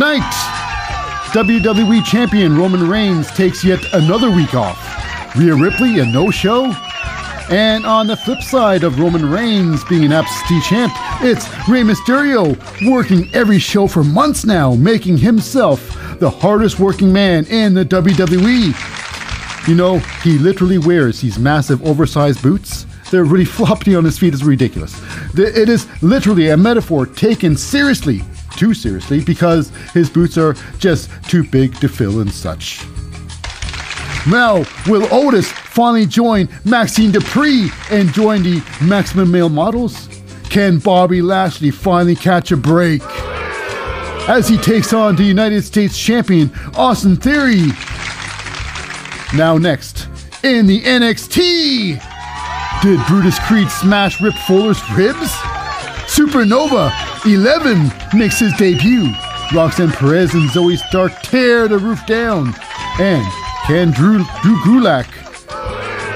Tonight, WWE Champion Roman Reigns takes yet another week off. Rhea Ripley, a no show? And on the flip side of Roman Reigns being an absentee champ, it's Rey Mysterio working every show for months now, making himself the hardest working man in the WWE. You know, he literally wears these massive oversized boots. They're really floppy on his feet, it's ridiculous. It is literally a metaphor taken seriously, too seriously, because his boots are just too big to fill and such. Now, will Otis finally join Maxxine Dupri and join the Maximum Male Models? Can Bobby Lashley finally catch a break? As he takes on the United States champion Austin Theory. Now, next, in the NXT, did Brutus Creed smash Rip Fowler's ribs? Supernova 11 makes his debut. Roxanne Perez and Zoey Stark tear the roof down. And can Drew, Drew Gulak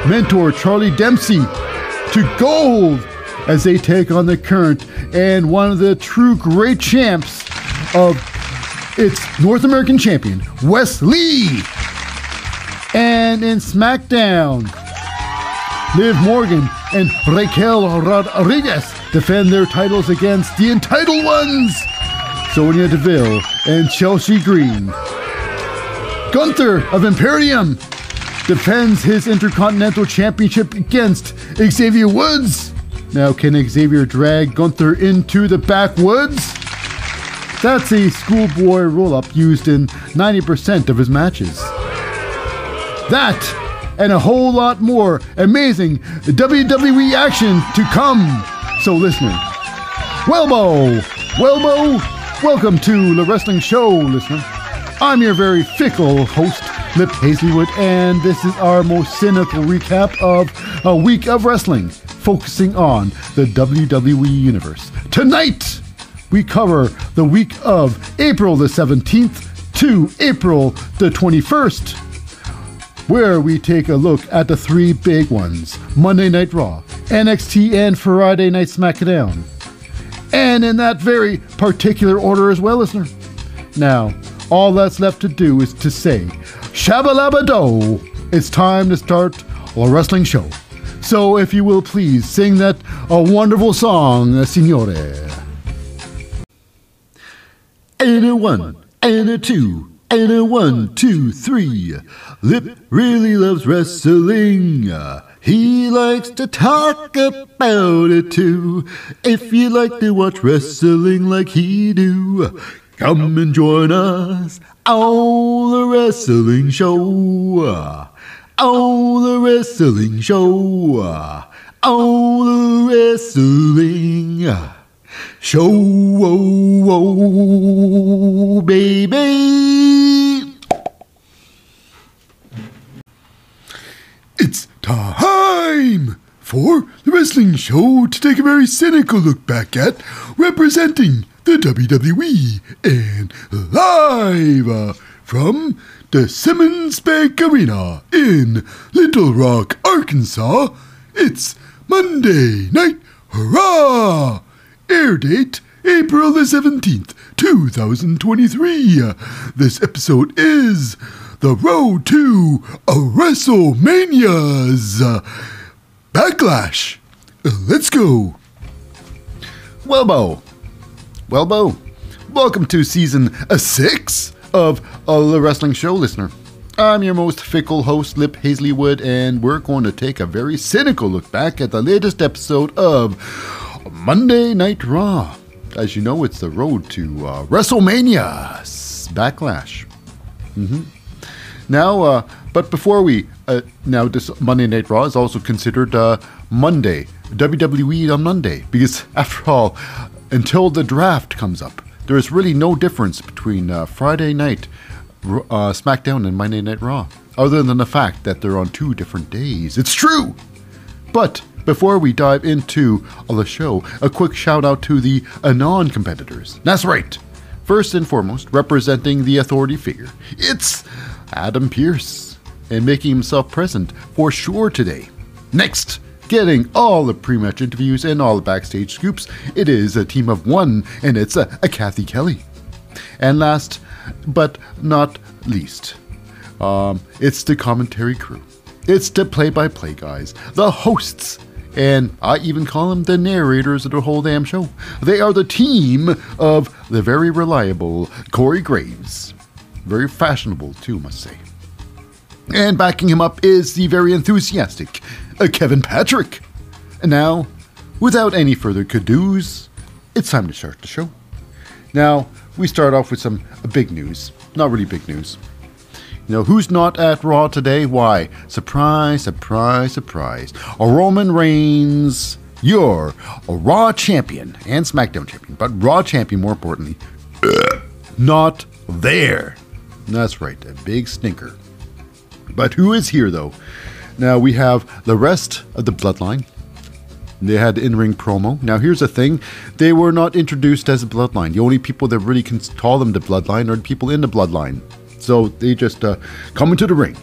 mentor Charlie Dempsey to gold as they take on the current and one of the true great champs of its North American champion, Wes Lee. And in SmackDown, Liv Morgan and Raquel Rodriguez defend their titles against the entitled ones, Sonya Deville and Chelsea Green. Gunther of Imperium defends his Intercontinental Championship against Xavier Woods. Now, can Xavier drag Gunther into the backwoods? That's a schoolboy roll up used in 90% of his matches. That and a whole lot more amazing WWE action to come. So, listener, Welbo, Welbo, welcome to the Wrestling Show, listener. I'm your very fickle host, Lip Hazleywood, and this is our most cynical recap of a week of wrestling, focusing on the WWE Universe. Tonight, we cover the week of April the 17th to April the 21st where we take a look at the three big ones Monday Night Raw, NXT, and Friday Night SmackDown. And in that very particular order as well, listener. Now, all that's left to do is to say, Shabalabado, it's time to start a wrestling show. So if you will please sing that a wonderful song, Signore. And a one, and a two, and a one, two, three. Lip really loves wrestling. He likes to talk about it too. If you like to watch wrestling like he do, come and join us on the wrestling show. On the wrestling show. On the wrestling show, baby. It's time for the wrestling show to take a very cynical look back at representing the WWE and live uh, from the Simmons Bank Arena in Little Rock, Arkansas. It's Monday Night Hurrah! Air date April the 17th, 2023. This episode is The Road to a WrestleMania's Backlash. Let's go. Welbo. Welbo. Welcome to season uh, six of the Wrestling Show, listener. I'm your most fickle host, Lip Hazleywood, and we're going to take a very cynical look back at the latest episode of Monday Night Raw. As you know, it's the road to uh, WrestleMania Backlash. Mm-hmm. Now, uh, but before we uh, now, this Monday Night Raw is also considered uh, Monday WWE on Monday because, after all, until the draft comes up, there is really no difference between uh, Friday Night uh, SmackDown and Monday Night Raw, other than the fact that they're on two different days. It's true, but before we dive into the show, a quick shout out to the Anon competitors. That's right. First and foremost, representing the authority figure, it's Adam Pearce, and making himself present for sure today. Next, getting all the pre match interviews and all the backstage scoops, it is a team of one, and it's a, a Cathy Kelly. And last but not least, um, it's the commentary crew. It's the play by play guys, the hosts, and I even call them the narrators of the whole damn show. They are the team of the very reliable Corey Graves. Very fashionable, too, must say. And backing him up is the very enthusiastic uh, Kevin Patrick. And now, without any further cadoos, it's time to start the show. Now, we start off with some uh, big news. Not really big news. You know, who's not at Raw today? Why? Surprise, surprise, surprise. A Roman Reigns, you're a Raw champion and SmackDown champion, but Raw champion more importantly, not there. That's right, a big stinker. But who is here though? Now we have the rest of the bloodline. They had in ring promo. Now, here's the thing they were not introduced as a bloodline. The only people that really can call them the bloodline are the people in the bloodline. So they just uh, come into the ring.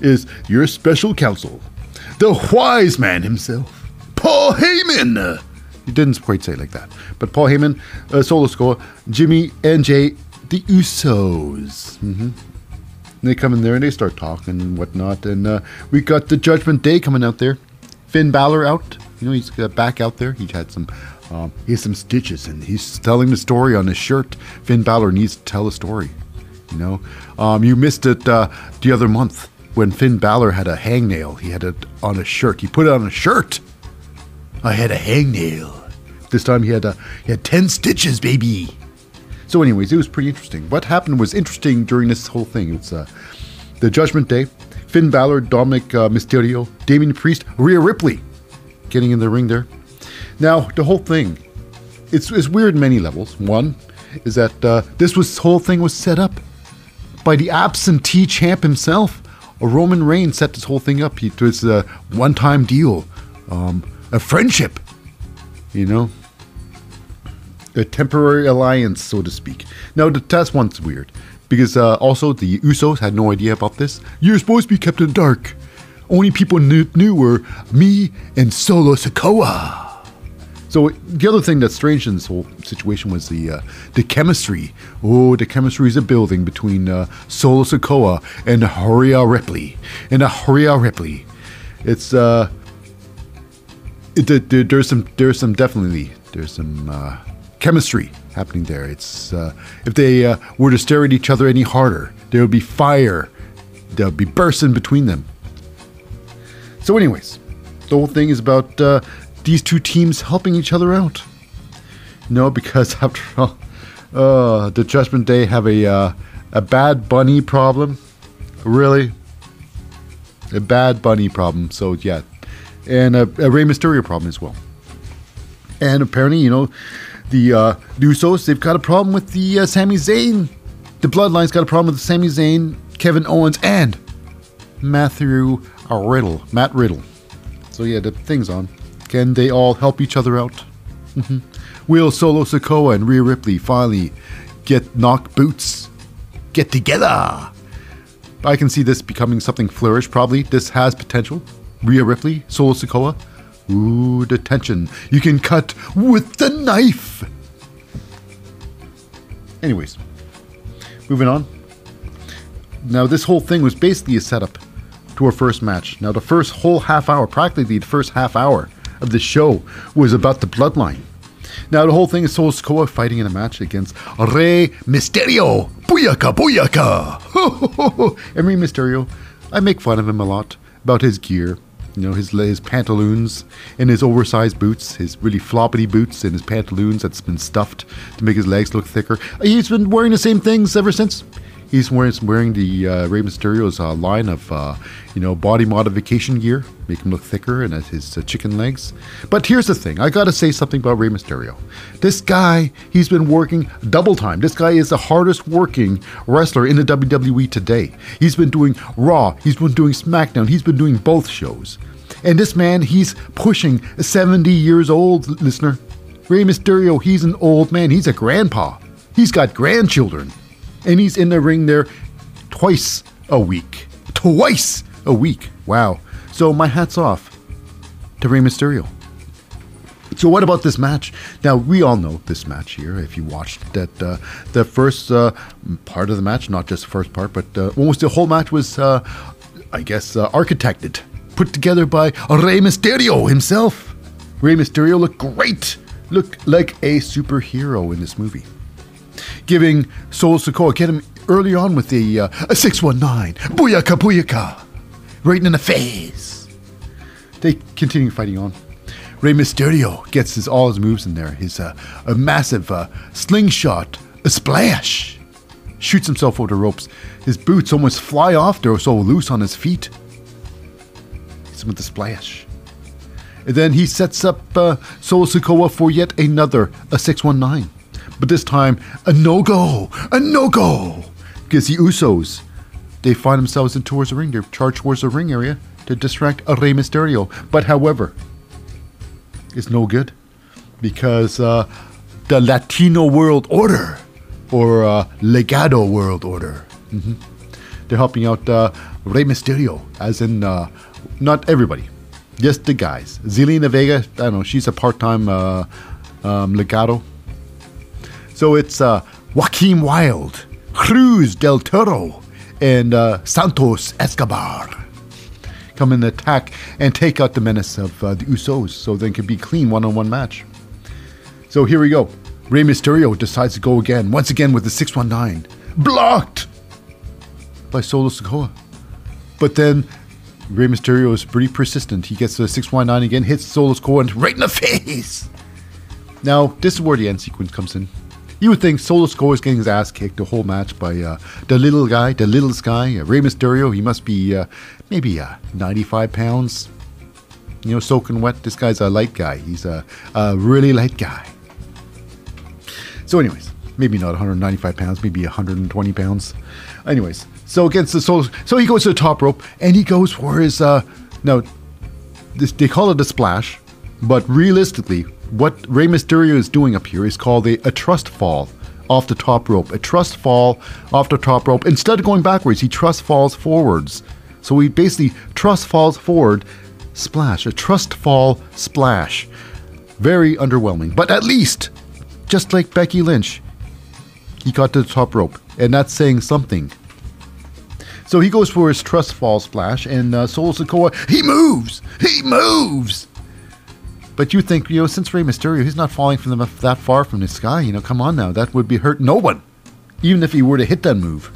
Is your special counsel, the wise man himself, Paul Heyman. He didn't quite say it like that, but Paul Heyman, uh, Solo Sikoa, Jimmy, and Jay, the Usos. Mm-hmm. They come in there and they start talking and whatnot, and uh, we got the Judgment Day coming out there. Finn Balor out. You know, he's got back out there. He had some, um, he has some stitches, and he's telling the story on his shirt. Finn Balor needs to tell a story. You know, um, you missed it uh, the other month when Finn Balor had a hangnail. He had it on a shirt. He put it on a shirt. I had a hangnail. This time he had a he had ten stitches, baby. So, anyways, it was pretty interesting. What happened was interesting during this whole thing. It's uh, the Judgment Day. Finn Balor, Dominic uh, Mysterio, Damian Priest, Rhea Ripley, getting in the ring there. Now, the whole thing, it's, it's weird many levels. One is that uh, this was whole thing was set up by the absentee champ himself. A Roman Reigns set this whole thing up. It was a one-time deal, um, a friendship, you know, a temporary alliance, so to speak. Now, the test one's weird because uh, also the Usos had no idea about this. You're supposed to be kept in the dark. Only people knew, knew were me and Solo Sikoa. So the other thing that's strange in this whole situation was the uh, the chemistry. Oh, the chemistry is a building between uh, Solo Sikoa and Horia Ripley. And Horia Ripley, it's uh, it, there, there's some there's some definitely there's some uh, chemistry happening there. It's uh, if they uh, were to stare at each other any harder, there would be fire. There would be bursting between them. So, anyways, the whole thing is about uh, these two teams helping each other out. No, because after all, uh, the Judgment Day have a uh, a bad bunny problem. Really, a bad bunny problem. So yeah, and a, a Rey Mysterio problem as well. And apparently, you know, the uh, Usos they've got a problem with the uh, Sami Zayn. The Bloodline's got a problem with the Sami Zayn, Kevin Owens, and Matthew Riddle, Matt Riddle. So yeah, the thing's on. Can they all help each other out? Mm-hmm. Will Solo Sikoa and Rhea Ripley finally get knock boots? Get together! I can see this becoming something flourish, probably. This has potential. Rhea Ripley, Solo Sikoa. Ooh, the tension. You can cut with the knife! Anyways, moving on. Now, this whole thing was basically a setup to our first match. Now, the first whole half hour, practically the first half hour, of the show was about the bloodline. Now, the whole thing is Solo Sikoa fighting in a match against Rey Mysterio. Booyaka, booyaka! and Rey Mysterio, I make fun of him a lot about his gear. You know, his, his pantaloons and his oversized boots, his really floppity boots and his pantaloons that's been stuffed to make his legs look thicker. He's been wearing the same things ever since. He's wearing, wearing the uh, Rey Mysterio's uh, line of, uh, you know, body modification gear, make him look thicker and his uh, chicken legs. But here's the thing: I gotta say something about Rey Mysterio. This guy, he's been working double time. This guy is the hardest working wrestler in the WWE today. He's been doing Raw, he's been doing SmackDown, he's been doing both shows. And this man, he's pushing 70 years old, listener. Rey Mysterio, he's an old man. He's a grandpa. He's got grandchildren and he's in the ring there twice a week. Twice a week. Wow. So my hat's off to Rey Mysterio. So what about this match? Now we all know this match here. If you watched that, uh, the first uh, part of the match, not just the first part, but uh, almost the whole match was, uh, I guess, uh, architected, put together by Rey Mysterio himself. Rey Mysterio looked great, looked like a superhero in this movie, giving Solo Sikoa get him early on with the uh, six one nine booyaka booyaka, right in the face. They continue fighting on. Rey Mysterio gets his all his moves in there. His uh, a massive uh, slingshot, a splash, shoots himself over the ropes. His boots almost fly off. They're so loose on his feet. Hits him with the splash. And then he sets up uh, Solo Sikoa for yet another a 619. But this time, a no go, a no go. Because the Usos, they find themselves in towards the ring. They're charged towards the ring area to distract a Rey Mysterio. But however, it's no good because uh, the Latino World Order or uh, Legado World Order, mhm, they're helping out uh, Rey Mysterio, as in uh, not everybody, just the guys. Zelina Vega, I don't know, she's a part-time uh, um, Legado. So it's uh, Joaquin Wilde, Cruz del Toro, and uh, Santos Escobar come and attack and take out the menace of uh, the Usos so they can be clean one on one match. So here we go. Rey Mysterio decides to go again, once again with the 619. Blocked by Solo Sikoa. But then Rey Mysterio is pretty persistent. He gets the 619 again, hits Solo Sikoa and right in the face. Now, this is where the end sequence comes in. You would think Solo Sikoa is getting his ass kicked the whole match by uh, the little guy, the littlest guy, uh, Rey Mysterio. He must be uh, maybe uh, 95 pounds. You know, soaking wet. This guy's a light guy. He's a, a really light guy. So, anyways, maybe not 195 pounds, maybe 120 pounds. Anyways, so against the Solo, so he goes to the top rope and he goes for his. Uh, now, this, they call it a splash, but realistically, what Rey Mysterio is doing up here is called a, a trust fall off the top rope. A trust fall off the top rope. Instead of going backwards, he trust falls forwards. So he basically trust falls forward, splash. A trust fall splash. Very underwhelming. But at least, just like Becky Lynch, he got to the top rope. And that's saying something. So he goes for his trust fall splash, and uh, Solo Sikoa, he moves! He moves! But you think, you know, since Rey Mysterio, he's not falling from the, that far from the sky. You know, come on now, that would be hurt no one, even if he were to hit that move.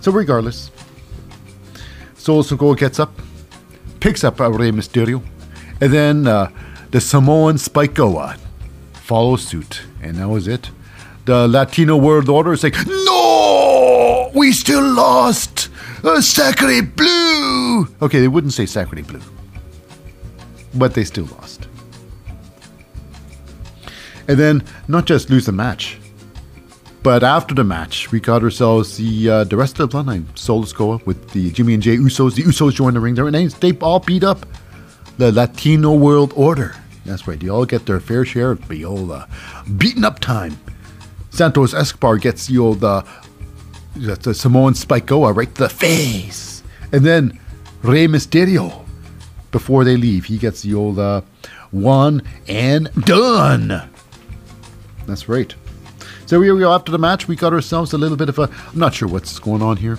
So regardless, Solo Sikoa gets up, picks up Rey Mysterio, and then uh, the Samoan Spike Goa follows suit, and that was it. The Latino World Order is like, no, we still lost. Uh, Sacre Blue. Okay, they wouldn't say Sacre Blue, but they still lost. And then not just lose the match, but after the match, we got ourselves the uh, the rest of the bloodline. Solo Sikoa with the Jimmy and Jay Usos. The Usos join the ring. Their names they all beat up the Latino World Order. That's right. They all get their fair share of the beaten up time. Santos Escobar gets the old uh, the Samoan Spike Goa right to the face, and then Rey Mysterio before they leave, he gets the old uh, one and done. That's right. So here we go. After the match, we got ourselves a little bit of a. I'm not sure what's going on here.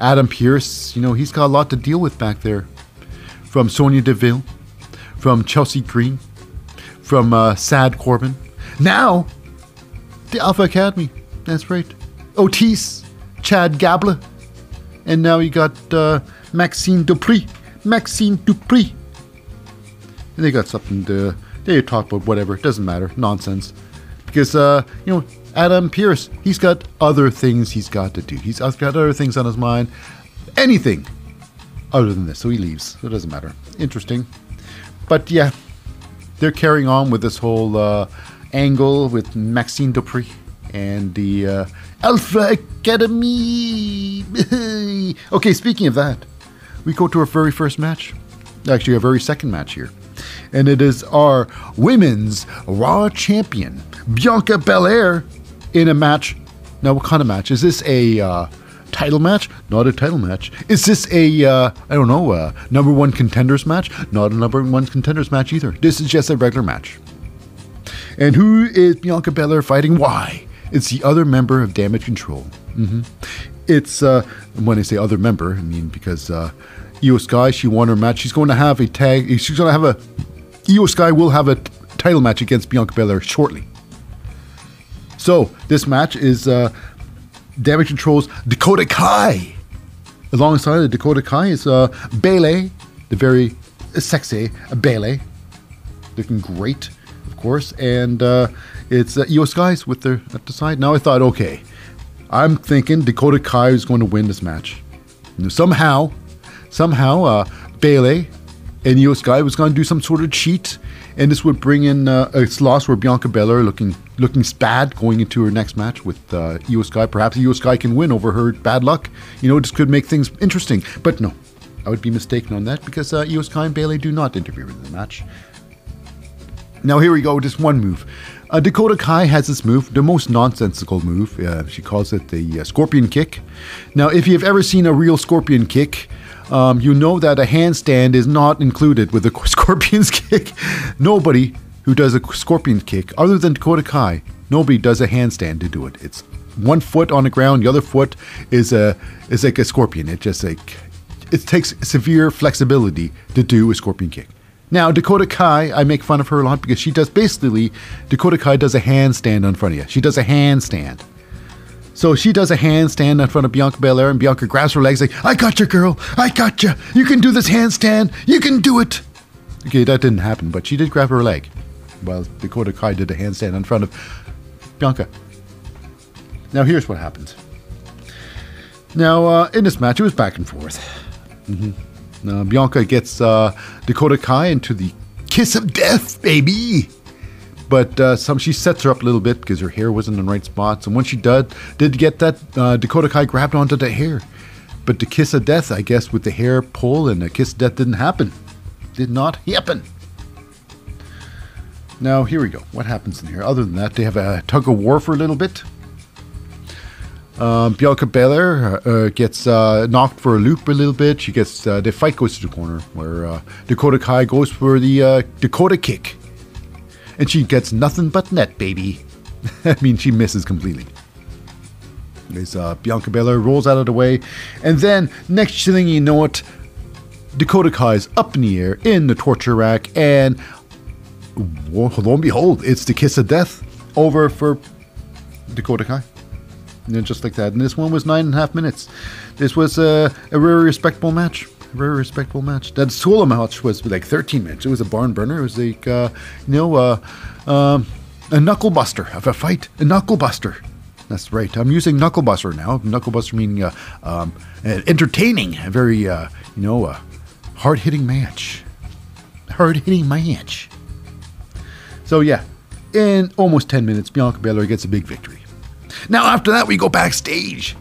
Adam Pearce, you know, he's got a lot to deal with back there. From Sonya Deville, from Chelsea Green, from uh, Sad Corbin. Now, the Alpha Academy. That's right. Otis, Chad Gabler. And now you got uh, Maxxine Dupri. Maxxine Dupri. And they got something to. They talk about whatever. It doesn't matter. Nonsense because uh, you know Adam Pearce, he's got other things he's got to do. He's got other things on his mind. Anything other than this, so he leaves. So it doesn't matter. Interesting, but yeah, they're carrying on with this whole uh, angle with Maxxine Dupri and the uh, Alpha Academy. okay, speaking of that, we go to our very first match. Actually, our very second match here and it is our women's Raw champion, Bianca Belair, in a match. Now, what kind of match? Is this a uh, title match? Not a title match. Is this a uh, I don't know, uh, number one contenders match? Not a number one contenders match either. This is just a regular match. And who is Bianca Belair fighting? Why? It's the other member of Damage Control. hmm It's, uh, when I say other member, I mean because uh, Io Sky, she won her match. She's going to have a tag, she's going to have a, Io Sky will have a t- title match against Bianca Belair shortly. So, this match is uh, Damage Control's Dakota Kai. Alongside the Dakota Kai is uh, Bayley, the very sexy Bayley. Looking great, of course. And uh, it's uh, Io Skies with their at the side. Now I thought, okay, I'm thinking Dakota Kai is going to win this match. You know, somehow, somehow, uh, Bayley and Io Sky was going to do some sort of cheat, and this would bring in uh, a loss where Bianca Belair looking looking bad going into her next match with uh, Io Sky. Perhaps Io Sky can win over her bad luck. You know, this could make things interesting. But no, I would be mistaken on that because uh, Io Sky and Bayley do not interfere in the match. Now here we go, just one move. Uh, Dakota Kai has this move, the most nonsensical move. Uh, she calls it the uh, Scorpion Kick. Now, if you've ever seen a real Scorpion Kick, um, you know that a handstand is not included with the Scorpion's Kick. Nobody who does a Scorpion Kick, other than Dakota Kai, nobody does a handstand to do it. It's one foot on the ground, the other foot is a is like a scorpion. It just like it takes severe flexibility to do a Scorpion Kick. Now, Dakota Kai, I make fun of her a lot because she does basically, Dakota Kai does a handstand in front of you. She does a handstand. So she does a handstand in front of Bianca Belair, and Bianca grabs her legs like, I got you, girl. I got you. You can do this handstand. You can do it. Okay, that didn't happen, but she did grab her leg while Dakota Kai did a handstand in front of Bianca. Now, here's what happens. Now, uh, in this match, it was back and forth. Mm-hmm. Bianca gets uh, Dakota Kai into the kiss of death, baby. But uh, some she sets her up a little bit because her hair wasn't in the right spots. And when she did, did get that, uh, Dakota Kai grabbed onto the hair. But the kiss of death, I guess, with the hair pull and the kiss of death didn't happen. Did not happen. Now, here we go. What happens in here? Other than that, they have a tug of war for a little bit. Um, Bianca Belair uh, uh, gets uh, knocked for a loop a little bit. She gets uh, the fight goes to the corner where uh, Dakota Kai goes for the uh, Dakota kick, and she gets nothing but net, baby. I mean, she misses completely. There's uh, Bianca Belair rolls out of the way, and then next thing you know it, Dakota Kai is up in the air in the torture rack, and lo and behold, it's the kiss of death over for Dakota Kai. Know, just like that. And this one was nine and a half minutes. This was a, a very respectable match. Very respectable match. That solo match was like 13 minutes. It was a barn burner. It was like, uh, you know, uh, um, a knuckle buster of a fight. A knuckle buster. That's right. I'm using knuckle buster now. Knuckle buster meaning uh, um, entertaining, a very, uh, you know, uh, hard hitting match. Hard hitting match. So yeah, in almost 10 minutes, Bianca Belair gets a big victory. Now, after that, we go backstage.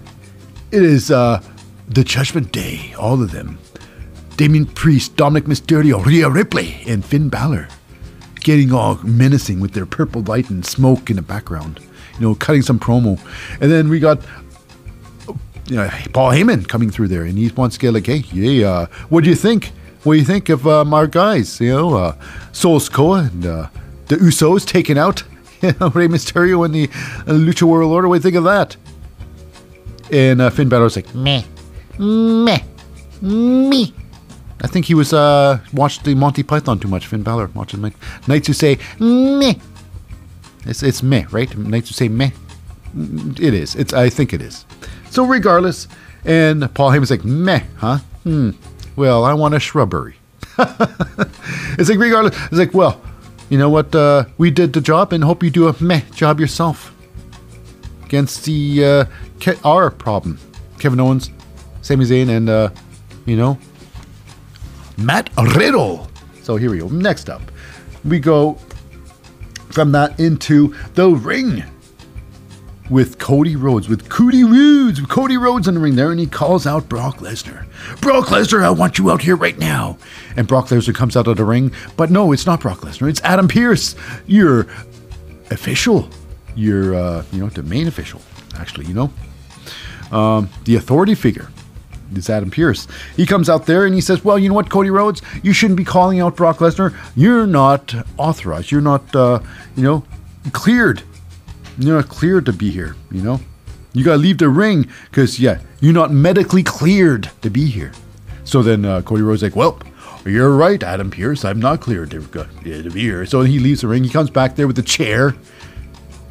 It is uh, the Judgment Day, all of them. Damian Priest, Dominic Mysterio, Rhea Ripley, and Finn Balor. Getting all menacing with their purple light and smoke in the background. You know, cutting some promo. And then we got you know, Paul Heyman coming through there, and he wants to get like, hey, yeah, uh, what do you think? What do you think of um, our guys? You know, uh, Sol Sikoa and uh, the Usos taken out Rey Mysterio and the uh, Lucha World Order. What do you think of that? And uh, Finn Balor's like, meh, meh, me. I think he was uh, watched the Monty Python too much. Finn Balor watching my Knights who say meh. It's it's meh, right? Knights who say meh. It is. It's I think it is. So regardless, and Paul Heyman's like meh, huh? Hmm. Well, I want a shrubbery. it's like regardless. It's like well, you know what? Uh, we did the job and hope you do a meh job yourself against the uh, our problem. Kevin Owens, Sami Zayn, and uh, you know Matt Riddle. So here we go. Next up, we go from that into the ring with Cody Rhodes, with Cody Rhodes, with Cody Rhodes in the ring there, and he calls out Brock Lesnar. Brock Lesnar, I want you out here right now. And Brock Lesnar comes out of the ring, but no, it's not Brock Lesnar. It's Adam Pearce, your official, your uh, you know the main official, actually, you know, um, the authority figure. It's Adam Pearce. He comes out there and he says, "Well, you know what, Cody Rhodes, you shouldn't be calling out Brock Lesnar. You're not authorized. You're not, uh, you know, cleared. You're not cleared to be here, you know? You gotta leave the ring because, yeah, you're not medically cleared to be here. So then uh, Cody Rhodes like, well, you're right, Adam Pearce. I'm not cleared to, be here. So he leaves the ring. He comes back there with the chair,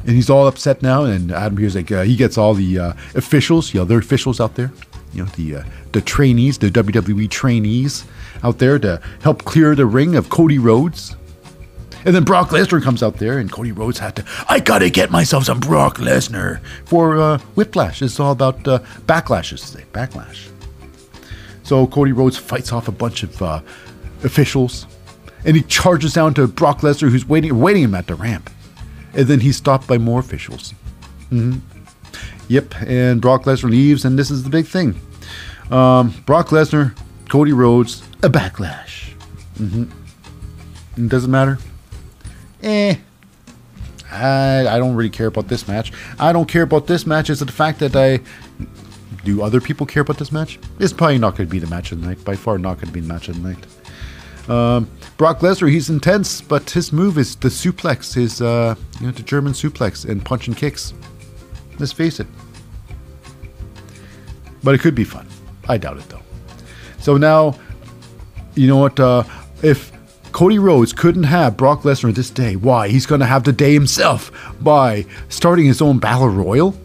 and he's all upset now. And Adam Pearce like uh, he gets all the uh, officials, the other officials out there, you know, the uh, the trainees, the WWE trainees out there to help clear the ring of Cody Rhodes. And then Brock Lesnar comes out there, and Cody Rhodes had to. I gotta get myself some Brock Lesnar for uh, Whiplash. It's all about uh, backlashes today. Backlash. So Cody Rhodes fights off a bunch of uh, officials, and he charges down to Brock Lesnar, who's waiting, waiting him at the ramp. And then he's stopped by more officials. Mm-hmm. Yep, and Brock Lesnar leaves, and this is the big thing. Um, Brock Lesnar, Cody Rhodes, a backlash. Mm-hmm. It doesn't matter. Eh. I, I don't really care about this match. I don't care about this match is the fact that I do other people care about this match? It's probably not going to be the match of the night. By far, not going to be the match of the night. Um, Brock Lesnar, he's intense, but his move is the suplex, his uh, you know the German suplex and punch and kicks. Let's face it. But it could be fun. I doubt it though. So now, you know what? Uh, if Cody Rhodes couldn't have Brock Lesnar this day, why? He's going to have the day himself by starting his own battle royal.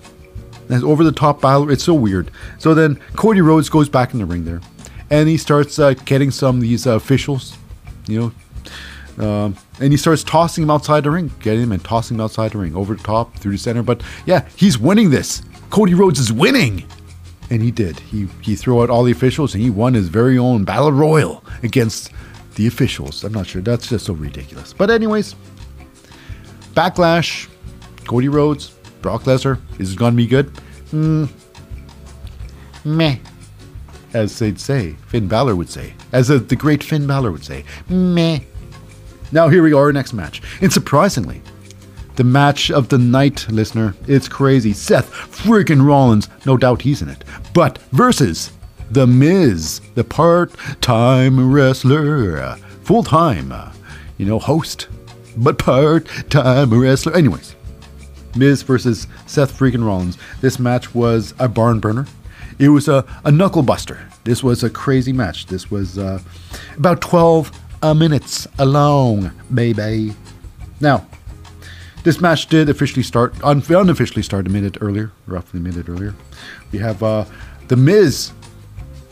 That's over the top battle. It's so weird. So then Cody Rhodes goes back in the ring there, and he starts uh, getting some of these uh, officials, you know, um, and he starts tossing him outside the ring, getting him and tossing him outside the ring, over the top, through the center. But yeah, he's winning this. Cody Rhodes is winning. And he did. He he threw out all the officials and he won his very own battle royal against the officials. I'm not sure. That's just so ridiculous. But anyways, backlash. Cody Rhodes Brock Lesnar is it to be good? Mm, meh. As they'd say, Finn Balor would say, as the great Finn Balor would say, meh. Now here we are, next match, and surprisingly, the match of the night, listener. It's crazy. Seth freaking Rollins, no doubt he's in it, but versus The Miz, the part-time wrestler, full-time, you know, host, but part-time wrestler. Anyways, Miz versus Seth freaking Rollins. This match was a barn burner. It was a, a knuckle buster. This was a crazy match. This was uh, about 12 uh, minutes long, baby. Now, this match did officially start, un- unofficially start a minute earlier, roughly a minute earlier. We have uh, The Miz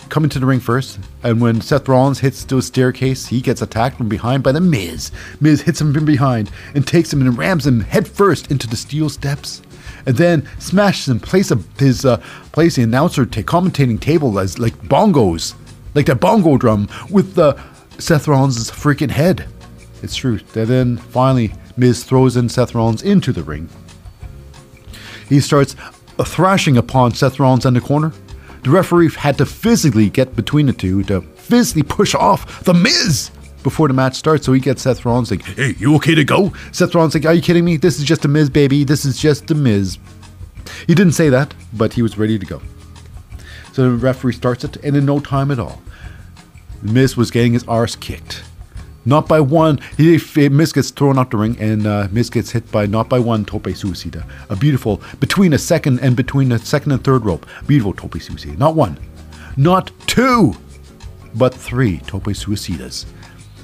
coming to the ring first, and when Seth Rollins hits the staircase, he gets attacked from behind by the Miz. Miz hits him from behind and takes him and rams him headfirst into the steel steps, and then smashes him. Place a, his uh, place the announcer t- commentating table as like bongos, like the bongo drum with the Seth Rollins' freaking head. It's true. And then finally, Miz throws in Seth Rollins into the ring. He starts thrashing upon Seth Rollins in the corner the referee had to physically get between the two to physically push off The Miz before the match starts. So he gets Seth Rollins like, hey, you okay to go? Seth Rollins like, are you kidding me? This is just a Miz, baby. This is just a Miz. He didn't say that, but he was ready to go. So the referee starts it, and in no time at all, Miz was getting his arse kicked not by one. He, Miz gets thrown out the ring, and uh, Miz gets hit by not by one tope suicida. A beautiful between a second and between the second and third rope. Beautiful tope suicida. Not one, not two, but three tope suicidas.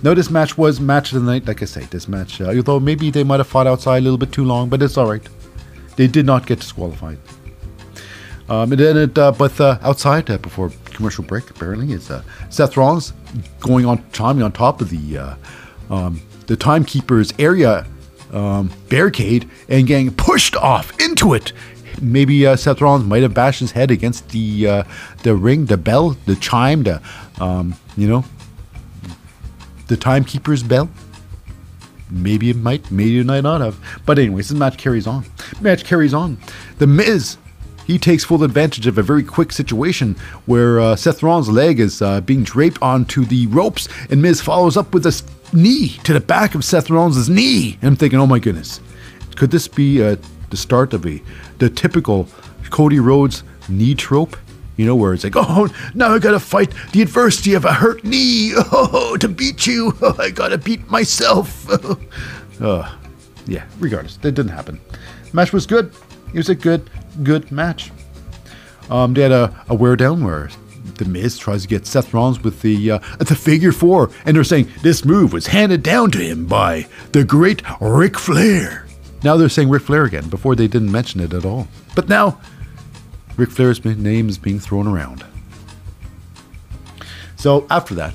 Now this match was match of the night. Like I say, this match, uh, although maybe they might have fought outside a little bit too long, but it's all right. They did not get disqualified. Um, and then it, uh, but uh, outside uh, before commercial break, apparently, it's uh, Seth Rollins going on climbing on top of the uh, um, the timekeeper's area um, barricade and getting pushed off into it. Maybe uh, Seth Rollins might have bashed his head against the the ring, the bell, the chime, the um, you know the timekeeper's bell. Maybe it might, maybe it might not have. But anyways, this match carries on. Match carries on. The Miz he takes full advantage of a very quick situation where uh, Seth Rollins' leg is uh, being draped onto the ropes, and Miz follows up with a knee to the back of Seth Rollins' knee. And I'm thinking, oh my goodness, could this be uh, the start of a the typical Cody Rhodes knee trope? You know, where it's like, oh, now I gotta fight the adversity of a hurt knee oh, to beat you. Oh, I gotta beat myself. uh, yeah, regardless, that didn't happen. Match was good. It was a good, good match. Um, they had a, a wear down where the Miz tries to get Seth Rollins with the uh, the figure four, and they're saying this move was handed down to him by the great Ric Flair. Now they're saying Ric Flair again. Before they didn't mention it at all, but now Ric Flair's name is being thrown around. So after that,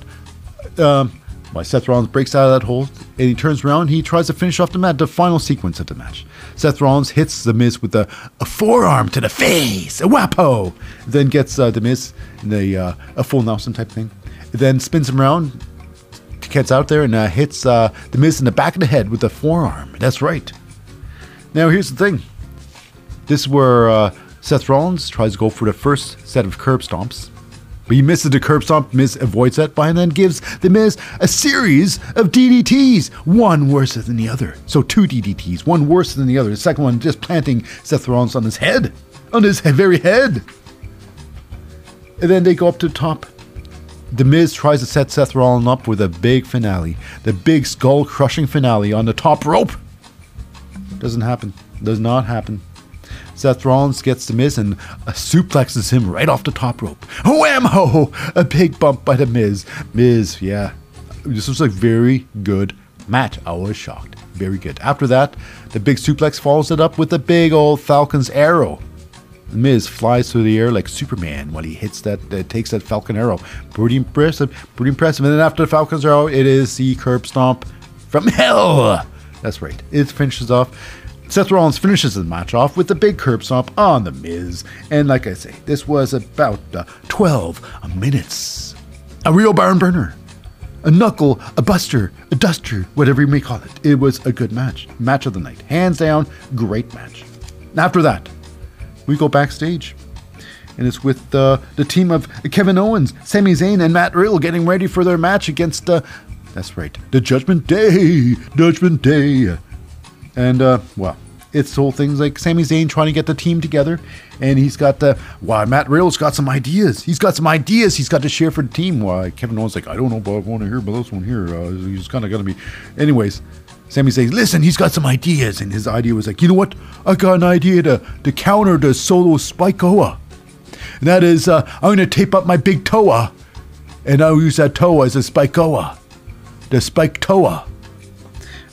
um, well, Seth Rollins breaks out of that hole and he turns around. He tries to finish off the match, the final sequence of the match. Seth Rollins hits The Miz with a, a forearm to the face, a wapo. Then gets uh, The Miz in the, uh, a full Nelson type thing. Then spins him around, gets out there and uh, hits uh, The Miz in the back of the head with a forearm. That's right. Now, here's the thing this is where uh, Seth Rollins tries to go for the first set of curb stomps. But he misses the curb stomp. Miz avoids that by and then gives the Miz a series of DDTs, one worse than the other. So two DDTs, one worse than the other. The second one just planting Seth Rollins on his head, on his very head. And then they go up to the top. The Miz tries to set Seth Rollins up with a big finale, the big skull crushing finale on the top rope. Doesn't happen. Does not happen. Seth Rollins gets the Miz and uh, suplexes him right off the top rope. Whammo! A big bump by the Miz. Miz, yeah. This was a very good match. I was shocked. Very good. After that, the big suplex follows it up with a big old Falcon's arrow. The Miz flies through the air like Superman while he hits that, uh, takes that Falcon arrow. Pretty impressive, pretty impressive. And then after the Falcon's arrow, it is the curb stomp from hell. That's right. It finishes off Seth Rollins finishes the match off with the big curb stomp on The Miz. And like I say, this was about uh, 12 minutes. A real barn burner. A knuckle, a buster, a duster, whatever you may call it. It was a good match. Match of the night. Hands down, great match. After that, we go backstage. And it's with uh, the team of Kevin Owens, Sami Zayn, and Matt Riddle getting ready for their match against, uh, that's right, the Judgment Day. Judgment Day. And, uh, well, it's whole things like Sami Zayn trying to get the team together, and he's got the why Matt Riddle's got some ideas. He's got some ideas he's got to share for the team. Why Kevin Owens like I don't know, but I want to hear about this one here. Uh, he's kind of gonna be, anyways. Sami says, "Listen, he's got some ideas," and his idea was like, "You know what? I got an idea to to counter the solo Spikeoa. And that is, uh, I'm gonna tape up my big toa, and I'll use that toa as a Spikeoa, the Spike toa.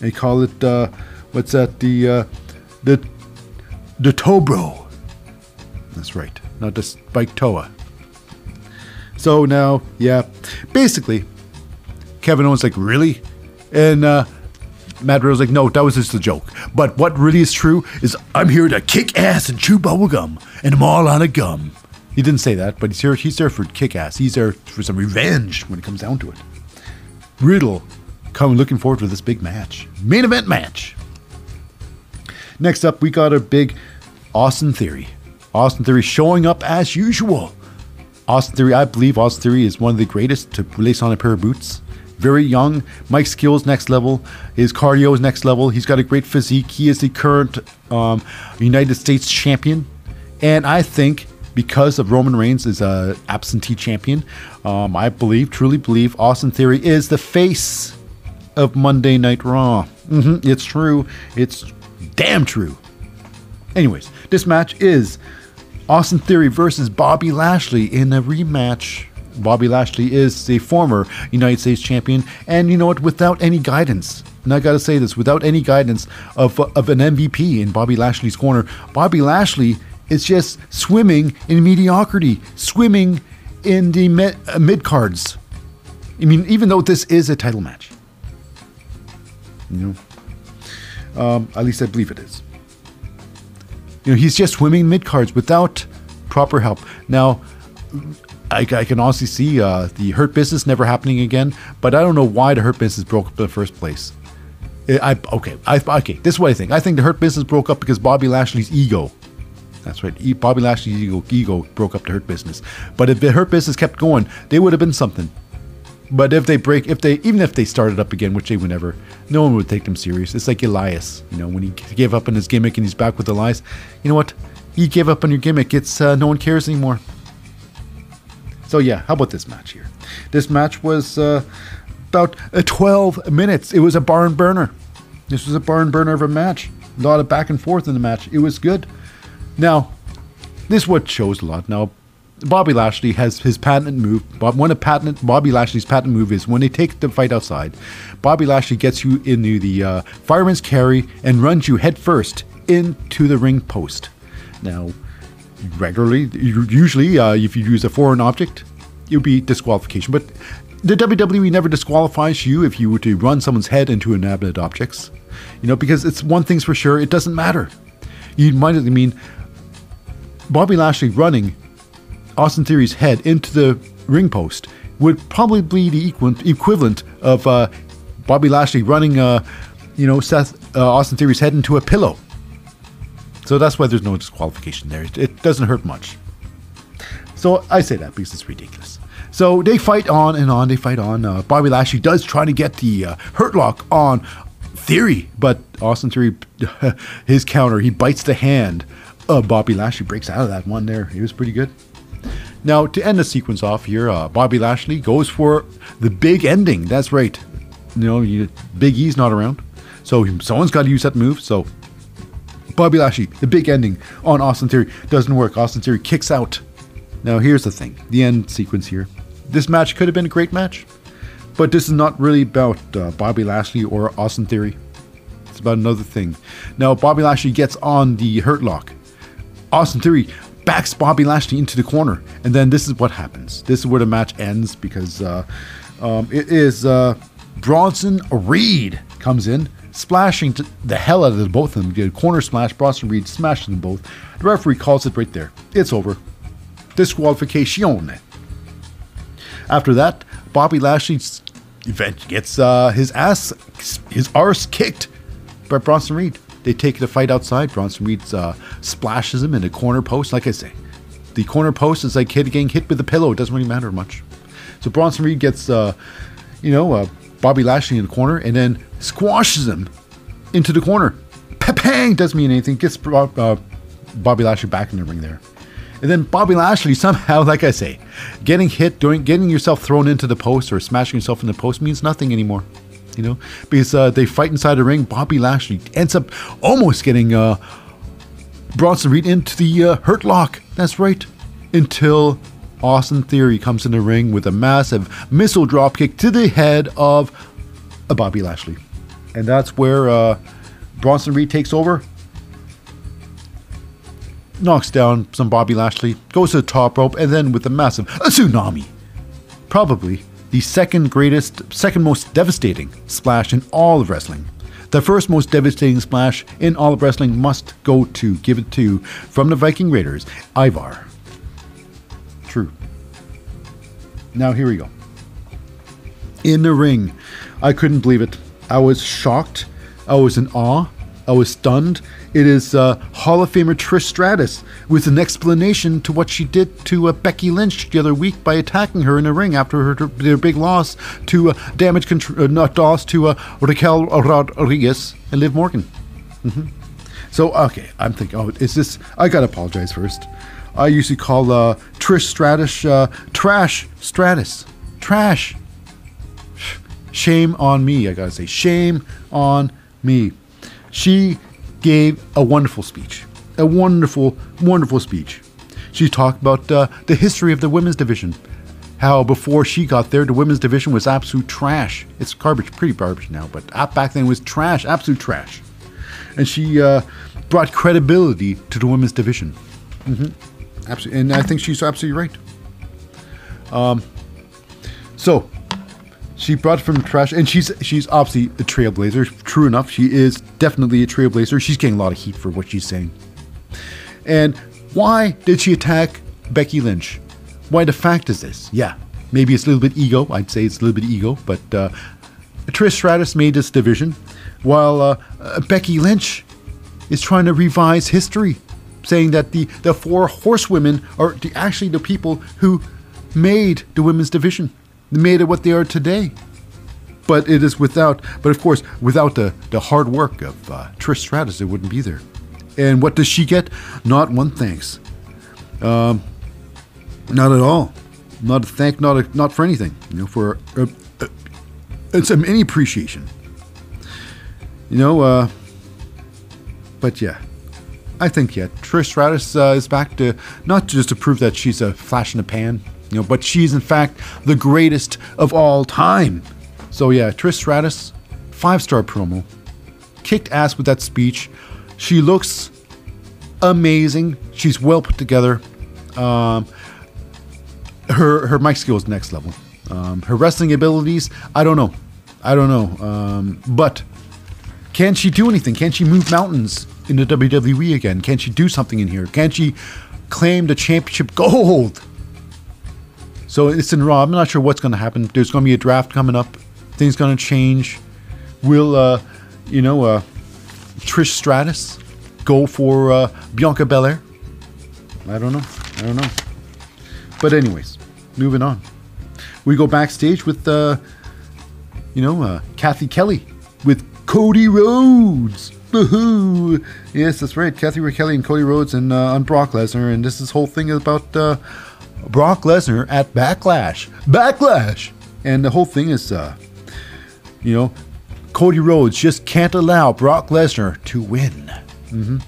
They call it." Uh, what's that? The uh, the the Tobro. That's right, not the Spike Toa. So now, yeah, basically, Kevin Owens like really, and uh, Matt Riddle's like, no, that was just a joke. But what really is true is I'm here to kick ass and chew bubblegum, and I'm all on a gum. He didn't say that, but he's here. He's there for kick ass. He's there for some revenge when it comes down to it. Riddle, come looking forward to this big match, main event match. Next up, we got a big Austin Theory. Austin Theory showing up as usual. Austin Theory, I believe Austin Theory is one of the greatest to release on a pair of boots. Very young. Mic skills next level. His cardio is next level. He's got a great physique. He is the current um, United States champion. And I think because of Roman Reigns is a absentee champion, um, I believe, truly believe, Austin Theory is the face of Monday Night Raw. Mm-hmm, it's true. It's damn true. Anyways, this match is Austin Theory versus Bobby Lashley in a rematch. Bobby Lashley is the former United States champion, and you know what? Without any guidance, and I gotta say this, without any guidance of, of an MVP in Bobby Lashley's corner, Bobby Lashley is just swimming in mediocrity, swimming in the uh, mid cards. I mean, even though this is a title match, you know, um, at least I believe it is. You know, he's just swimming mid cards without proper help. Now, I, I can honestly see uh, the Hurt Business never happening again, but I don't know why the Hurt Business broke up in the first place. I, okay, I, okay. This is what I think. I think the Hurt Business broke up because Bobby Lashley's ego. That's right. Bobby Lashley's ego, ego broke up the Hurt Business. But if the Hurt Business kept going, they would have been something. But if they break, if they even if they started up again, which they would never, no one would take them serious. It's like Elias, you know, when he gave up on his gimmick and he's back with Elias. You know what? You gave up on your gimmick. It's uh, no one cares anymore. So yeah, how about this match here? This match was uh, about uh, 12 minutes. It was a barn burner. This was a barn burner of a match. A lot of back and forth in the match. It was good. Now, this is what shows a lot. Now, Bobby Lashley has his patent move. One of patent Bobby Lashley's patent move is when they take the fight outside. Bobby Lashley gets you into the uh, fireman's carry and runs you headfirst into the ring post. Now, regularly, usually, uh, if you use a foreign object, it would be disqualification. But the WWE never disqualifies you if you were to run someone's head into inanimate objects. You know, because it's one thing's for sure, it doesn't matter. You might mean Bobby Lashley running Austin Theory's head into the ring post would probably be the equivalent of uh, Bobby Lashley running, uh, you know, Seth uh, Austin Theory's head into a pillow. So that's why there's no disqualification there. It, it doesn't hurt much. So I say that because it's ridiculous. So they fight on and on. They fight on. Uh, Bobby Lashley does try to get the uh, hurt lock on Theory, but Austin Theory, his counter, he bites the hand of Bobby Lashley, breaks out of that one there. He was pretty good. Now, to end the sequence off here, uh, Bobby Lashley goes for the big ending. That's right. You know, you, Big E's not around. So someone's got to use that move. So Bobby Lashley, the big ending on Austin Theory doesn't work. Austin Theory kicks out. Now, here's the thing the end sequence here. This match could have been a great match, but this is not really about uh, Bobby Lashley or Austin Theory. It's about another thing. Now, Bobby Lashley gets on the Hurt Lock. Austin Theory backs Bobby Lashley into the corner, and then this is what happens. This is where the match ends because uh, um, it is uh, Bronson Reed comes in, splashing the hell out of both of them. A corner splash. Bronson Reed smashes them both. The referee calls it right there. It's over. Disqualification. After that, Bobby Lashley gets uh, his ass, his arse kicked by Bronson Reed. They take the fight outside. Bronson Reed uh, splashes him in a corner post. Like I say, the corner post is like getting hit with a pillow. It doesn't really matter much. So Bronson Reed gets, uh, you know, uh, Bobby Lashley in the corner and then squashes him into the corner. Pepang doesn't mean anything. Gets uh, Bobby Lashley back in the ring there. And then Bobby Lashley somehow, like I say, getting hit, doing, getting yourself thrown into the post or smashing yourself in the post means nothing anymore you know, because uh, they fight inside the ring. Bobby Lashley ends up almost getting uh, Bronson Reed into the uh, Hurt Lock. That's right. Until Austin Theory comes in the ring with a massive missile dropkick to the head of uh, Bobby Lashley, and that's where uh, Bronson Reed takes over. Knocks down some Bobby Lashley, goes to the top rope, and then with a massive a tsunami, probably the second greatest, second most devastating splash in all of wrestling. The first most devastating splash in all of wrestling must go to give it to from the Viking Raiders, Ivar. True. Now here we go. In the ring, I couldn't believe it. I was shocked. I was in awe. I was stunned. It is uh, Hall of Famer Trish Stratus with an explanation to what she did to uh, Becky Lynch the other week by attacking her in the ring after her, their big loss to uh, damage control, uh, not loss to uh, Raquel Rodriguez and Liv Morgan. Mm-hmm. So okay, I'm thinking, oh, is this? I gotta apologize first. I usually call uh, Trish Stratus trash Stratus trash. Shame on me. I gotta say, shame on me. She gave a wonderful speech, a wonderful, wonderful speech. She talked about uh, the history of the women's division, how before she got there, the women's division was absolute trash. It's garbage, pretty garbage now, but back then it was trash, absolute trash. And she uh, brought credibility to the women's division. Mm-hmm. Absolutely, and I think she's absolutely right. Um, so she brought from trash, and she's she's obviously a trailblazer. True enough, she is definitely a trailblazer. She's getting a lot of heat for what she's saying. And why did she attack Becky Lynch? Why the fact is this? Yeah, maybe it's a little bit ego. I'd say it's a little bit ego, but uh, Trish Stratus made this division, while uh, uh, Becky Lynch is trying to revise history, saying that the the four horsewomen are the, actually the people who made the women's division made it what they are today. But it is without, but of course, without the, the hard work of uh, Trish Stratus, it wouldn't be there. And what does she get? Not one thanks. Um, not at all. Not a thank, not a, not for anything. You know, for uh, uh, it's any appreciation. You know, uh, but yeah, I think yeah, Trish Stratus uh, is back to not just to prove that she's a flash in the pan, you know, but she's in fact the greatest of all time. So yeah, Trish Stratus, five star promo, kicked ass with that speech. She looks amazing. She's well put together. Um, her her mic skills next level. Um, her wrestling abilities, I don't know, I don't know. Um, but can she do anything? Can she move mountains in the WWE again? Can she do something in here? Can she claim the championship gold? So it's in Raw. I'm not sure what's going to happen. There's going to be a draft coming up. Things going to change. Will uh, you know uh, Trish Stratus go for uh, Bianca Belair? I don't know. I don't know. But anyways, moving on. We go backstage with uh, you know uh, Cathy Kelly with Cody Rhodes. Woohoo! Yes, that's right. Cathy Kelly and Cody Rhodes and uh, on Brock Lesnar, and this is whole thing about uh, Brock Lesnar at Backlash. Backlash, and the whole thing is, uh, you know, Cody Rhodes just can't allow Brock Lesnar to win. Mm-hmm.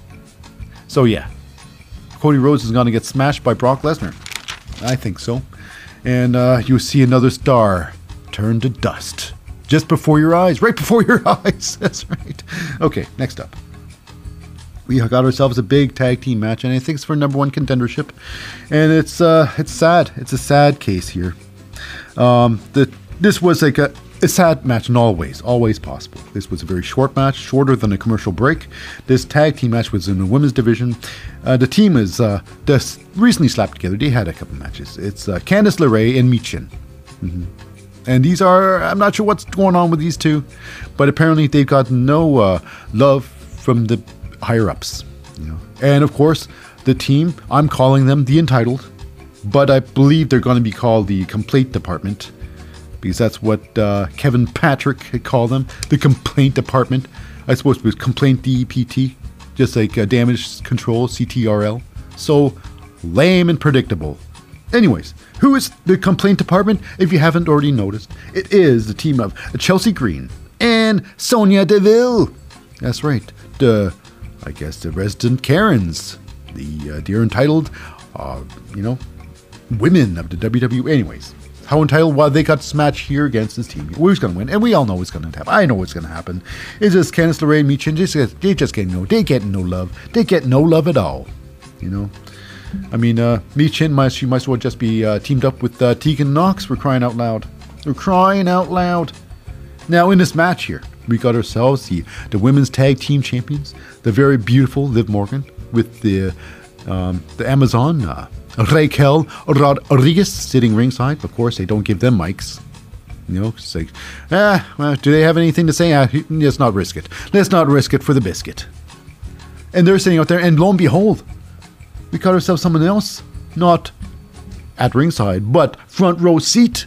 So yeah, Cody Rhodes is going to get smashed by Brock Lesnar. I think so, and uh, you see another star turn to dust just before your eyes, right before your eyes. That's right. Okay, next up. We got ourselves a big tag team match, and I think it's for number one contendership. And it's uh, it's sad. It's a sad case here. Um, the this was like a, a sad match in all ways, always possible. This was a very short match, shorter than a commercial break. This tag team match was in the women's division. Uh, the team is uh, just recently slapped together. They had a couple matches. It's uh, Candice LeRae and Michin. Mm-hmm. And these are, I'm not sure what's going on with these two, but apparently they've got no uh, love from the higher ups. Know? And of course, the team, I'm calling them the entitled, but I believe they're going to be called the complaint department because that's what uh, Kevin Patrick had called them the complaint department. I suppose it was complaint DEPT, just like uh, damage control, CTRL. So lame and predictable. Anyways, who is the complaint department? If you haven't already noticed, it is the team of Chelsea Green and Sonya Deville. That's right, the I guess the resident Karens, the uh, dear entitled, uh, you know, women of the WWE. Anyways, how entitled? Well, they got this match here against this team. Who's going to win? And we all know what's going to happen. I know what's going to happen. It's just Candice LeRae and Michin. Just, they just get no, they get no love. They get no love at all. You know. I mean, uh, Michin might she might as well just be uh, teamed up with uh, Tegan Nox. We're crying out loud. We're crying out loud. Now in this match here, we got ourselves the the women's tag team champions, the very beautiful Liv Morgan with the um, the Amazon uh, Raquel Rodriguez sitting ringside. Of course, they don't give them mics. You know, ah, well, do they have anything to say? Ah, let's not risk it. Let's not risk it for the biscuit. And they're sitting out there, and lo and behold, we got ourselves someone else, not at ringside, but front row seat.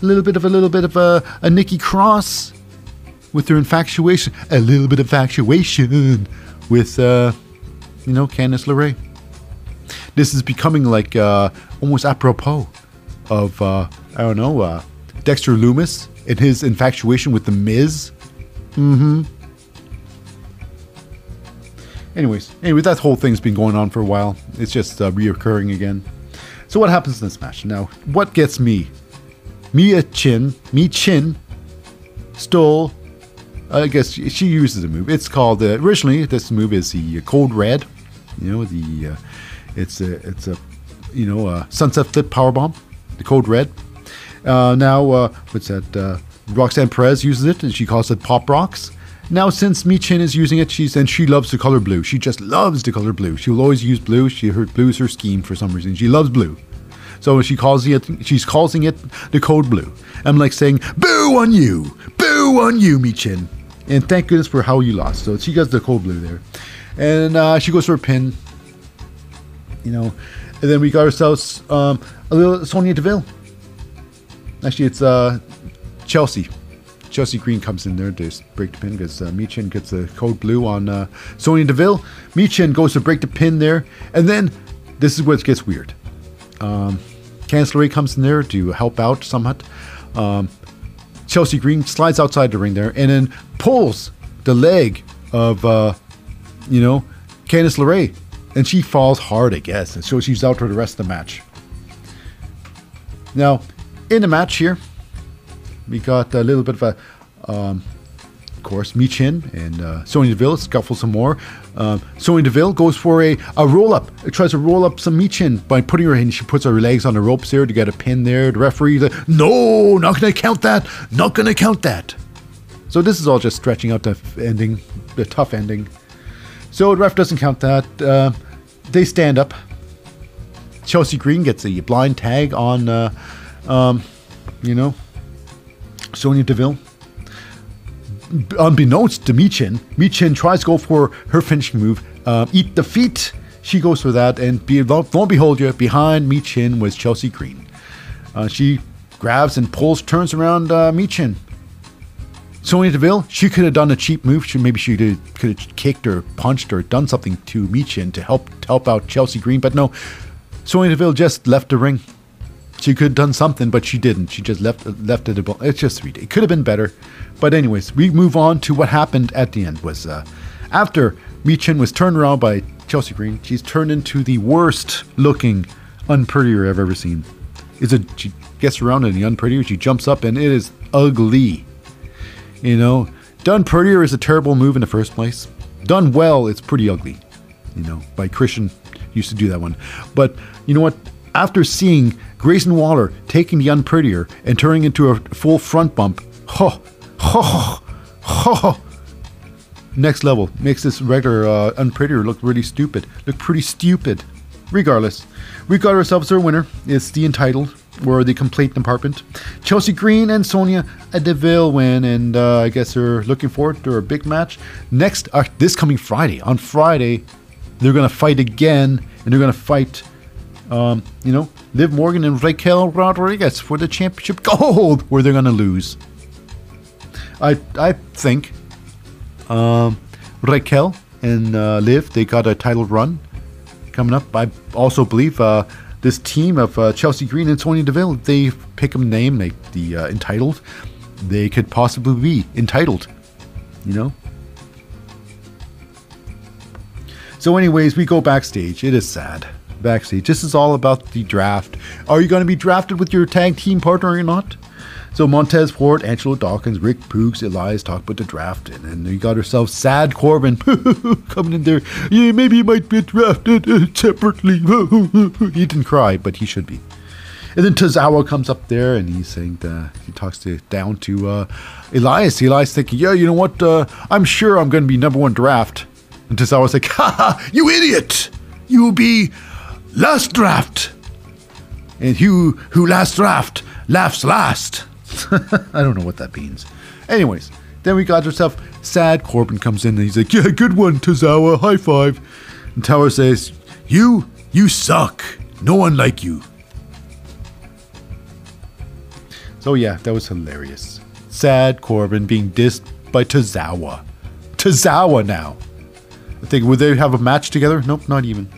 A little bit of a little bit of a, a Nikki Cross with her infatuation, a little bit of infatuation with, uh, you know, Candice LeRae. This is becoming like uh, almost apropos of, uh, I don't know, uh, Dexter Lumis and his infatuation with The Miz. Mm hmm. Anyways, anyway, that whole thing's been going on for a while. It's just uh, reoccurring again. So what happens in this match? Now, what gets me? Mia Chin, Mi Chin, stole. I guess she uses a move. It's called uh, originally. This move is the Code Red. You know the. Uh, it's a it's a you know a sunset flip power bomb. The Code Red. Uh, now uh, what's that? Uh, Roxanne Perez uses it, and she calls it Pop Rocks. Now, since Michin is using it, she's and she loves the color blue. She just loves the color blue. She will always use blue. She her blue is her scheme for some reason. She loves blue. So she calls it she's calling it the code blue. I'm like saying, Boo on you! Boo on you, Michin. And thank goodness for how you lost. So she gets the code blue there. And uh, she goes for a pin. You know. And then we got ourselves um, a little Sonya Deville. Actually it's uh, Chelsea. Chelsea Green comes in there to break the pin because uh, Michin gets the code blue on uh, Sonya Deville. Michin goes to break the pin there, and then this is where it gets weird. Um, comes in there to help out somewhat. Um, Chelsea Green slides outside the ring there and then pulls the leg of, uh, you know, Candice LeRae. And she falls hard, I guess. And so she's out for the rest of the match. Now, in the match here, we got a little bit of a, um, of course, Michin and uh, Sonya Deville scuffle some more. Um, Sonya Deville goes for a, a roll up. It tries to roll up some Michin by putting her in. She puts her legs on the ropes there to get a pin there. The referee's like, no, not going to count that. Not going to count that. So this is all just stretching out the ending, the tough ending. So the ref doesn't count that. Uh, they stand up. Chelsea Green gets a blind tag on, uh, um, you know, Sonya Deville. Unbeknownst to Michin, Michin tries to go for her finishing move, uh, eat the feet. She goes for that, and be, lo and behold, you behind Michin was Chelsea Green. Uh, she grabs and pulls, turns around uh, Michin. Sonya Deville, she could have done a cheap move. She maybe she could have, could have kicked or punched or done something to Michin to help help out Chelsea Green, but no. Sonya Deville just left the ring. She could have done something, but she didn't. She just left left it. It's just ridiculous. It could have been better, but anyways, we move on to what happened at the end. Was uh, after Michin was turned around by Chelsea Green, she's turned into the worst looking unprettier I've ever seen. Is it? She gets around in the unprettier. She jumps up and it is ugly. You know, done prettier is a terrible move in the first place. Done well, it's pretty ugly. You know, by Christian used to do that one. But you know what? After seeing Grayson Waller taking the unprettier and turning into a full front bump, ho, ho, ho, next level makes this regular uh, unprettier look really stupid. Look pretty stupid. Regardless, we got ourselves our winner. It's the entitled or the complete department. Chelsea Green and Sonya Deville win, and uh, I guess they're looking forward to a big match next uh, this coming Friday. On Friday, they're gonna fight again, and they're gonna fight. Um, you know, Liv Morgan and Raquel Rodriguez for the championship gold, where they're gonna lose. I I think um, Raquel and uh, Liv they got a title run coming up. I also believe uh, this team of uh, Chelsea Green and Sonya Deville, they pick a name, like the uh, entitled, they could possibly be entitled. You know. So, anyways, we go backstage. It is sad. Backstage. This is all about the draft. Are you going to be drafted with your tag team partner or not? So Montez Ford, Angelo Dawkins, Rick Boogs, Elias talk about the draft, and then you got yourself Sad Corbin coming in there. Yeah, maybe he might be drafted uh, separately. he didn't cry, but he should be. And then Tozawa comes up there and he's saying that he talks to down to uh, Elias. Elias thinking, yeah, you know what? Uh, I'm sure I'm going to be number one draft. And Tozawa's like, ha ha, you idiot! You will be last draft. And who who last draft laughs last. I don't know what that means. Anyways, then we got ourselves sad. Corbin comes in and he's like, "Yeah, good one, Tozawa. High five." And Tower says, "You, you suck. No one like you." So yeah, that was hilarious. Sad Corbin being dissed by Tozawa. Tozawa now. I think would they have a match together? Nope, not even.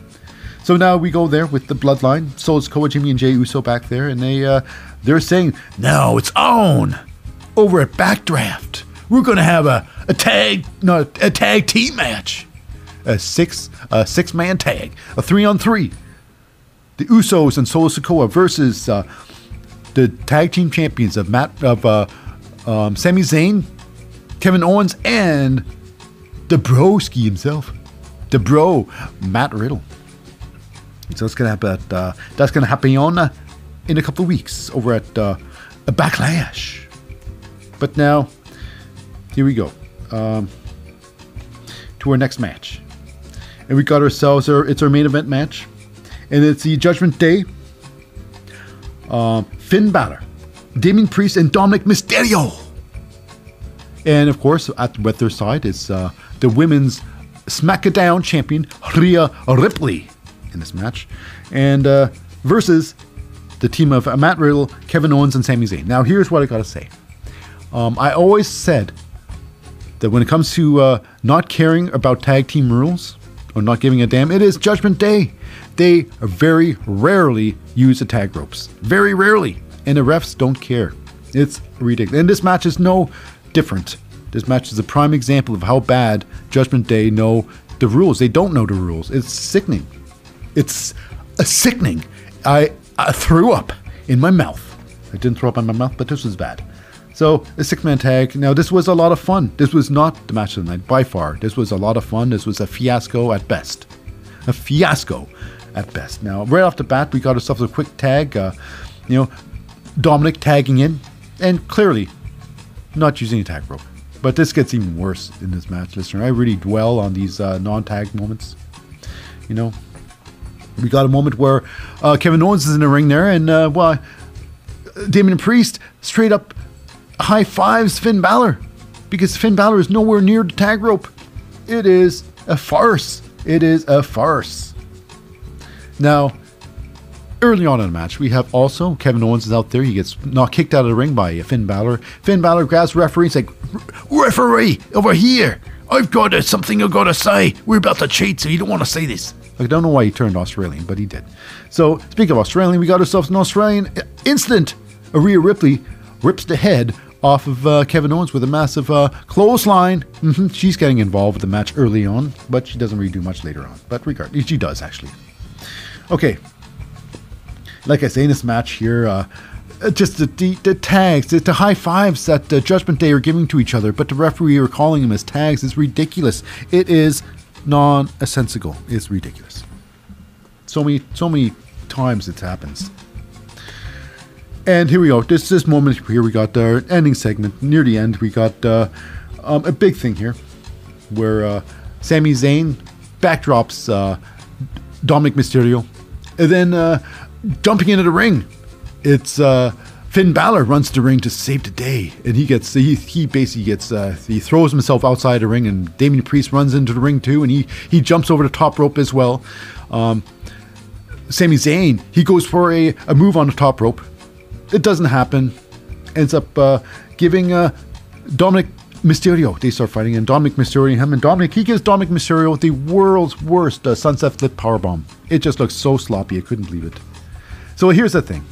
So now we go there with the bloodline. So it's Koa Jimmy and Jey Uso back there, and they uh, they're saying now it's on over at Backdraft. We're gonna have a, a tag no a tag team match, a six a six man tag, a three on three. The Usos and Solo Sikoa versus uh, the tag team champions of Matt of uh, um, Sami Zayn, Kevin Owens, and the Broski himself, the Bro Matt Riddle. So it's gonna happen. At, uh, that's gonna happen on uh, in a couple of weeks over at uh, Backlash. But now, here we go um, to our next match, and we got ourselves our it's our main event match, and it's the Judgment Day. Uh, Finn Balor, Damian Priest, and Dominik Mysterio. And of course, at with their side is uh, the women's SmackDown champion Rhea Ripley in this match, and uh, versus the team of Matt Riddle, Kevin Owens, and Sami Zayn. Now, here's what I gotta say. Um, I always said that when it comes to uh, not caring about tag team rules or not giving a damn, it is Judgment Day. They very rarely use the tag ropes. Very rarely. And the refs don't care. It's ridiculous. And this match is no different. This match is a prime example of how bad Judgment Day know the rules. They don't know the rules. It's sickening. It's sickening. I, I threw up in my mouth. I didn't throw up in my mouth, but this was bad. So a six man tag. Now this was a lot of fun. This was not the match of the night by far. This was a lot of fun. This was a fiasco at best. A fiasco at best. Now right off the bat, we got ourselves a quick tag. Uh, you know, Dominik tagging in, and clearly not using a tag rope. But this gets even worse in this match, listener. I really dwell on these uh, non-tag moments. You know, we got a moment where uh, Kevin Owens is in the ring there, and uh, well, Damian Priest straight up high fives Finn Balor because Finn Balor is nowhere near the tag rope. It is a farce. It is a farce. Now, early on in the match, we have also Kevin Owens is out there. He gets not kicked out of the ring by Finn Balor. Finn Balor grabs referee and like, "Referee, over here! I've got a, something I've got to say. We're about to cheat, so you don't want to say this." I don't know why he turned Australian, but he did. So, speaking of Australian, we got ourselves an Australian incident. Rhea Ripley rips the head off of uh, Kevin Owens with a massive uh, clothesline. Mm-hmm. She's getting involved with the match early on, but she doesn't really do much later on. But regardless, she does actually. Okay, like I say in this match here, uh, just the, the, the, tags, the, the high fives that uh, Judgment Day are giving to each other, but the referee are calling them as tags is ridiculous. It is nonsensical. It's ridiculous. So many, so many times it happens. And here we go. This this moment here we got the ending segment near the end. We got uh, um, a big thing here, where uh, Sami Zayn backdrops uh, Dominik Mysterio, and then uh, jumping into the ring, it's uh, Finn Balor runs to the ring to save the day, and he gets he he basically gets uh, he throws himself outside the ring, and Damian Priest runs into the ring too, and he he jumps over the top rope as well. Um, Sami Zayn he goes for a, a move on the top rope, it doesn't happen. Ends up uh, giving uh, Dominik Mysterio. They start fighting, and Dominik Mysterio and him, and Dominic he gives Dominik Mysterio the world's worst uh, sunset flip powerbomb. It just looks so sloppy. I couldn't believe it. So here's the thing.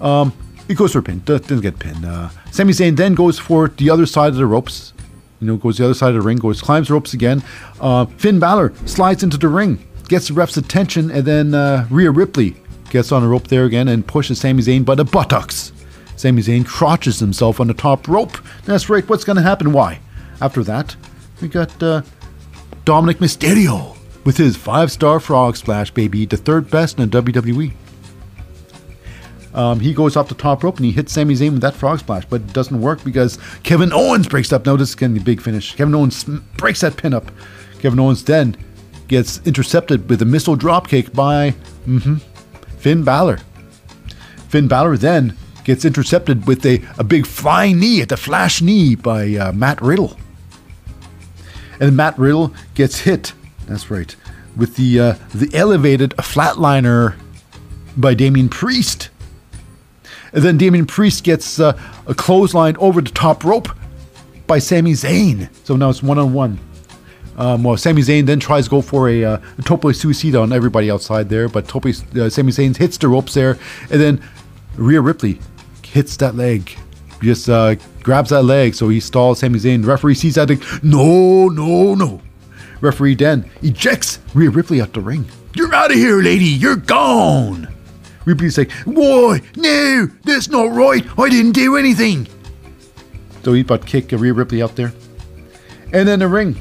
Um, he goes for a pin. Doesn't get pinned. Uh, Sami Zayn then goes for the other side of the ropes. You know, goes the other side of the ring, goes climbs the ropes again. Uh, Finn Balor slides into the ring, gets the ref's attention, and then uh, Rhea Ripley gets on a rope there again and pushes Sami Zayn by the buttocks. Sami Zayn crotches himself on the top rope. That's right, what's going to happen? Why? After that, we got uh, Dominik Mysterio with his five star frog splash, baby, the third best in the WWE. Um, he goes off the top rope and he hits Sami Zayn with that frog splash, but it doesn't work because Kevin Owens breaks up. Now this is be a big finish. Kevin Owens breaks that pin up. Kevin Owens then gets intercepted with a missile dropkick by mm-hmm, Finn Balor. Finn Balor then gets intercepted with a, a big flying knee at the flash knee by uh, Matt Riddle. And Matt Riddle gets hit, that's right, with the, uh, the elevated flatliner by Damian Priest. And then Damian Priest gets uh, a clothesline over the top rope by Sami Zayn. So now it's one on one. Um, well, Sami Zayn then tries to go for a, uh, a tope suicida on everybody outside there, but tope, uh, Sami Zayn hits the ropes there, and then Rhea Ripley hits that leg, just uh, grabs that leg, so he stalls Sami Zayn. The referee sees that, like, no, no, no. Referee then ejects Rhea Ripley out the ring. You're out of here, lady. You're gone. Ripley's like, why? No, that's not right. I didn't do anything. So he but kick Rhea Ripley out there. And then the ring.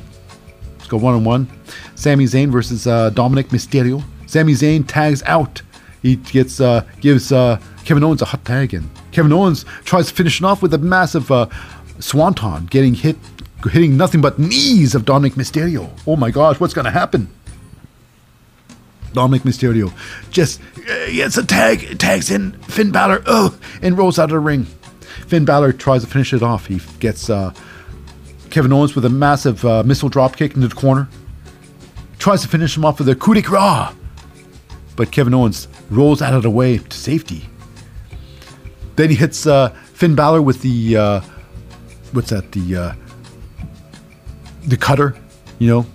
Go one on one. Sami Zayn versus uh, Dominik Mysterio. Sami Zayn tags out. He gets uh, gives uh, Kevin Owens a hot tag in. Kevin Owens tries to finish it off with a massive uh, swanton, getting hit, hitting nothing but knees of Dominik Mysterio. Oh my gosh, what's gonna happen? Dominik Mysterio just uh, gets a tag, tags in Finn Balor, oh, and rolls out of the ring. Finn Balor tries to finish it off. He gets uh, Kevin Owens with a massive uh, missile dropkick into the corner. Tries to finish him off with a coup de grace. But Kevin Owens rolls out of the way to safety. Then he hits uh, Finn Balor with the uh, what's that? The uh, the cutter, you know,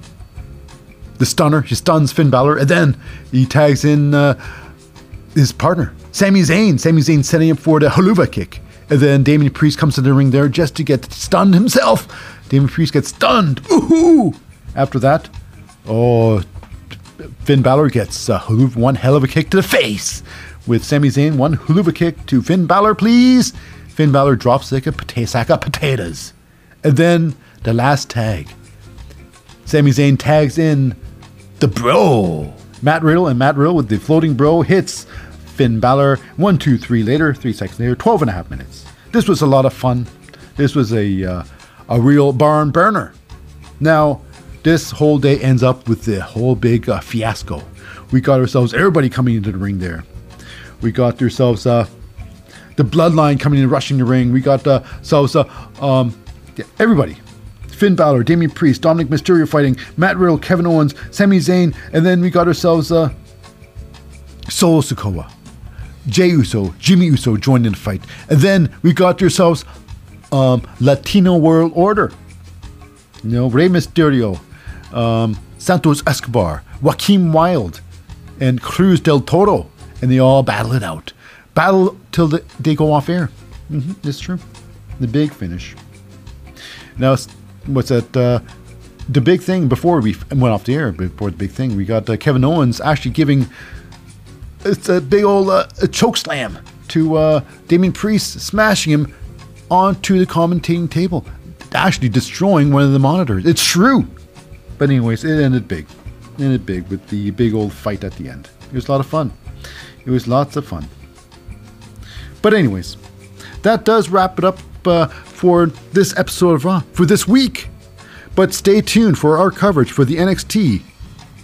the stunner. He stuns Finn Balor, and then he tags in uh, his partner, Sami Zayn. Sami Zayn setting him for the helluva kick. And then Damian Priest comes to the ring there just to get stunned himself. Damian Priest gets stunned. Ooh! After that, oh, Finn Balor gets uh, one hell of a kick to the face. With Sami Zayn, one helluva kick to Finn Balor, please. Finn Balor drops like a potato sack of potatoes. And then the last tag. Sami Zayn tags in the bro. Matt Riddle and Matt Riddle with the floating bro hits Finn Balor. One, two, three later, three seconds later, 12 and a half minutes. This was a lot of fun. This was a, uh, a real barn burner. Now, this whole day ends up with the whole big uh, fiasco. We got ourselves everybody coming into the ring there. We got ourselves uh, the bloodline coming in, rushing the ring. We got uh, ourselves uh, um, everybody. Finn Balor, Damian Priest, Dominik Mysterio fighting, Matt Riddle, Kevin Owens, Sami Zayn, and then we got ourselves uh, Solo Sikoa, Jey Uso, Jimmy Uso joined in the fight, and then we got ourselves um, Latino World Order. You know, Rey Mysterio, um, Santos Escobar, Joaquin Wilde, and Cruz del Toro, and they all battle it out. Battle till the, they go off air. Mm-hmm, it's true. The big finish. Now, what's that? Uh, the big thing before we went off the air, before the big thing, we got uh, Kevin Owens actually giving it's a big old uh, choke slam to uh, Damian Priest, smashing him onto the commentating table, actually destroying one of the monitors. It's true. But anyways, it ended big. It ended big with the big old fight at the end. It was a lot of fun. It was lots of fun. But anyways, that does wrap it up uh, for this episode of Raw for this week. But stay tuned for our coverage for the NXT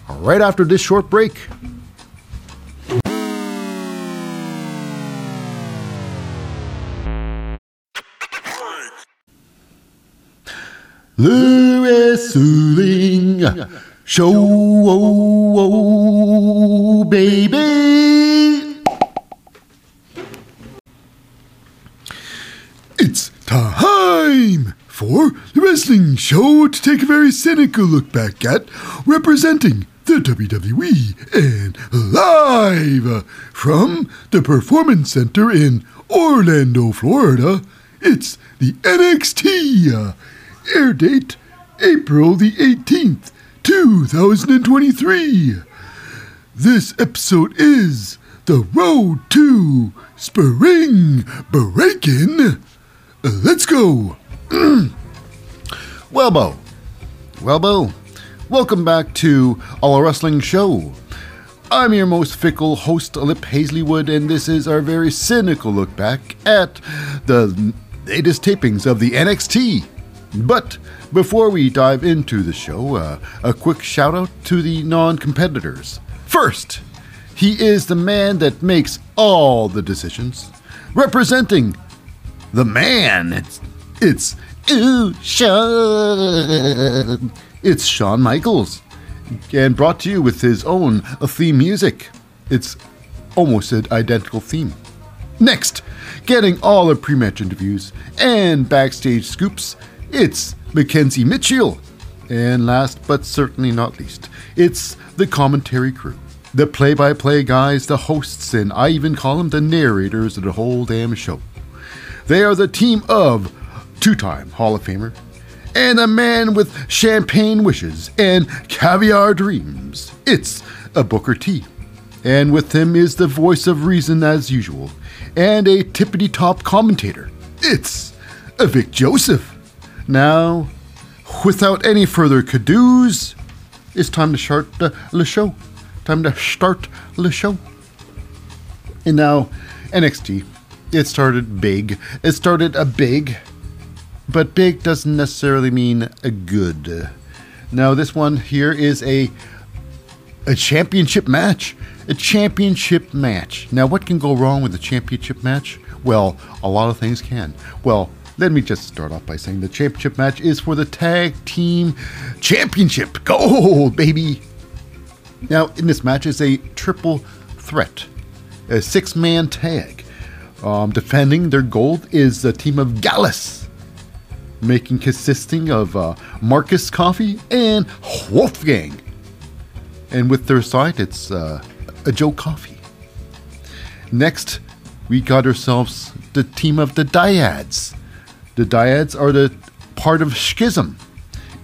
right after this short break. Le Wrestling Show, oh, oh, baby. It's time for the wrestling show to take a very cynical look back at representing the WWE and live from the Performance Center in Orlando, Florida. It's the NXT uh, Air date April the 18th, 2023. This episode is The Road to Spring Breakin'. Let's go. well, Bo. Well, Bo. Welcome back to Le Wrestling Show. I'm your most fickle host, Lip Hazleywood, and this is our very cynical look back at the latest tapings of the NXT but before we dive into the show, uh, a quick shout out to the non competitors. First, he is the man that makes all the decisions. Representing the man, it's, it's Shawn. It's Shawn Michaels. And brought to you with his own theme music. It's almost an identical theme. Next, getting all the pre match interviews and backstage scoops it's McKenzie Mitchell. And last but certainly not least, it's the commentary crew. The play by play guys, the hosts, and I even call them the narrators of the whole damn show. They are the team of two time Hall of Famer and a man with champagne wishes and caviar dreams. It's a Booker T. And with him is the voice of reason as usual and a tippity top commentator. It's a Vic Joseph. Now, without any further cadoos, it's time to start the, the show. Time to start the show. And now, NXT. It started big. It started a big, but big doesn't necessarily mean a good. Now, this one here is a a championship match. A championship match. Now, what can go wrong with a championship match? Well, a lot of things can. Well, let me just start off by saying the championship match is for the tag team championship. Gold, baby! Now, in this match is a triple threat, a six man tag. Um, defending their gold is the team of Gallus, making consisting of uh, Marcus Coffey and Wolfgang. And with their side, it's uh, a Joe Coffey. Next, we got ourselves the team of the Dyads. The Dyads are the part of Schism.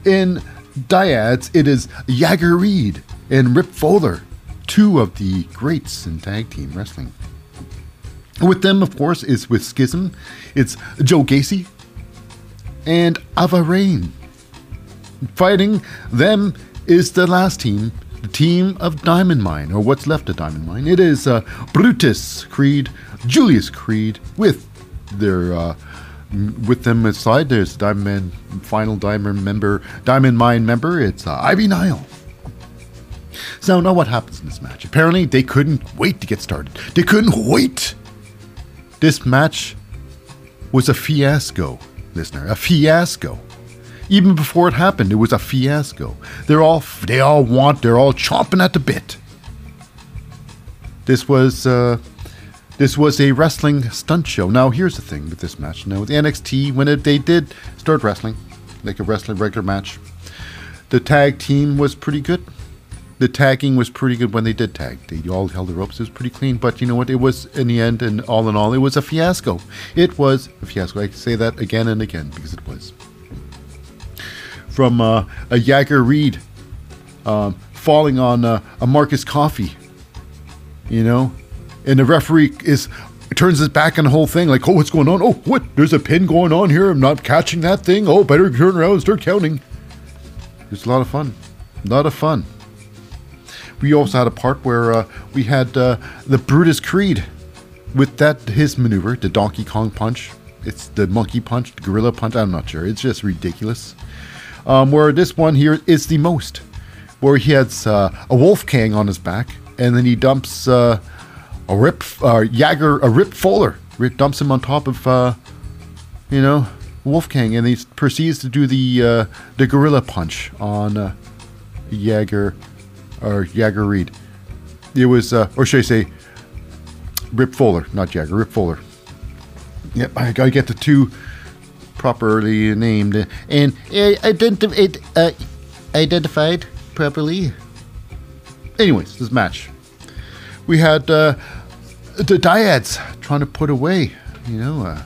In Dyads, it is Jagger Reid and Rip Fowler, two of the greats in tag team wrestling. With them, of course, is with Schism, it's Joe Gacy and Ava Raine. Fighting them is the last team, the team of Diamond Mine, or what's left of Diamond Mine. It is uh, Brutus Creed, Julius Creed, with their uh, with them aside. There's Diamond final Diamond member, Diamond Mine member. It's uh, Ivy Nile. So now what happens in this match? Apparently they couldn't wait to get started. They couldn't wait. This match was a fiasco, listener. A fiasco. Even before it happened, it was a fiasco. They're all they all want. They're all chomping at the bit. This was uh, this was a wrestling stunt show. Now here's the thing with this match. Now with NXT, when it, they did start wrestling, like a wrestling regular match, the tag team was pretty good. The tagging was pretty good when they did tag. They all held the ropes. It was pretty clean. But you know what? It was in the end, and all in all, it was a fiasco. It was a fiasco. I say that again and again because it was from uh, a Jagger Reid um, falling on uh, a Marcus Coffey, You know, and the referee is turns his back on the whole thing, like, oh, what's going on? Oh, what? There's a pin going on here. I'm not catching that thing. Oh, better turn around and start counting. It's a lot of fun. A lot of fun. We also had a part where uh, we had uh, the Brutus Creed with that his maneuver, the Donkey Kong punch. It's the monkey punch, the gorilla punch. I'm not sure. It's just ridiculous. Um, where this one here is the most, where he has uh, a Wolfgang on his back, and then he dumps uh, a Rip uh, Jagger, a Rip Rip dumps him on top of, uh, you know, Wolfgang, and he proceeds to do the uh, the gorilla punch on uh, Jagger or Jagger Reid. It was, uh, or should I say, Rip Fowler, not Jagger, Rip Fowler. Yep, I gotta get the two properly named and uh, identi- uh, identified properly. Anyways, this match. We had uh, the Dyads trying to put away, you know, uh,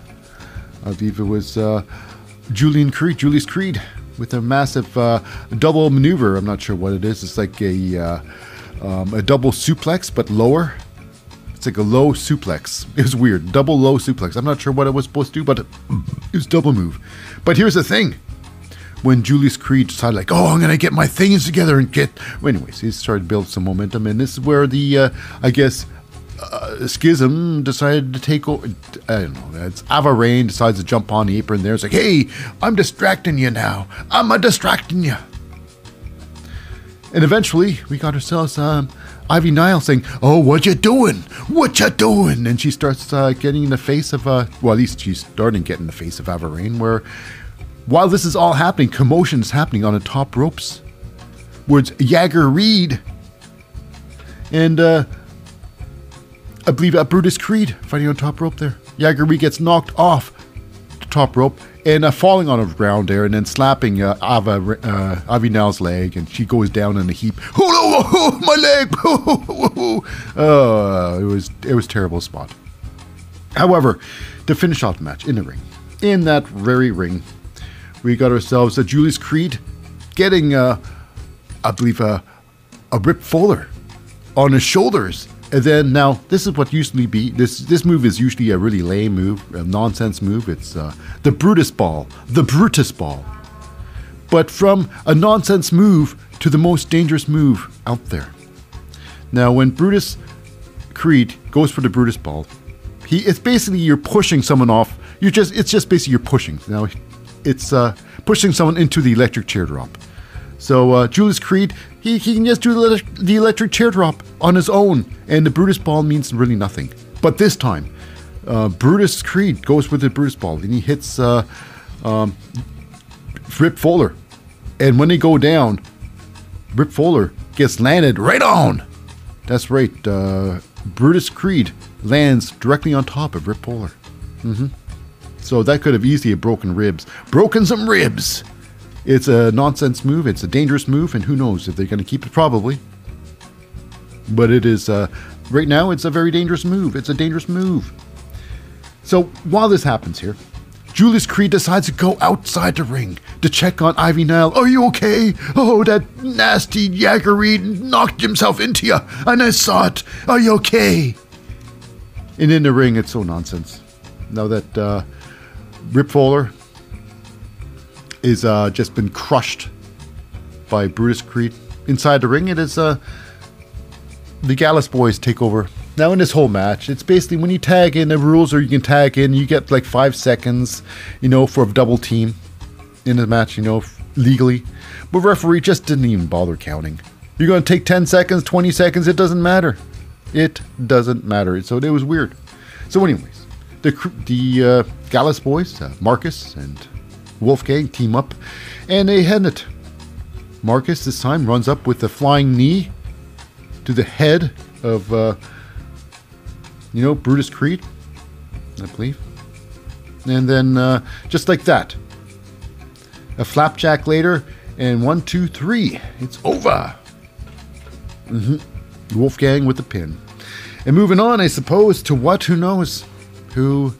I it was uh, Julian Creed, Julius Creed, with a massive uh, double maneuver. I'm not sure what it is. It's like a uh, um, a double suplex, but lower. It's like a low suplex. It was weird. Double low suplex. I'm not sure what it was supposed to do, but it, was double move. But here's the thing. When Julius Creed decided, like, oh, I'm to get my things together and get. Well, anyways, he started to build some momentum. And this is where the, uh, I guess, uh, Schism decided to take over. I don't know. It's Ava Raine decides to jump on the apron there. It's like, hey, I'm distracting you now. I'm a distracting you. And eventually, we got ourselves um, Ivy Nile saying, "Oh, what you doing? What you doing?" And she starts uh, getting in the face of, uh, well, at least she's starting to get in the face of Ava Raine, where while this is all happening, commotion is happening on the top ropes. Where it's Jagger Reid and uh, I believe uh, Brutus Creed fighting on top rope there. Reid gets knocked off the top rope and uh, falling on the ground there, and then slapping uh, Ava uh, Ivy Nile's leg, and she goes down in a heap. Oh, oh, oh my leg! oh, it was it was terrible spot. However, to finish off the match in the ring, in that very ring, we got ourselves a Julius Creed getting, uh, I believe, uh, a Rip Fowler on his shoulders. And then now this is what usually be this this move is usually a really lame move, a nonsense move. It's uh, the Brutus ball, the Brutus ball. But from a nonsense move to the most dangerous move out there. Now when Brutus Creed goes for the Brutus ball, he it's basically you're pushing someone off. You just it's just basically you're pushing. Now it's uh, pushing someone into the electric chair drop. So uh, Julius Creed, he, he can just do the, the electric chair drop on his own, and the Brutus ball means really nothing. But this time, uh, Brutus Creed goes with the Brutus ball, and he hits uh, um, Rip Fowler. And when they go down, Rip Fowler gets landed right on. That's right. Uh, Brutus Creed lands directly on top of Rip Fowler. Mm-hmm. So that could have easily broken ribs. Broken some ribs. It's a nonsense move. It's a dangerous move, and who knows if they're going to keep it? Probably. But it is uh, right now. It's a very dangerous move. It's a dangerous move. So while this happens here, Julius Creed decides to go outside the ring to check on Ivy Nile. Are you okay? Oh, that nasty Jagger knocked himself into you, and I saw it. Are you okay? And in the ring, it's so nonsense. Now that uh, Rip Fowler is uh, just been crushed by Brutus Creed inside the ring, it is uh, the Gallus boys take over now, in this whole match, it's basically when you tag in, the rules are you can tag in, you get like five seconds, you know, for a double team in the match, you know, legally. But referee just didn't even bother counting. You're going to take 10 seconds, 20 seconds, it doesn't matter. It doesn't matter. So it was weird. So, anyways, the the uh, Gallus boys, uh, Marcus and Wolfgang, team up and they head it. Marcus this time runs up with a flying knee to the head of. Uh, you know, Brutus Creed, I believe. And then uh, just like that, a flapjack later, and one, two, three, it's over. Mm-hmm. Wolfgang with the pin. And moving on, I suppose, to what? Who knows? Who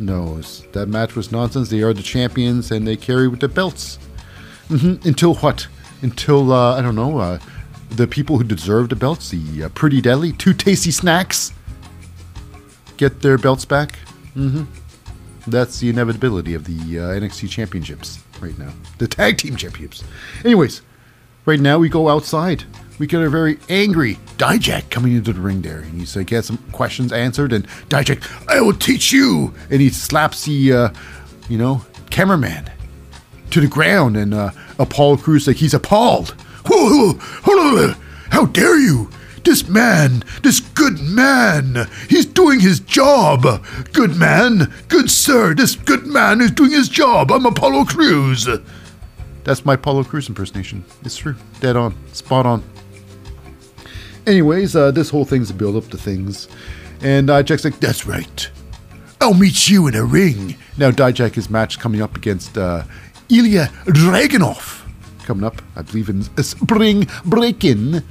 knows? That match was nonsense. They are the champions and they carry with the belts. Mm-hmm. Until what? Until, uh, I don't know, uh, the people who deserve the belts, the uh, Pretty Deadly, two tasty snacks, get their belts back. Mm-hmm. That's the inevitability of the uh, NXT championships right now. The tag team championships. Anyways, right now we go outside. We get a very angry Dijak coming into the ring there. And he's like, get some questions answered. And Dijak, I will teach you. And he slaps the, uh, you know, cameraman to the ground. And uh, Apollo Crews, like, he's appalled. Whoa, whoa, how dare you? This man, this good man, he's doing his job. Good man, good sir, this good man is doing his job. I'm Apollo Crews. That's my Apollo Crews impersonation. It's true. Dead on. Spot on. Anyways, uh, this whole thing's a build up to things. And uh, Jack's like, that's right. I'll meet you in a ring. Now, Dijak is matched coming up against uh, Ilya Dragunov. Coming up, I believe, in Spring Breakin'.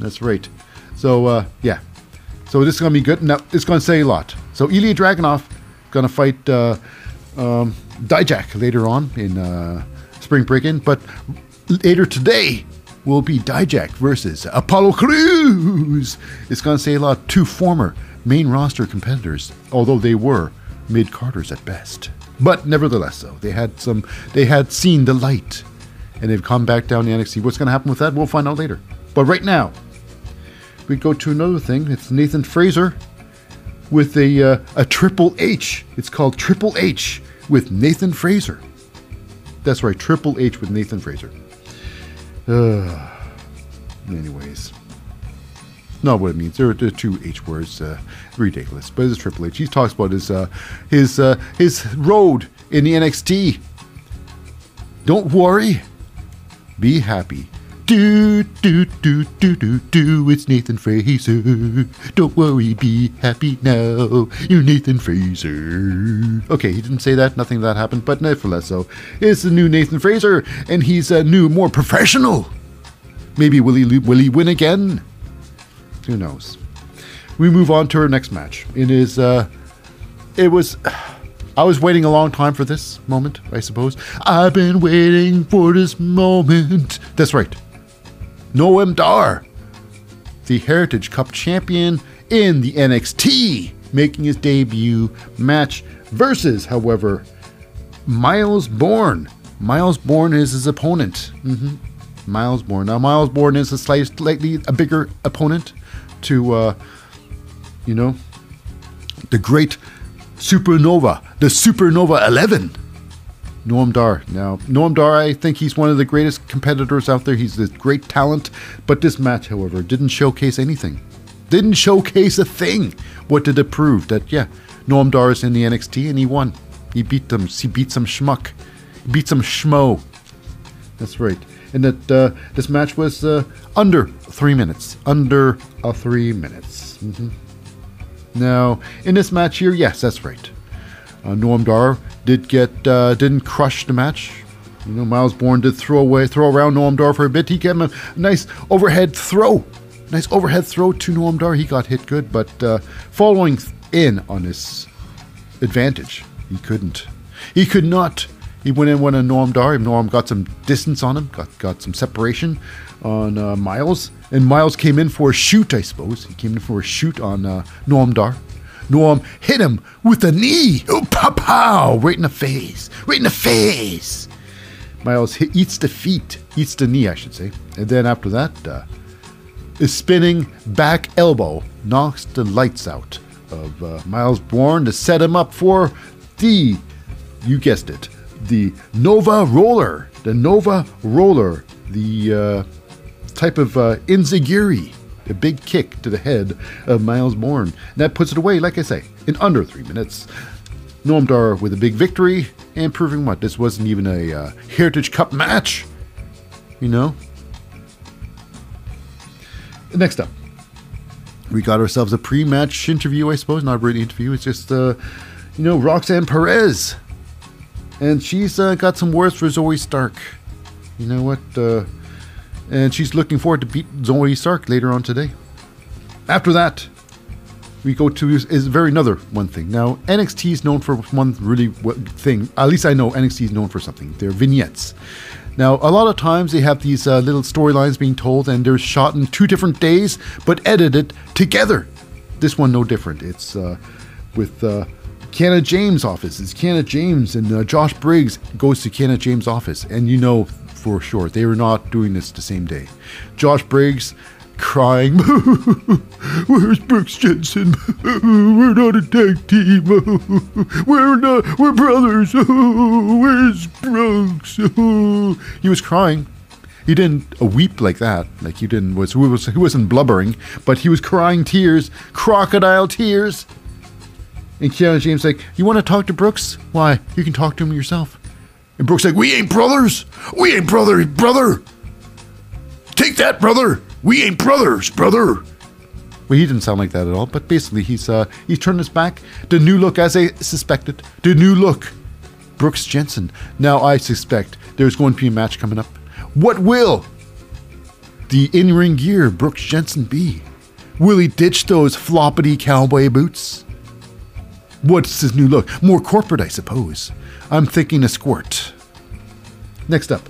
That's right. So uh, yeah. So this is gonna be good. Now it's gonna say a lot. So Ilya Dragunov is gonna fight uh, um, Dijak later on in uh, Spring Break-In, but later today will be Dijak versus Apollo Crews. It's gonna say a lot. Two former main roster competitors, although they were mid carders at best. But nevertheless, though, they had some. They had seen the light, and they've come back down the NXT. What's going to happen with that? We'll find out later. But right now, we go to another thing. It's Nathan Frazer with a uh, a Triple H. It's called Triple H with Nathan Frazer. That's right, Triple H with Nathan Frazer. Uh, anyways, not what it means. There are, two H words. Uh, ridiculous, but it's Triple H. He talks about his uh, his uh, his road in the NXT. Don't worry, be happy. Do, do, do, do, do, do, it's Nathan Frazer. Don't worry, be happy now. You're Nathan Frazer. Okay, he didn't say that, nothing of that happened, but nevertheless, so it's the new Nathan Frazer, and he's a new, more professional. Maybe will he will he win again? Who knows? We move on to our next match. It is uh it was I was waiting a long time for this moment, I suppose. I've been waiting for this moment. That's right. Noam Dar, the Heritage Cup champion in the NXT, making his debut match versus, however, Myles Borne. Myles Borne is his opponent. Mm-hmm. Myles Borne. Now, Myles Borne is a slightly a bigger opponent to, uh, you know, the great Supernova, the Supernova 11. Noam Dar. Now, Noam Dar, I think he's one of the greatest competitors out there. He's a great talent, but this match, however, didn't showcase anything. Didn't showcase a thing. What did it prove? That yeah, Noam Dar is in the NXT and he won. He beat them. He beat some schmuck. He beat some schmo. That's right. And that uh, this match was uh, under three minutes. Under a three minutes. Mm-hmm. Now, in this match here, yes, that's right. Uh, Noam Dar did get uh, didn't crush the match. You know, Myles Borne did throw away, throw around Noam Dar for a bit. He gave him a nice overhead throw, nice overhead throw to Noam Dar. He got hit good, but uh, following in on his advantage. He couldn't. He could not. He went in when a Noam Dar. Noam got some distance on him, got, got some separation on uh, Myles. And Myles came in for a shoot, I suppose. He came in for a shoot on uh, Noam Dar. Noam hit him with a knee. Oh, pow, pow, right in the face. Right in the face. Myles hit, eats the feet, eats the knee, I should say. And then after that, uh, spinning back elbow knocks the lights out of uh, Myles Borne to set him up for the, you guessed it, the Nova Roller. The Nova Roller, the uh, type of uh, Enzuigiri, a big kick to the head of Myles Borne. And that puts it away, like I say, in under three minutes. Noam Dar with a big victory and proving what? This wasn't even a uh, Heritage Cup match. You know? Next up, we got ourselves a pre match interview, I suppose. Not really an interview, it's just, uh, you know, Roxanne Perez. And she's uh, got some words for Zoey Stark. You know what? And she's looking forward to beat Zoey Stark later on today. After that, we go to is, very another one thing. Now NXT is known for one really thing. At least I know NXT is known for something. They're vignettes. Now a lot of times they have these uh, little storylines being told, and they're shot in two different days, but edited together. This one no different. It's uh, with uh, James' office. It's Kiana James and uh, Josh Briggs goes to Kiana James' office, and you know for sure they were not doing this the same day. Josh Briggs crying, Where's Brooks Jensen? We're not a tag team. We're not. We're brothers. Where's Brooks? He was crying. He didn't weep like that. Like he didn't was he was he wasn't blubbering, but he was crying tears, crocodile tears. And Kiana James like, you want to talk to Brooks? Why? You can talk to him yourself. And Brooks like, we ain't brothers. We ain't brothers, brother. Take that, brother. We ain't brothers, brother. Well, he didn't sound like that at all. But basically, he's uh, he's turned his back. The new look, as I suspected, the new look, Brooks Jensen. Now I suspect there's going to be a match coming up. What will the in-ring gear Brooks Jensen be? Will he ditch those floppity cowboy boots? What's his new look? More corporate, I suppose. I'm thinking a squirt. Next up,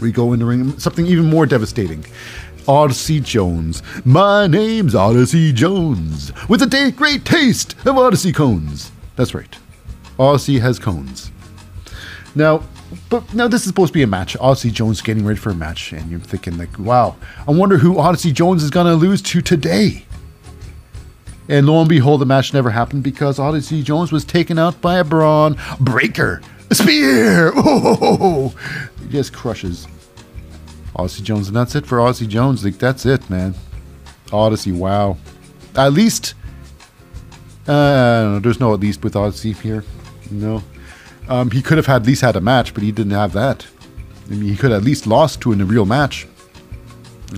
we go into ring something even more devastating. Odyssey Jones. My name's Odyssey Jones, with a great taste of Odyssey cones. That's right. Odyssey has cones. Now, but now this is supposed to be a match. Odyssey Jones getting ready for a match, and you're thinking like, wow, I wonder who Odyssey Jones is gonna lose to today. And lo and behold, the match never happened because Odyssey Jones was taken out by a Bron Breakker. A spear! Oh, he just crushes Odyssey Jones, and that's it for Odyssey Jones. Like that's it, man. Odyssey, wow. At least, uh, there's no at least with Odyssey here. No, um, he could have had at least had a match, but he didn't have that. I mean, he could at least lost to in a real match.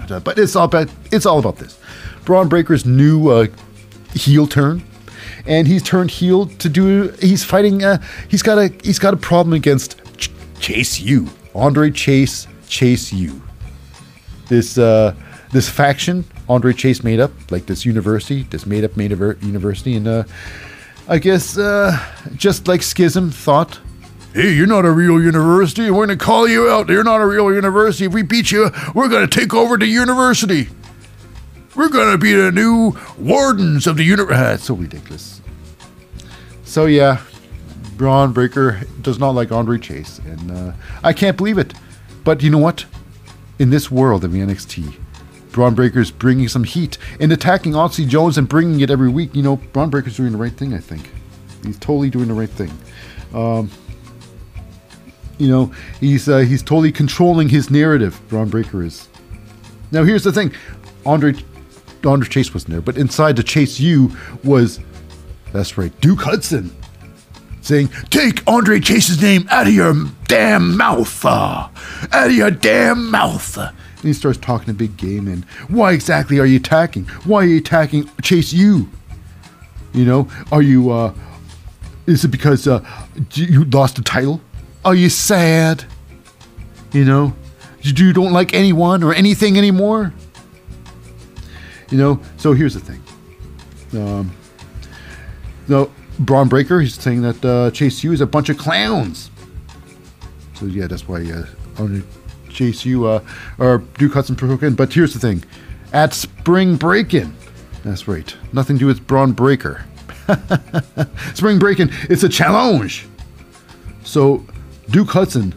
But it's all about it's all about this. Bron Breakker's new uh, heel turn, and he's turned heel to do. He's fighting. Uh, he's got a he's got a problem against Ch- Chase U, Andre Chase Chase U this uh, this faction Andre Chase made up, like this university, this made up made up university, and uh, I guess uh, just like Schism thought, hey, you're not a real university. We're gonna call you out. You're not a real university. If we beat you, we're gonna take over the university. We're gonna be the new wardens of the university. Ah, it's so ridiculous. So yeah, Bron Breakker does not like Andre Chase, and uh, I can't believe it. But you know what? in this world of the NXT. Bron Breakker's bringing some heat and attacking Odyssey Jones and bringing it every week. You know, Bron Breakker's doing the right thing, I think. He's totally doing the right thing. Um, you know, he's uh, he's totally controlling his narrative. Bron Breakker is. Now, here's the thing: Andre Andre Chase wasn't there, but inside the Chase U was, that's right, Duke Hudson saying, Take Andre Chase's name out of your damn mouth! Uh, out of your damn mouth! And he starts talking a big game and why exactly are you attacking? Why are you attacking Chase U? You know, are you, uh, is it because uh, you lost the title? Are you sad? You know, you don't like anyone or anything anymore? You know, so here's the thing. Um, No, Bron Breakker, he's saying that uh, Chase U is a bunch of clowns. So yeah, that's why uh, on Chase U uh, or Duke Hudson in. But here's the thing: at Spring Breakin', that's right, nothing to do with Bron Breakker. Spring Breakin', it's a challenge. So Duke Hudson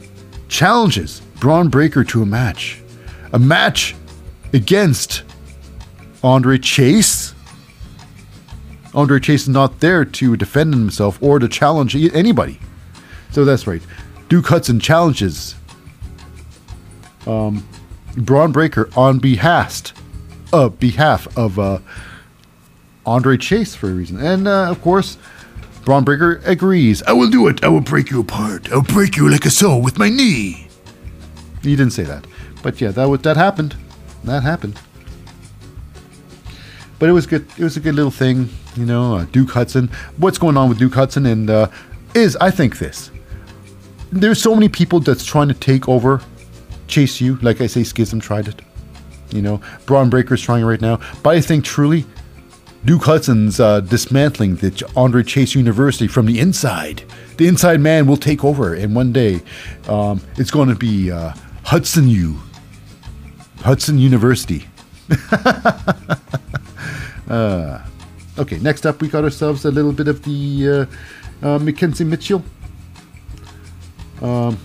challenges Bron Breakker to a match, a match against Andre Chase. Andre Chase is not there to defend himself or to challenge anybody. So that's right. Duke Hudson challenges um, Bron Breakker on behalf, uh, behalf of uh, Andre Chase for a reason. And uh, of course, Bron Breakker agrees. I will do it. I will break you apart. I'll break you like a soul with my knee. He didn't say that. But yeah, that, that happened. That happened. But it was good. It was a good little thing, you know. Uh, Duke Hudson. What's going on with Duke Hudson? And uh, is I think this. There's so many people that's trying to take over Chase U. Like I say, Schism tried it. You know, Bron Breakker's trying right now. But I think truly, Duke Hudson's uh, dismantling the Andre Chase University from the inside. The inside man will take over, and one day um, it's going to be uh, Hudson U. Hudson University. uh, okay, next up, we got ourselves a little bit of the uh, uh, McKenzie Mitchell um,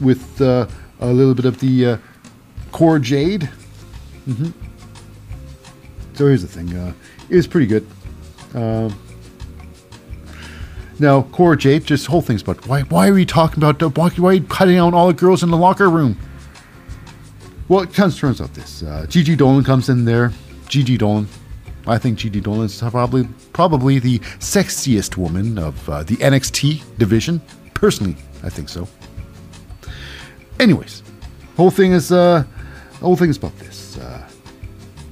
with uh, a little bit of the uh, Cora Jade. Mm-hmm. So here's the thing it was pretty good. Um, now, Cora Jade, just whole thing's but why why are we talking about why, why are you cutting out all the girls in the locker room? Well, it of turns out this. Uh, Gigi Dolan comes in there. Gigi Dolan. I think Gigi Dolan is probably probably the sexiest woman of uh, the NXT division. Personally, I think so. Anyways, whole thing is uh, whole thing is about this. Uh,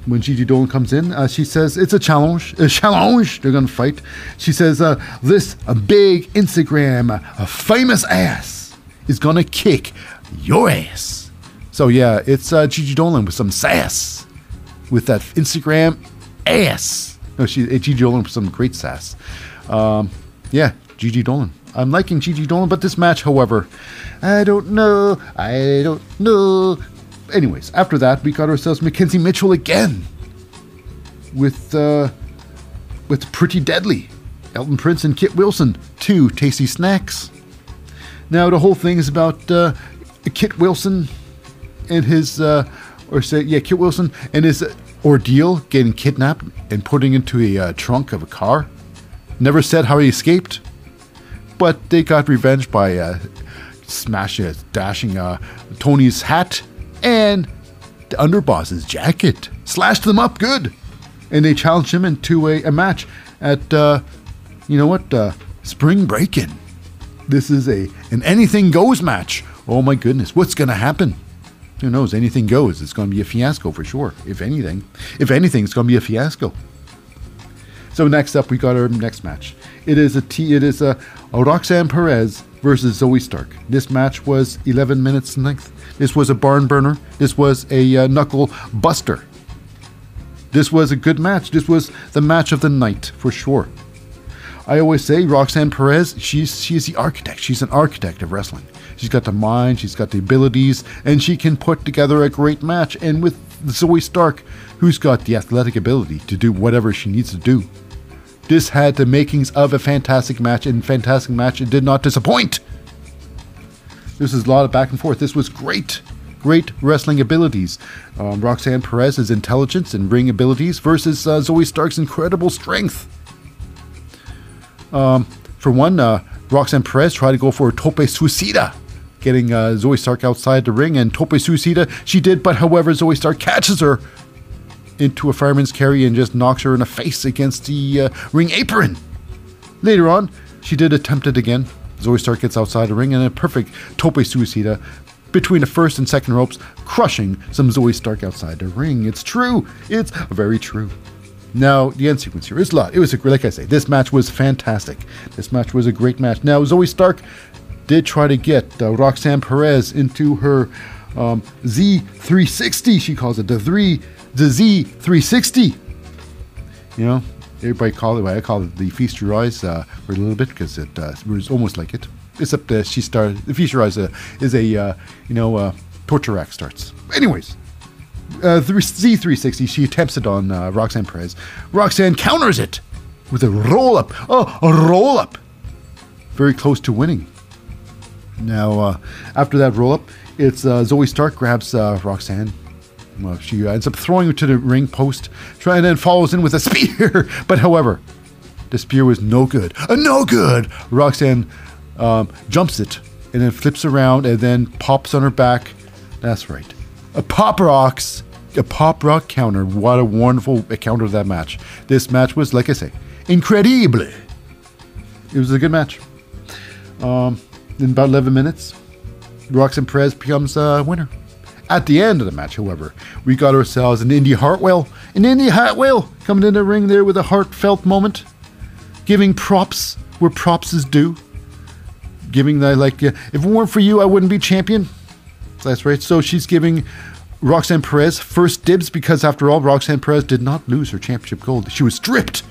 when Gigi Dolan comes in, uh, she says it's a challenge. A challenge. They're gonna fight. She says uh, this a big Instagram, a famous ass is gonna kick your ass. So yeah, it's uh, Gigi Dolan with some sass, with that Instagram ass. No, she Gigi Dolan with some great sass. Um, yeah, Gigi Dolan. I'm liking Gigi Dolan, but this match, however, I don't know. I don't know. Anyways, after that, we got ourselves McKenzie Mitchell again with uh, with Pretty Deadly, Elton Prince and Kit Wilson, two tasty snacks. Now the whole thing is about uh, Kit Wilson and his, uh, or say, yeah, Kit Wilson and his ordeal getting kidnapped and putting into a uh, trunk of a car. Never said how he escaped but they got revenge by uh, smashing, dashing uh, Tony's hat and the underboss's jacket. Slashed them up good. And they challenged him into a, a match at, uh, you know what, uh, Spring Breakin'. This is a an anything goes match. Oh my goodness, what's to happen? Who knows? Anything goes. It's going to be a fiasco for sure. If anything, if anything, it's going to be a fiasco. So next up, we got our next match. It is a T. It is a, a Roxanne Perez versus Zoey Stark. This match was 11 minutes in length. This was a barn burner. This was a uh, knuckle buster. This was a good match. This was the match of the night for sure. I always say Roxanne Perez, she's she's the architect. She's an architect of wrestling. She's got the mind, she's got the abilities, and she can put together a great match. And with Zoey Stark, who's got the athletic ability to do whatever she needs to do. This had the makings of a fantastic match, and fantastic match it did not disappoint. This is a lot of back and forth. This was great. Great wrestling abilities. Um, Roxanne Perez's intelligence and ring abilities versus uh, Zoey Stark's incredible strength. Um, for one, uh, Roxanne Perez tried to go for a tope suicida, getting uh, Zoey Stark outside the ring, and tope suicida she did, but however, Zoey Stark catches her into a fireman's carry and just knocks her in the face against the uh, ring apron. Later on, she did attempt it again. Zoey Stark gets outside the ring and a perfect tope suicida between the first and second ropes, crushing some Zoey Stark outside the ring. It's true. It's very true. Now, the end sequence here is a lot. It was, a, like I say, this match was fantastic. This match was a great match. Now, Zoey Stark did try to get uh, Roxanne Perez into her um, Z360, she calls it, the three the Z360. You know, Everybody call it. I call it the feast your eyes uh, for a little bit because it uh, was almost like it. Except uh, she started. The feast your eyes uh, is a uh, you know uh, torture rack starts. Anyways, uh, Z360. She attempts it on uh, Roxanne Perez. Roxanne counters it with a roll up. Oh, a roll up. Very close to winning. Now, uh, after that roll up, it's uh, Zoey Stark grabs uh, Roxanne. Well, she ends up throwing her to the ring post, trying then follows in with a spear. but however, the spear was no good. Uh, no good. Roxanne um, jumps it and then flips around and then pops on her back. That's right. A pop rocks. A pop rock counter. What a wonderful counter of that match. This match was, like I say, incredible. It was a good match. Um, in about 11 minutes, Roxanne Perez becomes a winner. At the end of the match, however, we got ourselves an Indi Hartwell. An Indi Hartwell coming in the ring there with a heartfelt moment, giving props where props is due. Giving the, like, uh, if it weren't for you, I wouldn't be champion. That's right. So she's giving Roxanne Perez first dibs because, after all, Roxanne Perez did not lose her championship gold. She was stripped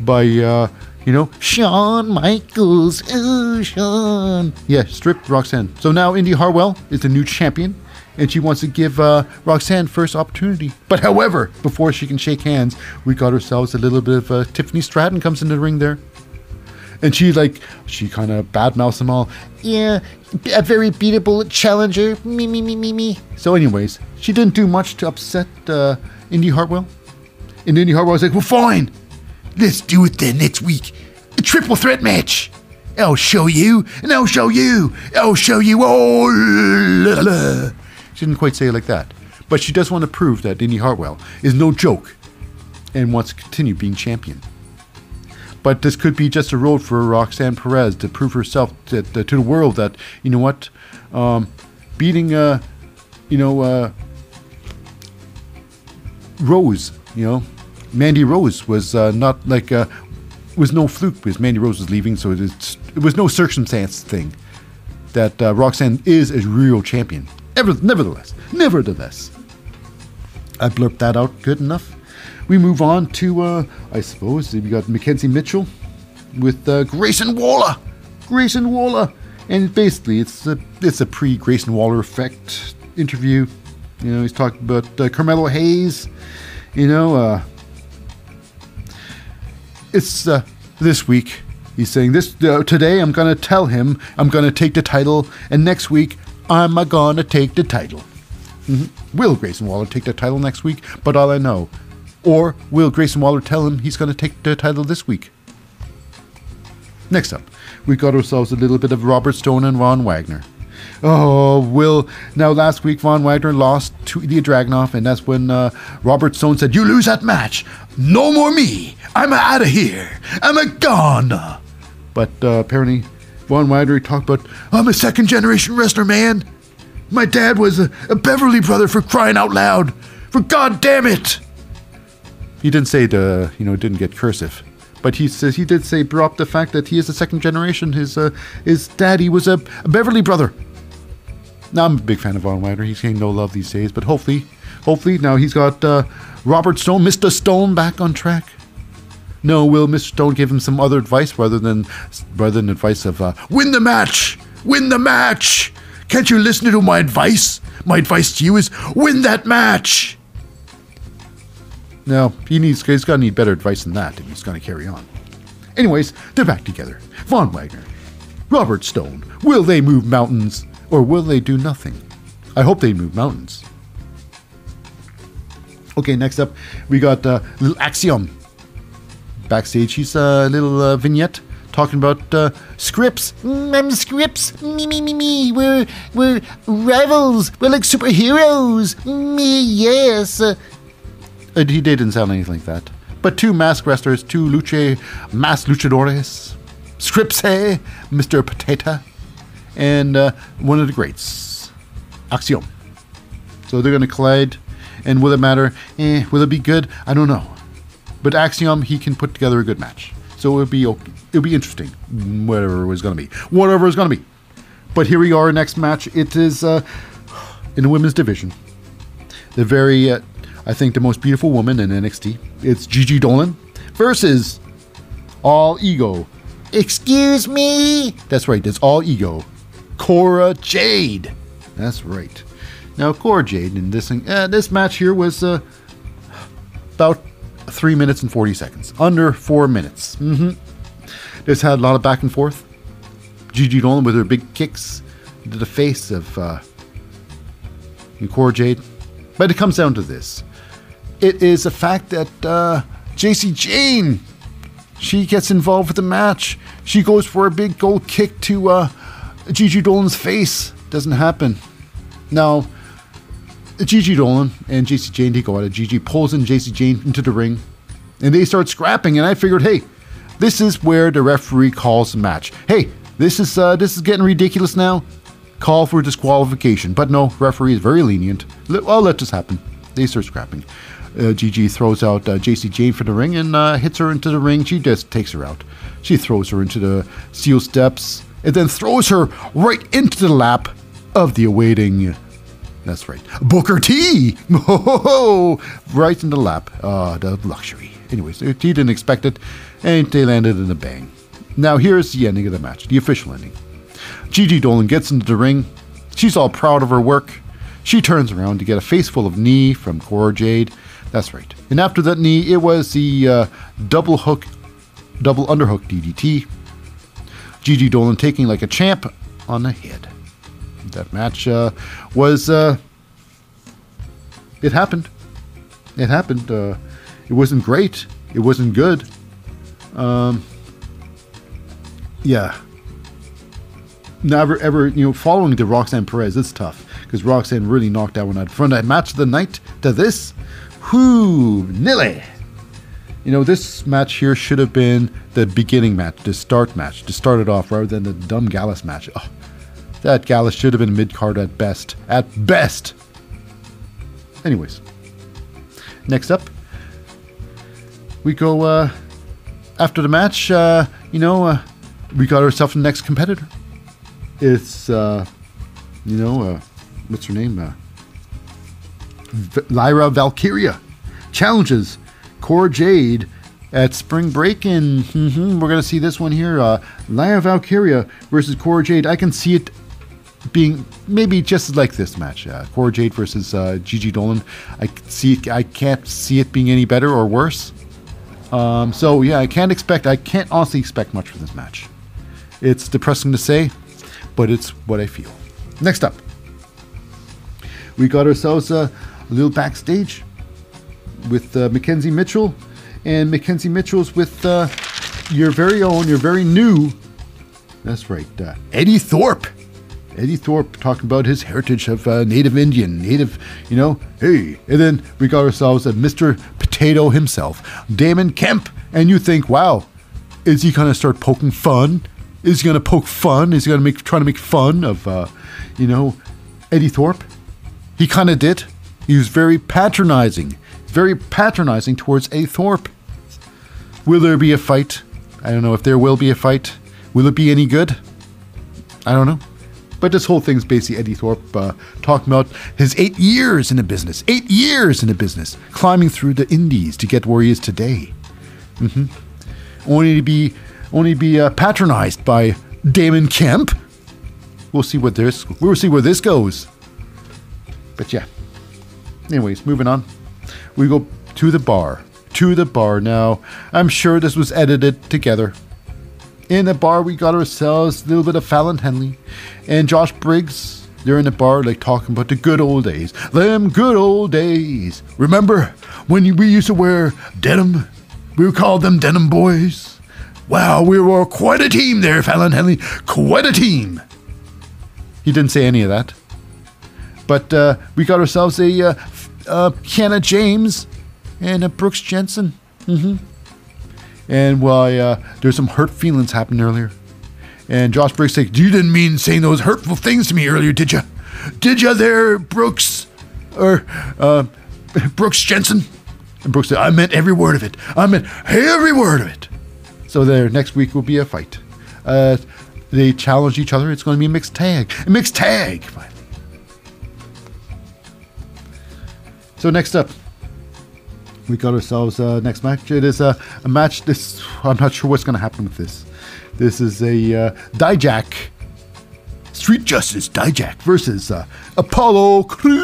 by, uh, you know, Shawn Michaels. Oh, Shawn. Yeah, stripped Roxanne. So now Indi Hartwell is the new champion, and she wants to give uh, Roxanne first opportunity. But however, before she can shake hands, we got ourselves a little bit of uh, Tiffany Stratton comes in the ring there. And she like she kind of badmouths them all. Yeah, a very beatable challenger. Me me me me me. So, anyways, she didn't do much to upset uh, Indi Hartwell. And Indi Hartwell was like, "Well, fine, let's do it then next week. A triple threat match. I'll show you, and I'll show you. I'll show you all." She didn't quite say it like that, but she does want to prove that Indi Hartwell is no joke, and wants to continue being champion. But this could be just a road for Roxanne Perez to prove herself to, to, the world that you know what, um, beating uh, you know uh, Rose, you know, Mandy Rose was uh, not like uh, was no fluke because Mandy Rose was leaving, so it was no circumstance thing that uh, Roxanne is a real champion. Ever, nevertheless, nevertheless, I blurped that out good enough. We move on to, uh, I suppose, we got McKenzie Mitchell with uh, Grayson Waller. Grayson Waller. And basically, it's a, it's a pre Grayson Waller effect interview. You know, he's talking about uh, Carmelo Hayes. You know, uh, it's uh, this week. He's saying this uh, today. I'm gonna tell him I'm gonna take the title, and next week I'm gonna take the title. Mm-hmm. Will Grayson Waller take the title next week? But all I know, or will Grayson Waller tell him he's gonna take the title this week? Next up, we got ourselves a little bit of Robert Stone and Von Wagner. Oh, Will. Now, last week, Von Wagner lost to Ilya Dragunov, and that's when uh, Robert Stone said, You lose that match. No more me. I'm out of here. I'm a gone. But uh, apparently, Von Wagner talked about, I'm a second generation wrestler, man. My dad was a, a Beverly brother for crying out loud. For God damn it. He didn't say the, you know, didn't get cursive. But he says he did say brought the fact that he is a second generation. His uh, his daddy was a, a Beverly brother. Now I'm a big fan of Von Wagner. He's getting no love these days, but hopefully, hopefully now he's got uh, Robert Stone, Mr. Stone, back on track. No, will Mr. Stone give him some other advice rather than rather than advice of uh, win the match, win the match? Can't you listen to my advice? My advice to you is win that match. No, he needs he's got to need better advice than that if he's going to carry on. Anyways, they're back together. Von Wagner, Robert Stone. Will they move mountains or will they do nothing? I hope they move mountains. Okay, next up, we got uh, little Axiom. Backstage, he's a little uh, vignette talking about uh, Scrypts. Mm, I'm Scrypts. Me, me, me, me. We're we're rivals. We're like superheroes. Me, yes. Uh, Uh, he didn't sound anything like that. But two mask wrestlers, two luche, masked luchadores, Scrypts, hey, Mr. Potato, and uh, one of the greats, Axiom. So they're going to collide, and will it matter? Eh, will it be good? I don't know. But Axiom, he can put together a good match. So it'll be okay. it'll be interesting, whatever it was going to be, whatever it's going to be. But here we are, next match. It is uh, in the women's division. The very, uh, I think, the most beautiful woman in NXT. It's Gigi Dolan versus All Ego. Excuse me? That's right, it's All Ego. Cora Jade. That's right. Now, Cora Jade in this uh, this match here was uh, about three minutes and 40 seconds, under four minutes. Mm-hmm. This had a lot of back and forth. Gigi Dolan with her big kicks into the face of uh, Cora Jade. But it comes down to this. It is the fact that uh, Jacy Jayne, she gets involved with the match. She goes for a big gold kick to uh, Gigi Dolan's face. Doesn't happen. Now, Gigi Dolan and Jacy Jayne take it. Gigi pulls in Jacy Jayne into the ring, and they start scrapping. And I figured, hey, this is where the referee calls the match. Hey, this is uh, this is getting ridiculous now. Call for disqualification, but no, referee is very lenient. Well, let this happen. They start scrapping. Uh, Gigi throws out uh, Jacy Jayne for the ring and uh, hits her into the ring. She just takes her out. She throws her into the steel steps and then throws her right into the lap of the awaiting. That's right, Booker T. Right in the lap. Ah, the luxury. Anyways, he didn't expect it, and they landed in a bang. Now here's the ending of the match, the official ending. Gigi Dolan gets into the ring. She's all proud of her work. She turns around to get a face full of knee from Cora Jade. That's right. And after that knee, it was the uh, double hook, double underhook DDT. Gigi Dolan taking like a champ on the head. That match uh, was. Uh, it happened. It happened. Uh, it wasn't great. It wasn't good. Um, yeah. Never ever, you know, following the Roxanne Perez, it's tough because Roxanne really knocked that one out. From that match of the night to this, whoo, nilly. You know, this match here should have been the beginning match, the start match, to start it off rather than the dumb Gallus match. Oh, that Gallus should have been mid card at best. At best! Anyways, next up, we go uh, after the match. Uh, you know, uh, we got ourselves the next competitor. It's, uh, you know, uh, what's her name? Uh, Lyra Valkyria challenges Cora Jade at Spring Break, and mhm, we're going to see this one here. Uh, Lyra Valkyria versus Cora Jade. I can see it being maybe just like this match. Uh, Cora Jade versus uh, Gigi Dolan. I see. I can't see it being any better or worse. Um, so yeah, I can't expect. I can't honestly expect much from this match. It's depressing to say, but it's what I feel. Next up, we got ourselves a, little backstage with uh, McKenzie Mitchell, and McKenzie Mitchell's with uh, your very own, your very new. That's right, uh, Eddie Thorpe. Eddie Thorpe talking about his heritage of uh, Native Indian, Native, you know, hey. And then we got ourselves a Mr. Potato himself, Damon Kemp. And you think, wow, is he going to start poking fun? Is he going to poke fun? Is he going to make trying to make fun of, uh, you know, Eddie Thorpe? He kind of did. He was very patronizing, very patronizing towards Eddie Thorpe. Will there be a fight? I don't know if there will be a fight. Will it be any good? I don't know. But this whole thing's basically Eddie Thorpe uh, talking about his eight years in the business, eight years in the business, climbing through the indies to get where he is today. Mm-hmm. Only to be, only to be uh, patronized by Damon Kemp. We'll see what this. We'll see where this goes. But yeah. Anyways, moving on. We go to the bar. To the bar now. I'm sure this was edited together in the bar, we got ourselves a little bit of Fallon Henley and Josh Briggs. They're in the bar, like talking about the good old days. Them good old days. Remember when we used to wear denim? We called them denim boys. Wow, we were quite a team there, Fallon Henley. Quite a team. He didn't say any of that. But uh, we got ourselves a uh, uh, Kiana James and a Brooks Jensen. Mm-hmm. And well, uh, there's some hurt feelings happened earlier. And Josh Briggs said, You didn't mean saying those hurtful things to me earlier, did you? Did you there, Brooks? Or uh, Brooks Jensen? And Brooks said, I meant every word of it. I meant every word of it. So there, next week will be a fight. Uh, they challenge each other. It's going to be a mixed tag. A mixed tag, So next up, we got ourselves uh, next match. It is a, a match. This I'm not sure what's going to happen with this. This is a uh, Dijak Street Justice Dijak versus uh, Apollo Crews.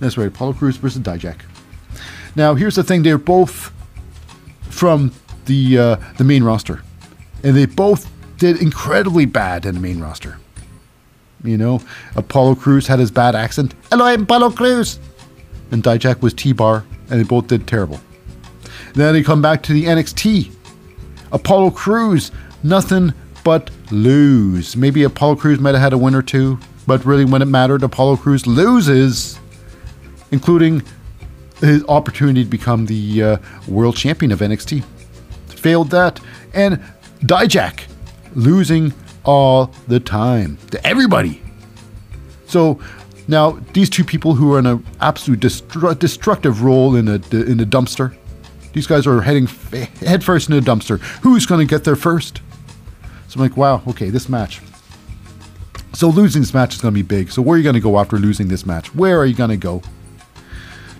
That's right, Apollo Crews versus Dijak. Now, here's the thing: they're both from the uh, the main roster, and they both did incredibly bad in the main roster. You know, Apollo Crews had his bad accent. Hello, I'm Apollo Crews. And Dijak was T-Bar, and they both did terrible. Then they come back to the NXT. Apollo Crews, nothing but lose. Maybe Apollo Crews might have had a win or two, but really when it mattered, Apollo Crews loses, including his opportunity to become the uh, world champion of NXT. Failed that. And Dijak losing all the time to everybody. So now these two people who are in an absolute destru- destructive role in a in a dumpster. These guys are heading f- headfirst in a dumpster. Who's going to get there first? So I'm like, wow, okay, this match. So losing this match is going to be big. So where are you going to go after losing this match? Where are you going to go?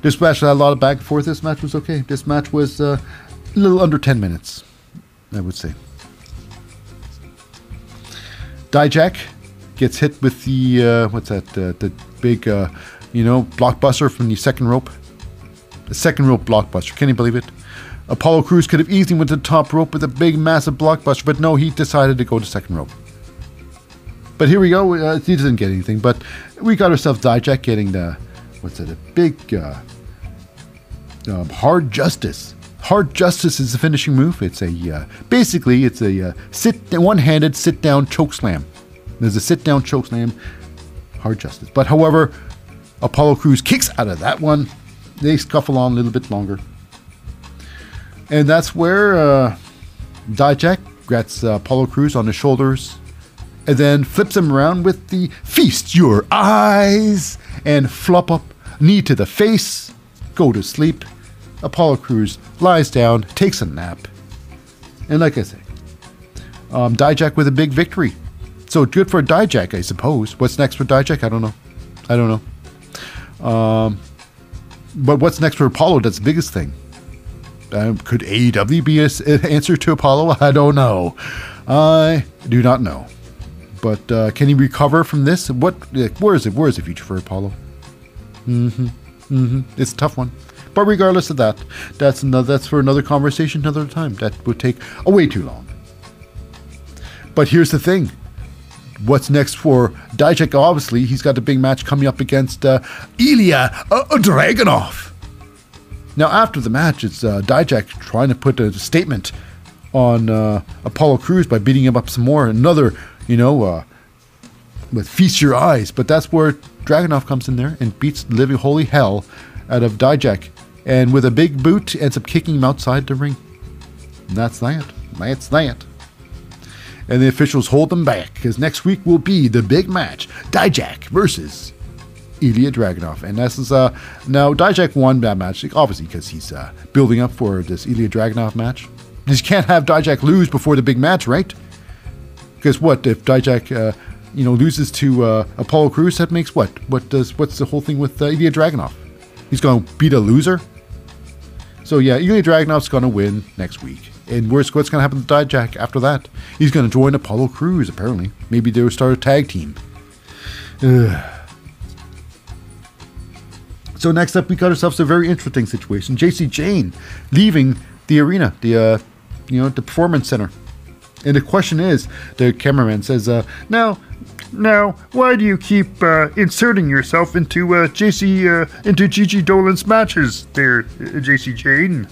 This match had a lot of back and forth. This match was okay. This match was uh, a little under 10 minutes, I would say. Dijak gets hit with the uh, what's that? Uh, the big, uh, you know, blockbuster from the second rope. The second rope blockbuster. Can you believe it? Apollo Crews could have easily went to the top rope with a big, massive blockbuster, but no, he decided to go to second rope. But here we go. Uh, he didn't get anything, but we got ourselves Dijak getting the what's it? A big uh, um, hard justice. Hard justice is the finishing move. It's a uh, basically it's a uh, sit one-handed sit down choke slam. There's a sit down choke slam, hard justice. But however, Apollo Crews kicks out of that one. They scuffle on a little bit longer, and that's where uh, Dijak gets uh, Apollo Crews on his shoulders, and then flips him around with the feast your eyes and flop up knee to the face, go to sleep. Apollo Crews lies down, takes a nap, and like I say, um, Dijak with a big victory. So good for Dijak, I suppose. What's next for Dijak? I don't know. I don't know. Um, but what's next for Apollo? That's the biggest thing. Um, could AEW be an answer to Apollo? I don't know. I do not know. But uh, can he recover from this? What? Where is it? Where is the future for Apollo? Mm-hmm. Mm-hmm. It's a tough one. But regardless of that, that's another, that's for another conversation another time. That would take a way too long. But here's the thing. What's next for Dijak? Obviously, he's got a big match coming up against uh, Ilya uh, Dragunov. Now, after the match, it's uh, Dijak trying to put a statement on uh, Apollo Crews by beating him up some more. Another, you know, uh, with feast your eyes. But that's where Dragunov comes in there and beats the living holy hell out of Dijak. And with a big boot, ends up kicking him outside the ring. And that's that. That's that. And the officials hold them back because next week will be the big match Dijak versus Ilya Dragunov. And this is uh, now Dijak won that match, obviously, because he's uh, building up for this Ilya Dragunov match. You can't have Dijak lose before the big match, right? Because what if Dijak, uh, you know, loses to uh, Apollo Crews? That makes what? What does? What's the whole thing with uh, Ilya Dragunov? He's going to beat a loser. So yeah, Ilya Dragunov's going to win next week. And what's going to happen to Dijak after that? He's going to join Apollo Crews apparently. Maybe they'll start a tag team. Ugh. So next up, we got ourselves a very interesting situation. Jacy Jayne leaving the arena, the uh, you know the performance center, and the question is, the cameraman says, uh, "Now, now, why do you keep uh, inserting yourself into uh, Jacy uh, into Gigi Dolan's matches, there, uh, Jacy Jayne?"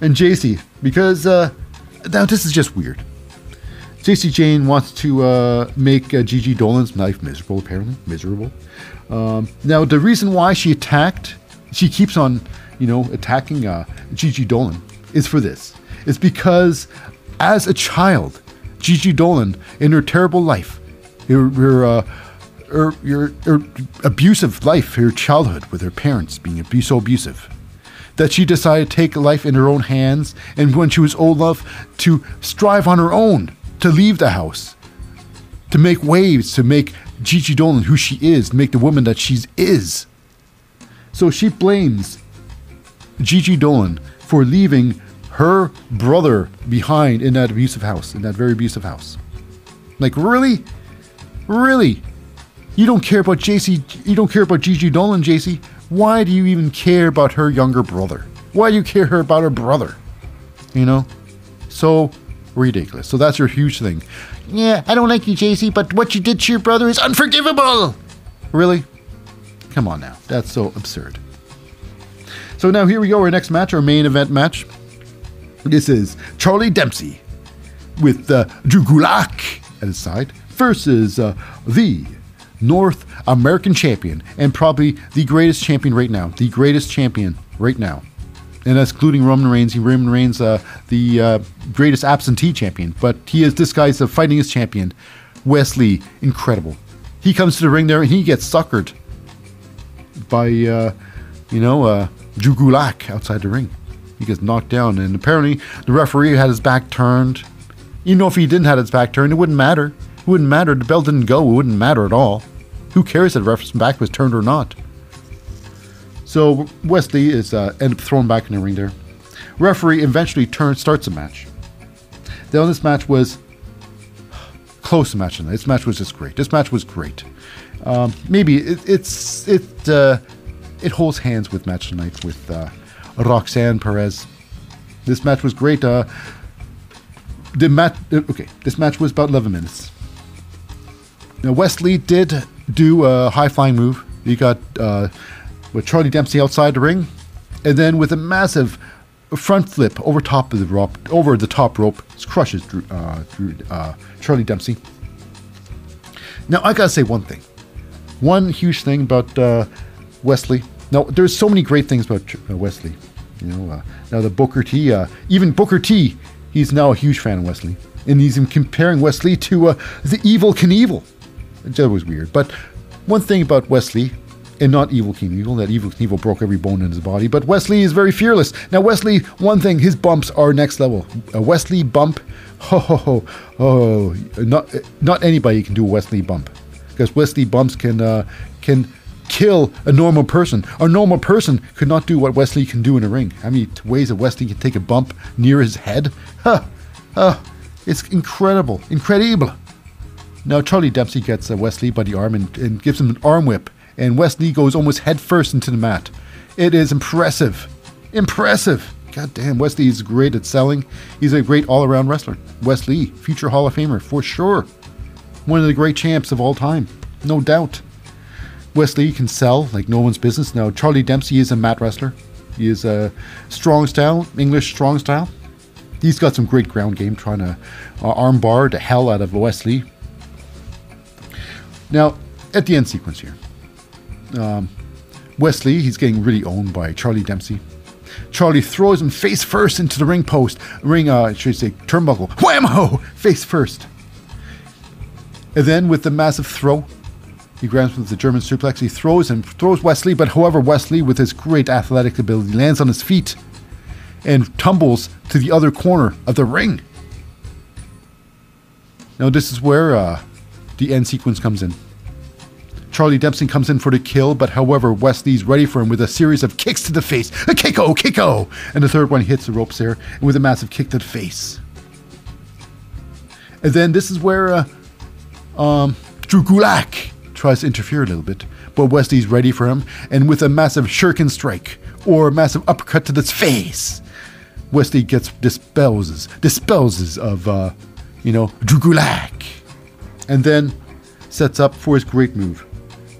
And Jacy, because uh, now this is just weird. Jacy Jayne wants to uh, make uh, Gigi Dolan's life miserable, apparently miserable. Um, now, the reason why she attacked, she keeps on, you know, attacking uh, Gigi Dolan, is for this. It's because as a child, Gigi Dolan, in her terrible life, her, her, uh, her, her, her abusive life, her childhood with her parents being so abusive, that she decided to take life in her own hands, and when she was old enough to strive on her own, to leave the house, to make waves, to make Gigi Dolan who she is, make the woman that she is. So she blames Gigi Dolan for leaving her brother behind in that abusive house, in that very abusive house. Like, really? Really? You don't care about Jacy, you don't care about Gigi Dolan, Jacy? Why do you even care about her younger brother? Why do you care about her brother? You know? So ridiculous. So that's your huge thing. Yeah, I don't like you, Jacy, but what you did to your brother is unforgivable. Really? Come on now. That's so absurd. So now here we go, our next match, our main event match. This is Charlie Dempsey with uh, Drew Gulak at his side versus uh, the North American champion and probably the greatest champion right now. The greatest champion right now. And that's including Roman Reigns. Roman Reigns, uh, the uh, greatest absentee champion, but he is disguised as fighting his champion, Wesley, Incredible. He comes to the ring there and he gets suckered by, uh, you know, uh, Drew Gulak outside the ring. He gets knocked down, and apparently the referee had his back turned. Even if he didn't have his back turned, it wouldn't matter. It wouldn't matter. The bell didn't go. It wouldn't matter at all. Who cares if the referee's back was turned or not? So Wesley is uh, up thrown back in the ring there. Referee eventually turns starts the match. Then this match was close match tonight. This match was just great. This match was great. Um, maybe it, it's it uh, it holds hands with match tonight with uh, Roxanne Perez. This match was great. Uh, the match, uh, okay, this match was about 11 minutes. Now Wes Lee did do a high flying move. He got uh, with Charlie Dempsey outside the ring, and then with a massive front flip over top of the rope, over the top rope, crushes uh, uh, Charlie Dempsey. Now I gotta say one thing, one huge thing about uh, Wes Lee. Now there's so many great things about uh, Wes You know, uh, now the Booker T, uh, even Booker T, he's now a huge fan of Wesley, and he's comparing Wesley to the Evel Knievel. That was weird, but one thing about Wesley, and not Evel Knievel. That Evel Knievel broke every bone in his body. But Wesley is very fearless. Now, Wesley, one thing, his bumps are next level. A Wes Lee bump, ho ho ho, oh, not not anybody can do a Wes Lee bump because Wesley bumps can uh, can kill a normal person. A normal person could not do what Wesley can do in a ring. How many ways that Wes Lee can take a bump near his head? Huh, huh, it's incredible, incredible. Now Charlie Dempsey gets uh, Wes Lee by the arm and, and gives him an arm whip and Wesley goes almost headfirst into the mat. It is impressive. Impressive. God damn, Wesley is great at selling. He's a great all around wrestler. Wesley, future Hall of Famer, for sure. One of the great champs of all time, no doubt. Wes Lee can sell like no one's business. Now, Charlie Dempsey is a mat wrestler. He is a strong style, English strong style. He's got some great ground game trying to uh, armbar the hell out of Wesley. Now, at the end sequence here, um, Wes Lee, he's getting really owned by Charlie Dempsey. Charlie throws him face first into the ring post, ring, uh, should I say, turnbuckle, whammo, face first. And then with the massive throw, he grabs him with the German suplex. He throws him, throws Wes Lee, but however, Wes Lee, with his great athletic ability, lands on his feet and tumbles to the other corner of the ring. Now, this is where uh, the end sequence comes in. Charlie Dempsey comes in for the kill, but however, Wes Lee's ready for him with a series of kicks to the face. A kicko, kicko! And the third one hits the ropes there with a massive kick to the face. And then this is where uh, um, Drew Gulak tries to interfere a little bit, but Wes Lee's ready for him, and with a massive shuriken strike or a massive uppercut to the face, Wes Lee gets dispels dispels of uh, you know Drew Gulak, and then sets up for his great move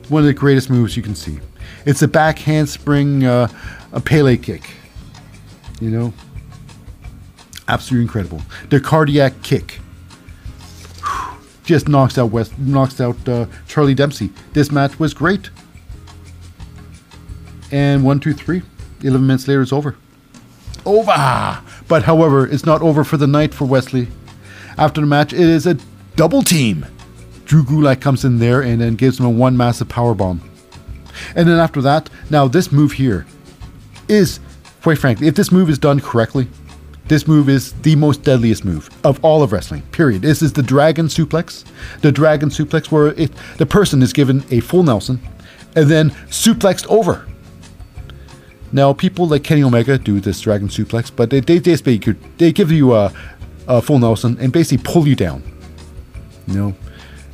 one of the greatest moves you can see. It's a back handspring, uh, a Pele kick. You know, absolutely incredible. The cardiac kick just knocks out West, knocks out uh, Charlie Dempsey. This match was great. And one, two, three. Eleven minutes later, it's over. Over. But however, it's not over for the night for Wesley. After the match, it is a double team. Drew Gulak comes in there and then gives him a one massive power bomb. And then after that, now this move here is, quite frankly, if this move is done correctly, this move is the most deadliest move of all of wrestling. Period. This is the dragon suplex. The dragon suplex where the person is given a full Nelson and then suplexed over. Now, people like Kenny Omega do this dragon suplex, but they, they, they, they give you a, a full Nelson and basically pull you down. You know,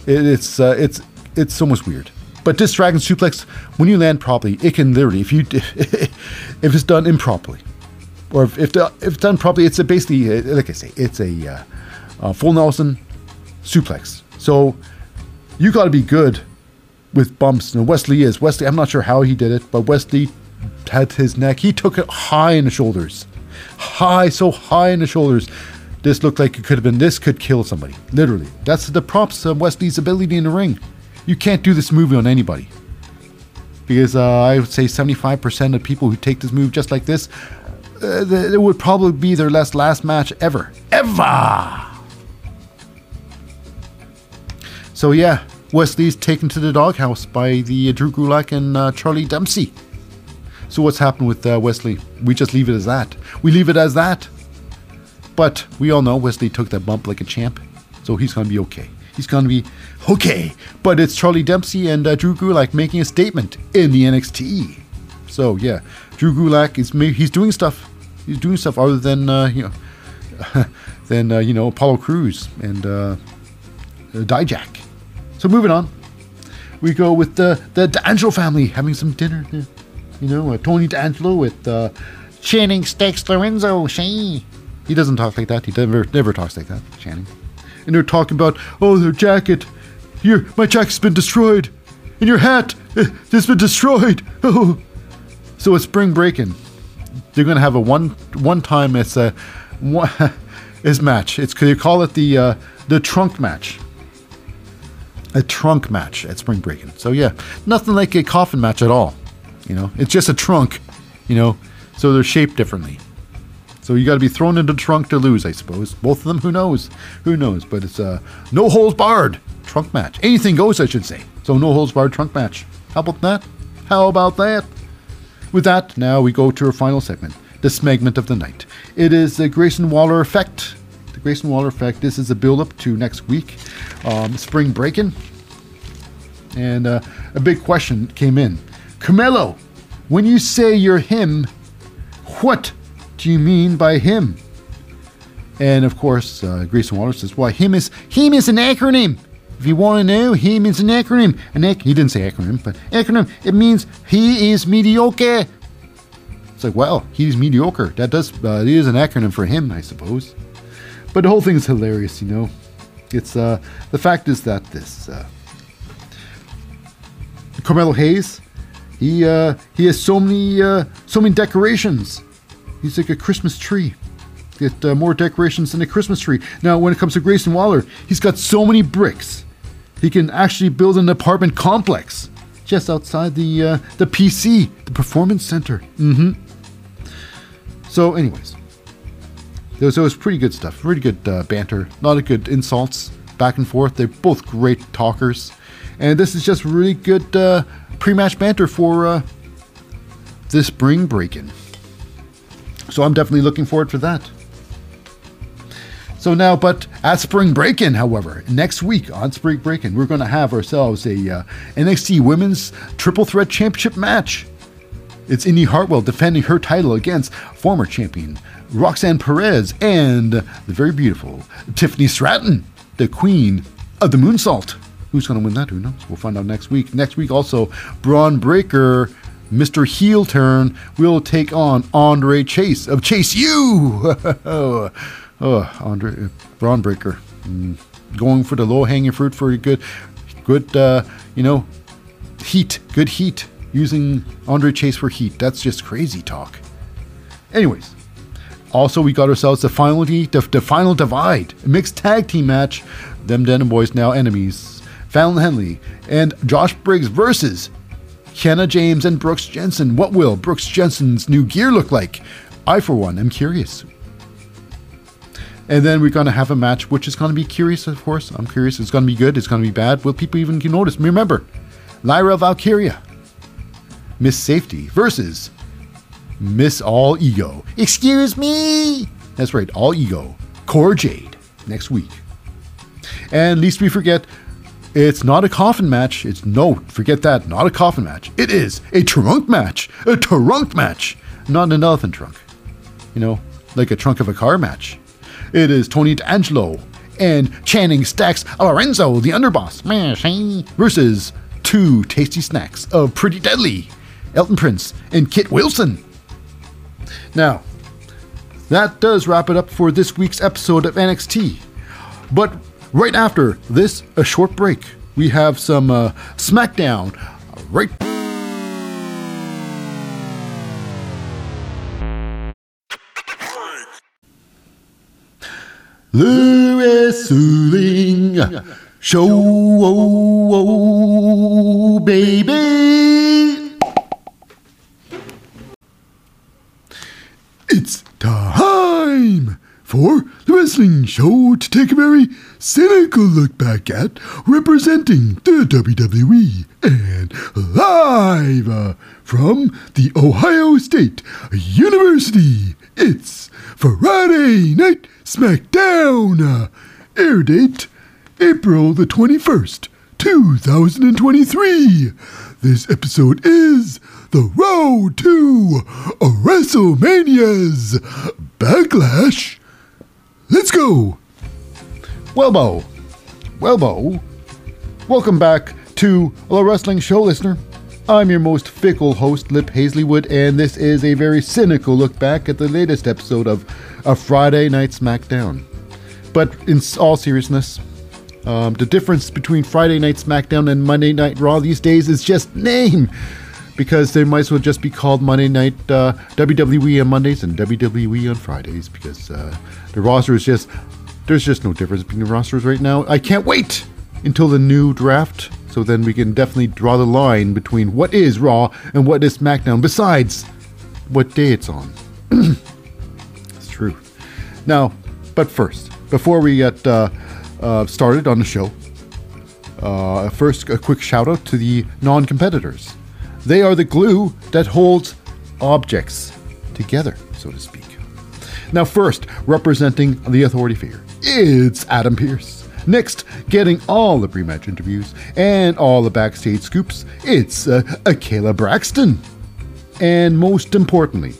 it, it's uh, it's it's almost weird. But this dragon suplex, when you land properly, it can literally, if you if it's done improperly, or if if, if done properly, it's basically uh, like I say, it's a, uh, a full Nelson suplex. So you got to be good with bumps. Now Wesley is Wesley, I'm not sure how he did it, but Wesley had his neck. He took it high in the shoulders, high, so high in the shoulders. This looked like it could have been. This could kill somebody. Literally, that's the props of Wesley's ability in the ring. You can't do this movie on anybody because uh, I would say 75% of people who take this move just like this, uh, it would probably be their last last match ever, ever. So yeah, Wesley's taken to the doghouse by the uh, Drew Gulak and uh, Charlie Dempsey. So what's happened with uh, Wes Lee? We just leave it as that. We leave it as that. But we all know Wesley took that bump like a champ, so he's gonna be okay. He's gonna be okay. But it's Charlie Dempsey and uh, Drew Gulak making a statement in the NXT. So yeah, Drew Gulak is he's doing stuff. He's doing stuff other than uh, you know than uh, you know Apollo Crews and uh, Dijak. So moving on, we go with the the D'Angelo family having some dinner. You know, uh, Tony D'Angelo with uh, Channing Steaks Lorenzo, she. He doesn't talk like that. He never never talks like that, Channing. And they're talking about, oh, their jacket. Here, my jacket's been destroyed. And your hat uh, has been destroyed. Oh. So it's Spring Breakin'. They're gonna have a one one time. It's a one, is match. It's they call it the uh, the trunk match. A trunk match at Spring Breakin'. So yeah, nothing like a coffin match at all. You know, it's just a trunk. You know, so they're shaped differently. So you got to be thrown into the trunk to lose, I suppose. Both of them, who knows? Who knows? But it's a no holds barred trunk match. Anything goes, I should say. So no holds barred trunk match. How about that? How about that? With that, now we go to our final segment, the segment of the night. It is the Grayson Waller effect. The Grayson Waller effect. This is a build up to next week, um, Spring Breakin'. And uh, a big question came in. Carmelo, when you say you're him, what do you mean by him? And of course, uh, Grayson Waller says, "Why him is him is an acronym. If you want to know, him is an acronym. An ac- he didn't say acronym, but acronym. It means he is mediocre. It's like, well, he's mediocre. That does uh, it is an acronym for him, I suppose. But the whole thing is hilarious, you know. It's uh, the fact is that this uh, Carmelo Hayes, he uh, he has so many uh, so many decorations. He's like a Christmas tree. Get uh, more decorations than a Christmas tree. Now, when it comes to Grayson Waller, he's got so many bricks. He can actually build an apartment complex just outside the uh, the PC, the Performance Center. Mm-hmm. So, anyways, it was, it was pretty good stuff. Really good uh, banter. A lot of good insults back and forth. They're both great talkers, and this is just really good uh, pre-match banter for uh, this Spring Breakin'. So I'm definitely looking forward for that. So now, but at Spring Breakin', however, next week on Spring Breakin', we're going to have ourselves a uh, NXT Women's Triple Threat Championship match. It's Indi Hartwell defending her title against former champion Roxanne Perez and the very beautiful Tiffany Stratton, the queen of the moonsault. Who's going to win that? Who knows? We'll find out next week. Next week, also, Bron Breakker Mr. Heel Turn will take on Andre Chase of Chase U. oh, Andre Bron Breakker, mm, going for the low hanging fruit for a good, good, uh, you know, heat, good heat. Using Andre Chase for heat. That's just crazy talk. Anyways, also we got ourselves the final the, the final divide mixed tag team match. Them Denim Boys now enemies. Fallon Henley and Josh Briggs versus Kiana James and Brooks Jensen. What will Brooks Jensen's new gear look like? I, for one, am curious. And then we're going to have a match which is going to be curious, of course. I'm curious. It's going to be good. It's going to be bad. Will people even notice? Remember, Lyra Valkyria, Miss Safety versus Miss All Ego. Excuse me. That's right, All Ego. Cora Jade next week. And least we forget, It's not a coffin match. It's no, forget that. Not a coffin match. It is a trunk match. A trunk match. Not an elephant trunk. You know, like a trunk of a car match. It is Tony D'Angelo and Channing Stacks Lorenzo, the underboss, versus two tasty snacks of Pretty Deadly, Elton Prince and Kit Wilson. Now, that does wrap it up for this week's episode of NXT. But right after this, a short break, we have some uh, SmackDown right. Le Wrestling Show, oh, oh, baby. It's time for the wrestling show to take a very cynical look back at representing the WWE and live uh, from the Ohio State University. It's Friday Night SmackDown. Air date April the 21st, 2023. This episode is The Road to WrestleMania's Backlash. Let's go. Welbo. Welbo. Welcome back to the Wrestling Show, listener. I'm your most fickle host, Lip Hazlewood, and this is a very cynical look back at the latest episode of a Friday Night SmackDown. But in all seriousness, um, the difference between Friday Night SmackDown and Monday Night Raw these days is just name, because they might as well just be called Monday Night uh, WWE on Mondays and WWE on Fridays, because uh, the roster is just there's just no difference between the rosters right now. I can't wait until the new draft, so then we can definitely draw the line between what is Raw and what is SmackDown. Besides, what day it's on. true. Now, but first, before we get uh, uh, started on the show. Uh, first, a quick shout out to the non competitors. They are the glue that holds objects together, so to speak. Now, first, representing the authority figure, it's Adam Pearce. Next, getting all the pre match interviews and all the backstage scoops, it's uh, Kayla Braxton. And most importantly,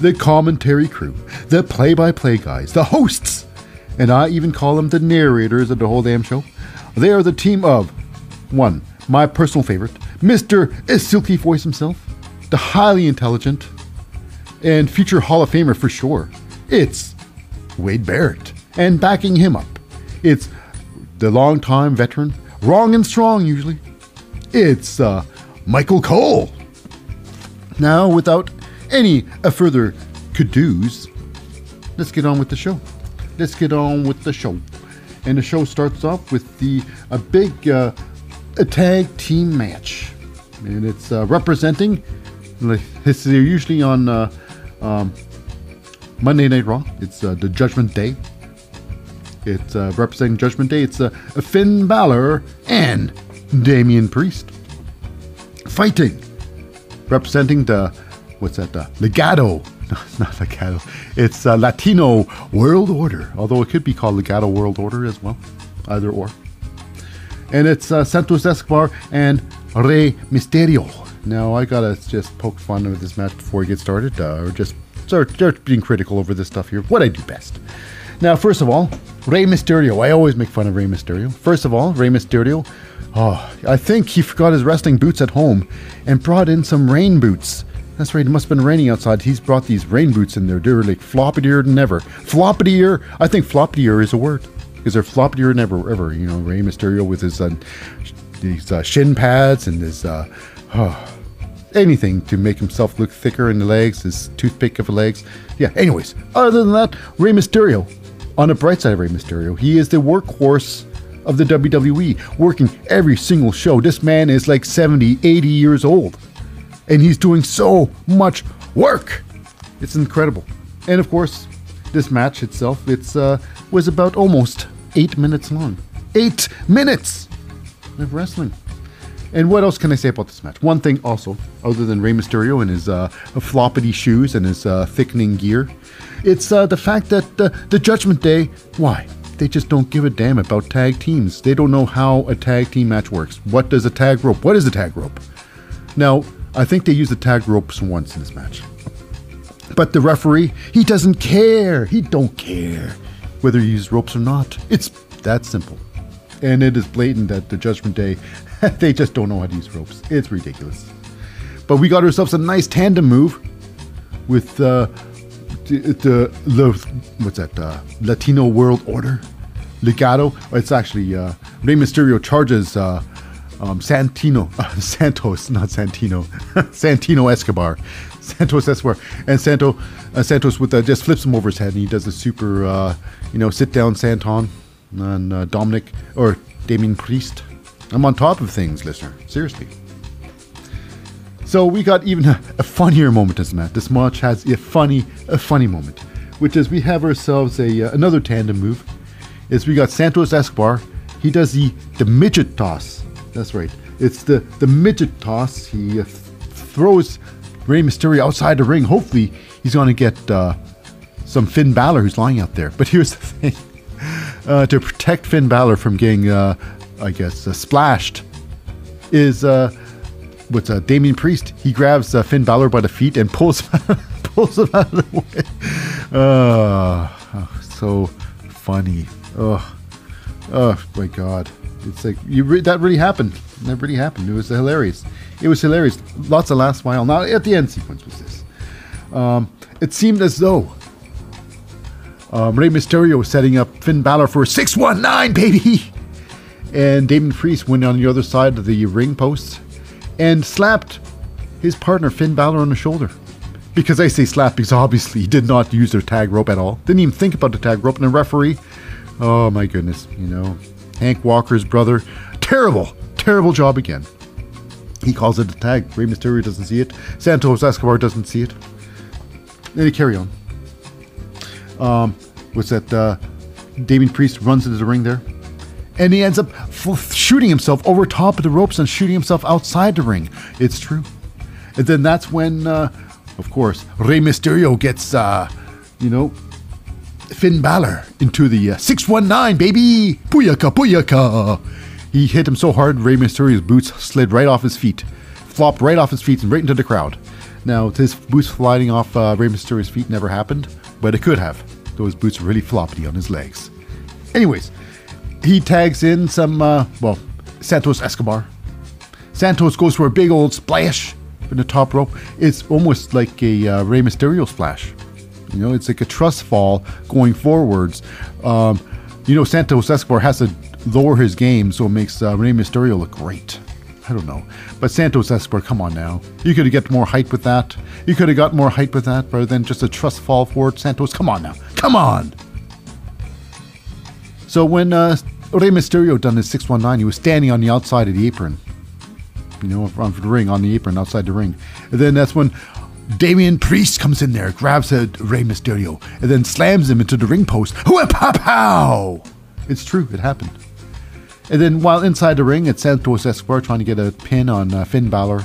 the commentary crew, the play by play guys, the hosts, and I even call them the narrators of the whole damn show. They are the team of one, my personal favorite, Mr. Silky Voice himself, the highly intelligent and future Hall of Famer for sure. It's Wade Barrett, and backing him up, it's the longtime veteran, wrong and strong usually. It's uh, Michael Cole. Now, without any uh, further to-dos, let's get on with the show let's get on with the show. And the show starts off with the a big uh, a tag team match, and it's uh, representing. This they're usually on uh, um, Monday Night Raw. It's uh, the Judgment Day. It's uh, representing Judgment Day. It's Finn Balor and Damian Priest fighting, representing the what's that? The Legado no, it's not Legado. It's uh, Latino World Order, although it could be called Legado World Order as well, either or. And it's uh, Santos Escobar and Rey Mysterio. Now, I gotta just poke fun of this match before we get started, uh, or just start, start being critical over this stuff here. What I do best. Now, first of all, Rey Mysterio. I always make fun of Rey Mysterio. First of all, Rey Mysterio. Oh, I think he forgot his wrestling boots at home and brought in some rain boots. That's right, it must have been raining outside. He's brought these rain boots in there. They're like floppier than ever. Floppier? I think floppier is a word. Because they're floppier than ever, ever. You know, Rey Mysterio with his uh, these uh, shin pads and his uh, oh, anything to make himself look thicker in the legs, his toothpick of legs. Yeah, anyways, other than that, Rey Mysterio. On the bright side of Rey Mysterio, he is the workhorse of the WWE, working every single show. This man is like 70, 80 years old and he's doing so much work. It's incredible. And of course, this match itself, it's uh, was about almost eight minutes long. Eight minutes of wrestling. And what else can I say about this match? One thing also, other than Rey Mysterio and his uh, floppity shoes and his uh, thickening gear, it's uh, the fact that the Judgment Day, why? they just don't give a damn about tag teams. They don't know how a tag team match works. What does a tag rope? What is a tag rope? Now, I think they used the tag ropes once in this match. But the referee, he doesn't care. He don't care whether you use ropes or not. It's that simple. And it is blatant that the Judgment Day, they just don't know how to use ropes. It's ridiculous. But we got ourselves a nice tandem move with uh, the, the, the what's that? Uh, Latino World Order, Legado. It's actually uh, Rey Mysterio charges uh, um, Santino, uh, Santos, not Santino, Santino Escobar, Santos Escobar, and Santo uh, Santos with uh, just flips him over his head, and he does a super, uh, you know, sit down senton and uh, Dominik or Damian Priest. I'm on top of things, listener. Seriously. So we got even a, a funnier moment as match. This match has a funny, a funny moment, which is we have ourselves a uh, another tandem move. Is we got Santos Escobar. He does the the midget toss. That's right. It's the the midget toss. He uh, throws Rey Mysterio outside the ring. Hopefully, he's going to get uh, some Finn Balor who's lying out there. But here's the thing: uh, to protect Finn Balor from getting, uh, I guess, uh, splashed, is uh, what's uh, Damian Priest. He grabs uh, Finn Balor by the feet and pulls pulls him out of the way. Uh, oh, so funny. Oh, oh my God! It's like you re- that really happened. That really happened. It was hilarious. It was hilarious. Lots of last smile. Now at the end sequence was this. Um, it seemed as though um, Rey Mysterio was setting up Finn Balor for a 619, baby! And Damian Priest went on the other side of the ring post and slapped his partner Finn Balor on the shoulder. Because I say slap because obviously he did not use their tag rope at all. Didn't even think about the tag rope. And the referee, oh my goodness, you know, Hank Walker's brother, terrible, terrible job again. He calls it a tag. Rey Mysterio doesn't see it. Santos Escobar doesn't see it. Then they carry on. Um, was that uh, Damian Priest runs into the ring there, and he ends up f- shooting himself over top of the ropes and shooting himself outside the ring. It's true. And then that's when, uh, of course, Rey Mysterio gets, uh, you know, Finn Balor into the uh, 619, baby! Booyaka, booyaka! He hit him so hard, Rey Mysterio's boots slid right off his feet, flopped right off his feet and right into the crowd. Now, his boots sliding off uh, Rey Mysterio's feet never happened, but it could have. Those boots are really floppy on his legs. Anyways, he tags in some, uh, well, Santos Escobar. Santos goes for a big old splash in the top rope. It's almost like a uh, Rey Mysterio splash. You know, it's like a trust fall going forwards. Um, you know, Santos Escobar has to lower his game so it makes uh, Rey Mysterio look great. I don't know. But Santos Escobar, come on now. You could have got more height with that. You could have got more height with that rather than just a trust fall forward. Santos, come on now. Come on. So when uh, Rey Mysterio done his 619, he was standing on the outside of the apron. You know, of the ring, on the apron, outside the ring. And then that's when Damian Priest comes in there, grabs a Rey Mysterio, and then slams him into the ring post. Whip pow! It's true, it happened. And then while inside the ring, it's Santos Escobar trying to get a pin on uh, Finn Balor.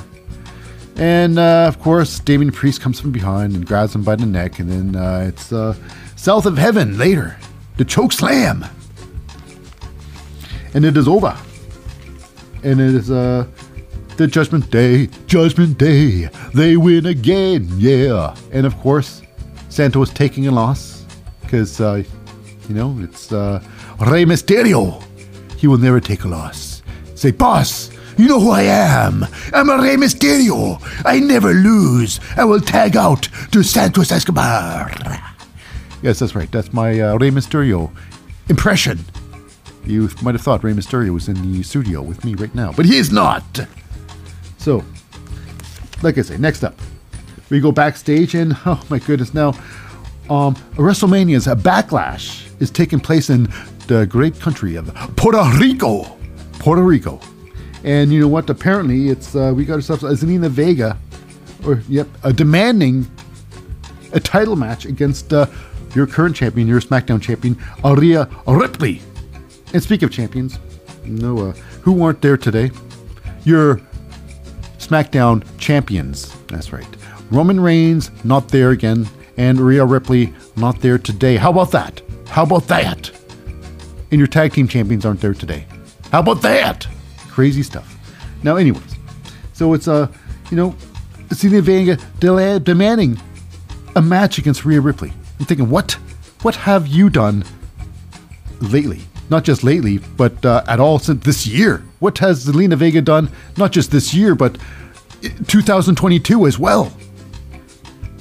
And uh, of course, Damian Priest comes from behind and grabs him by the neck. And then uh, it's uh, South of Heaven later, the choke slam. And it is over. And it is uh, the Judgment Day, Judgment Day. They win again, yeah. And of course, Santos taking a loss because, uh, you know, it's uh, Rey Mysterio. He will never take a loss. Say, boss, you know who I am. I'm a Rey Mysterio. I never lose. I will tag out to Santos Escobar. Yes, that's right. That's my uh, Rey Mysterio impression. You might have thought Rey Mysterio was in the studio with me right now, but he is not. So, like I say, next up, we go backstage, and oh my goodness, now, um, WrestleMania's backlash is taking place in the great country of Puerto Rico. Puerto Rico. And you know what? Apparently, it's uh, we got ourselves a Zelina Vega, or yep, a demanding a title match against uh, your current champion, your SmackDown champion, Aria Ripley. And speak of champions, no, uh, who weren't there today? Your SmackDown champions. That's right. Roman Reigns not there again, and Rhea Ripley not there today. How about that? How about that? and your tag team champions aren't there today. How about that? Crazy stuff. Now, anyways, so it's uh, you know, Zelina Vega de- demanding a match against Rhea Ripley. I'm thinking, what, what have you done lately? Not just lately, but uh, at all since this year. What has Zelina Vega done? Not just this year, but 2022 as well.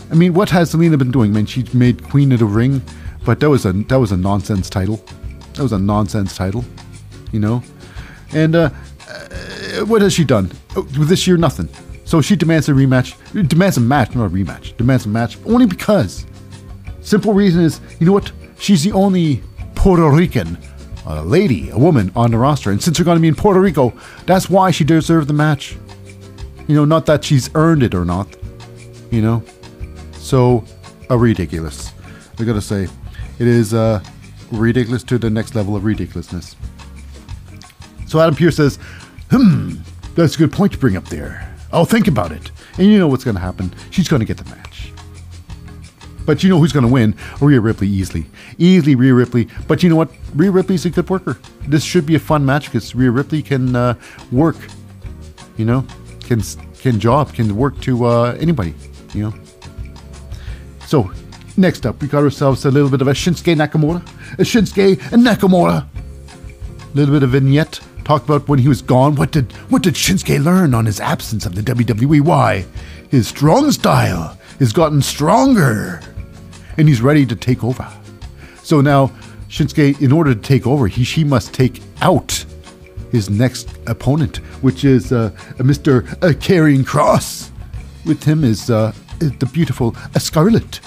I mean, what has Zelina been doing? I mean, she made Queen of the Ring, but that was a that was a nonsense title. That was a nonsense title, you know. And uh, uh, what has she done oh, this year? Nothing. So she demands a rematch. Demands a match, not a rematch. Demands a match only because. Simple reason is, you know what? She's the only Puerto Rican, a lady, a woman on the roster, and since they're going to be in Puerto Rico, that's why she deserved the match. You know, not that she's earned it or not. You know, so a ridiculous. I gotta say, it is uh, ridiculous to the next level of ridiculousness. So Adam Pearce says, "Hmm, that's a good point to bring up there. I'll think about it." And you know what's gonna happen? She's gonna get the match. But you know who's going to win? Rhea Ripley easily. Easily Rhea Ripley. But you know what? Rhea Ripley's a good worker. This should be a fun match because Rhea Ripley can uh, work. You know, can can job, can work to uh, anybody. You know. So, next up, we got ourselves a little bit of a Shinsuke Nakamura. A Shinsuke Nakamura. A little bit of vignette. Talk about when he was gone. What did what did Shinsuke learn on his absence of the WWE? Why? His strong style has gotten stronger and he's ready to take over. So now, Shinsuke, in order to take over, he she must take out his next opponent, which is uh, Mr. Uh, Karrion Kross. With him is, uh, the beautiful uh, Scarlett.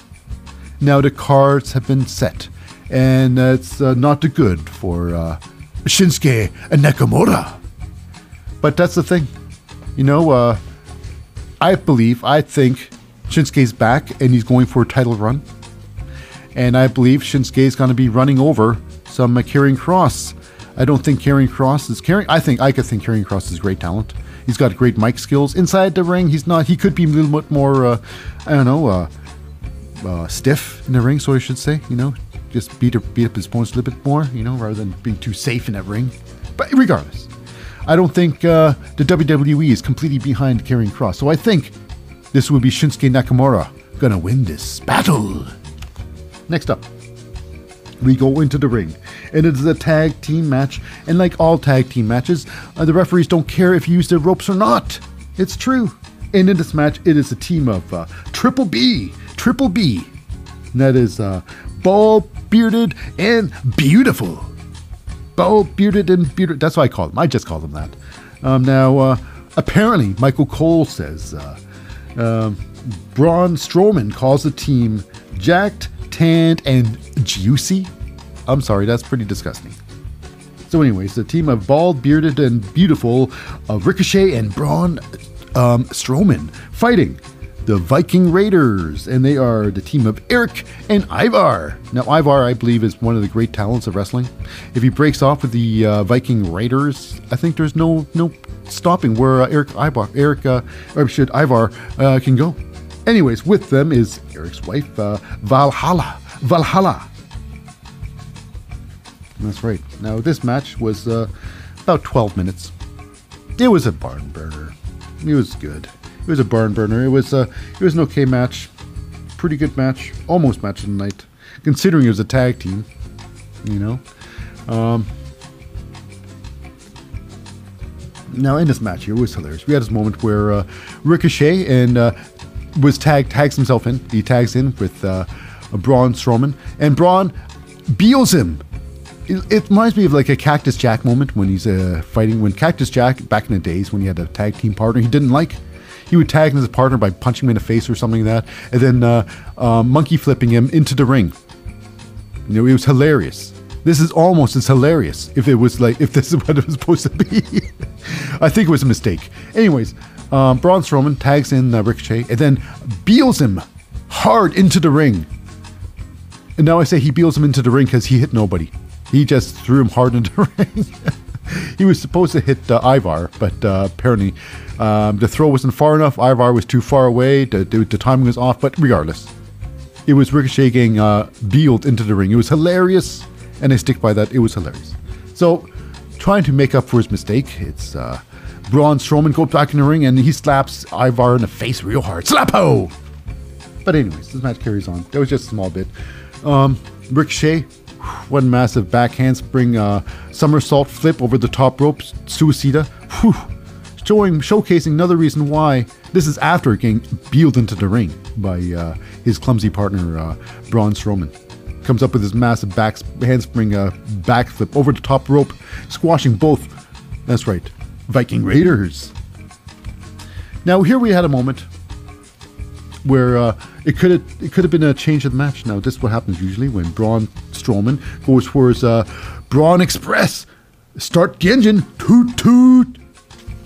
Now the cards have been set, and it's uh, not good for uh, Shinsuke and Nakamura. But that's the thing, you know. Uh, I believe, I think Shinsuke's back, and he's going for a title run and I believe Shinsuke is going to be running over some uh, Kross. I don't think Karrion Kross is carrying. I think I could think Karrion Kross is great talent. He's got great mic skills inside the ring. He's not. He could be a little bit more. Uh, I don't know. Uh, uh, stiff in the ring, so I should say. You know, just beat beat up his opponents a little bit more. You know, rather than being too safe in that ring. But regardless, I don't think uh, the WWE is completely behind Karrion Kross. So I think this will be Shinsuke Nakamura gonna win this battle. Next up, we go into the ring, and it is a tag team match. And like all tag team matches, uh, the referees don't care if you use the ropes or not. It's true. And in this match, it is a team of uh, Triple B, Triple B. And that is uh, bald, bearded, and beautiful. Bald, bearded, and beautiful. That's what I call them. I just call them that. Um, now, uh, apparently, Michael Cole says uh, um, Braun Strowman calls the team jacked tanned, and juicy. I'm sorry, that's pretty disgusting. So, anyways, the team of bald, bearded, and beautiful of Ricochet and Braun um, Strowman fighting the Viking Raiders, and they are the team of Erik and Ivar. Now, Ivar, I believe, is one of the great talents of wrestling. If he breaks off with the uh, Viking Raiders, I think there's no no stopping where uh, Erik Ivar, Erik, uh, or should Ivar uh, can go. Anyways, with them is Erik's wife, uh, Valhalla. Valhalla. That's right. Now, this match was uh, about 12 minutes. It was a barn burner. It was good. It was a barn burner. It was, uh, it was an okay match. Pretty good match. Almost match of the night. Considering it was a tag team. You know? Um, now, in this match here, it was hilarious. We had this moment where uh, Ricochet and uh, was tagged, tags himself in. He tags in with uh, Braun Strowman, and Braun beals him. It, it, reminds me of like a Cactus Jack moment when he's uh, fighting. When Cactus Jack, back in the days when he had a tag team partner he didn't like, he would tag his partner by punching him in the face or something like that, and then uh, uh, monkey flipping him into the ring. You know, it was hilarious. This is almost as hilarious if it was like if this is what it was supposed to be. I think it was a mistake. Anyways, um, Braun Strowman tags in uh, Ricochet and then beals him hard into the ring. And now I say he beals him into the ring because he hit nobody. He just threw him hard into the ring. he was supposed to hit uh, Ivar, but uh, apparently um, the throw wasn't far enough. Ivar was too far away. The, the, the timing was off. But regardless, it was Ricochet getting uh, into the ring. It was hilarious and I stick by that. It was hilarious. So, trying to make up for his mistake, it's uh, Braun Strowman goes back in the ring and he slaps Ivar in the face real hard. Slap ho! But anyways, this match carries on. That was just a small bit. Um, Ricochet, one massive back handspring uh, somersault flip over the top rope, suicida. Whew. Showing, showcasing another reason why this is after getting beeled into the ring by uh, his clumsy partner uh, Braun Strowman. Comes up with his massive back handspring uh, backflip over the top rope, squashing both. That's right, Viking Raiders. Now here we had a moment where uh, it could have it could have been a change of the match. Now this is what happens usually when Braun Strowman goes for his uh, Braun Express. Start the engine, toot toot.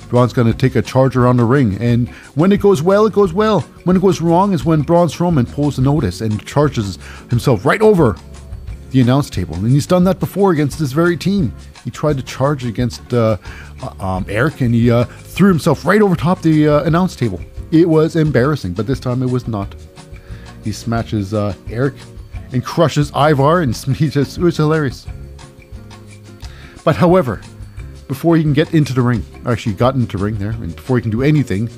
Braun's going to take a charge around the ring, and when it goes well, it goes well. When it goes wrong is when Braun Strowman pulls the notice and charges himself right over the announce table. And he's done that before against this very team. He tried to charge against uh, uh um, Erik, and he uh, threw himself right over top the uh, announce table. It was embarrassing, but this time it was not. He smashes uh, Erik and crushes Ivar, and he just it was hilarious. But however, before he can get into the ring, actually got into the ring there, and before he can do anything,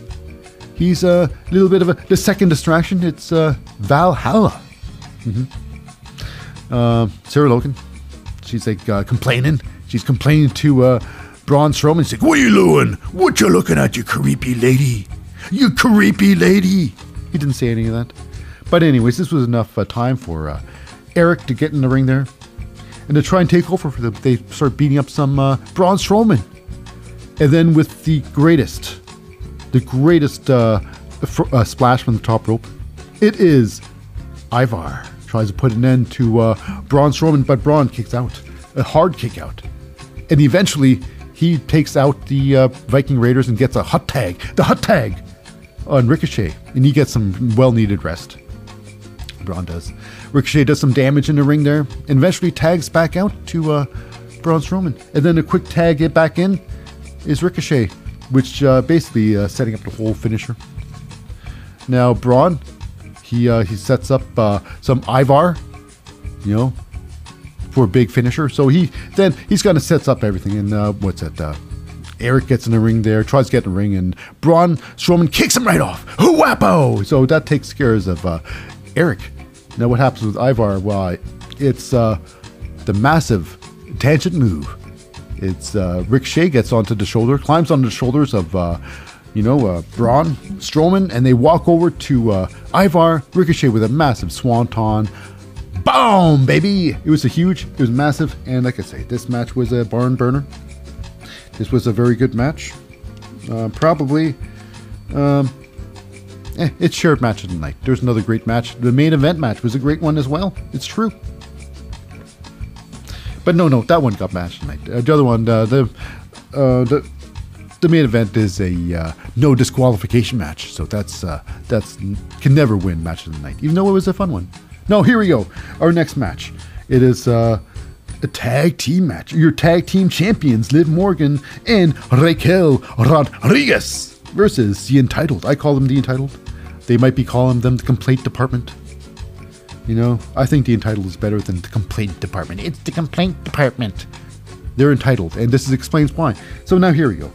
he's a little bit of a the second distraction. It's uh, Valhalla. Mm-hmm. Uh, Sarah Logan, she's like uh, complaining. She's complaining to uh, Braun Strowman. She's like, "What are you doing? What you looking at, you creepy lady? You creepy lady." He didn't say any of that. But anyways, this was enough uh, time for uh, Erik to get in the ring there and to try and take over for them. They start beating up some uh, Braun Strowman, and then with the greatest, the greatest uh, fr- uh, splash from the top rope, it is Ivar tries to put an end to uh, Braun Strowman, but Braun kicks out, a hard kick out, and eventually he takes out the uh, Viking Raiders and gets a hot tag, the hot tag on Ricochet, and he gets some well-needed rest. Braun does. Ricochet does some damage in the ring there, and eventually tags back out to uh, Braun Strowman. And then a quick tag it back in is Ricochet, which uh, basically uh, setting up the whole finisher. Now Braun, he uh, he sets up uh, some Ivar, you know, for a big finisher. So he then he's kind of sets up everything. And uh, what's that? Uh, Erik gets in the ring there, tries to get in the ring, and Braun Strowman kicks him right off. Whapo! So that takes care of uh, Erik. Now, what happens with Ivar? Well, it's uh, the massive tangent move. It's uh, Ricochet gets onto the shoulder, climbs onto the shoulders of, uh, you know, uh, Braun Strowman, and they walk over to uh, Ivar Ricochet with a massive swanton. Boom, baby! It was a huge, it was massive, and like I say, this match was a barn burner. This was a very good match. Uh, probably, um, eh, it's shared match of the night. There's another great match. The main event match was a great one as well. It's true. But no, no, that one got matched tonight. Uh, the other one, uh, the uh, the the main event is a uh, no disqualification match. So that's uh, that's can never win match of the night, even though it was a fun one. No, here we go. Our next match. It is uh, a tag team match. Your tag team champions, Liv Morgan and Raquel Rodriguez versus the entitled. I call them the entitled. They might be calling them the complaint department. You know, I think the entitled is better than the complaint department. It's the complaint department. They're entitled, and this is, explains why. So now here we go.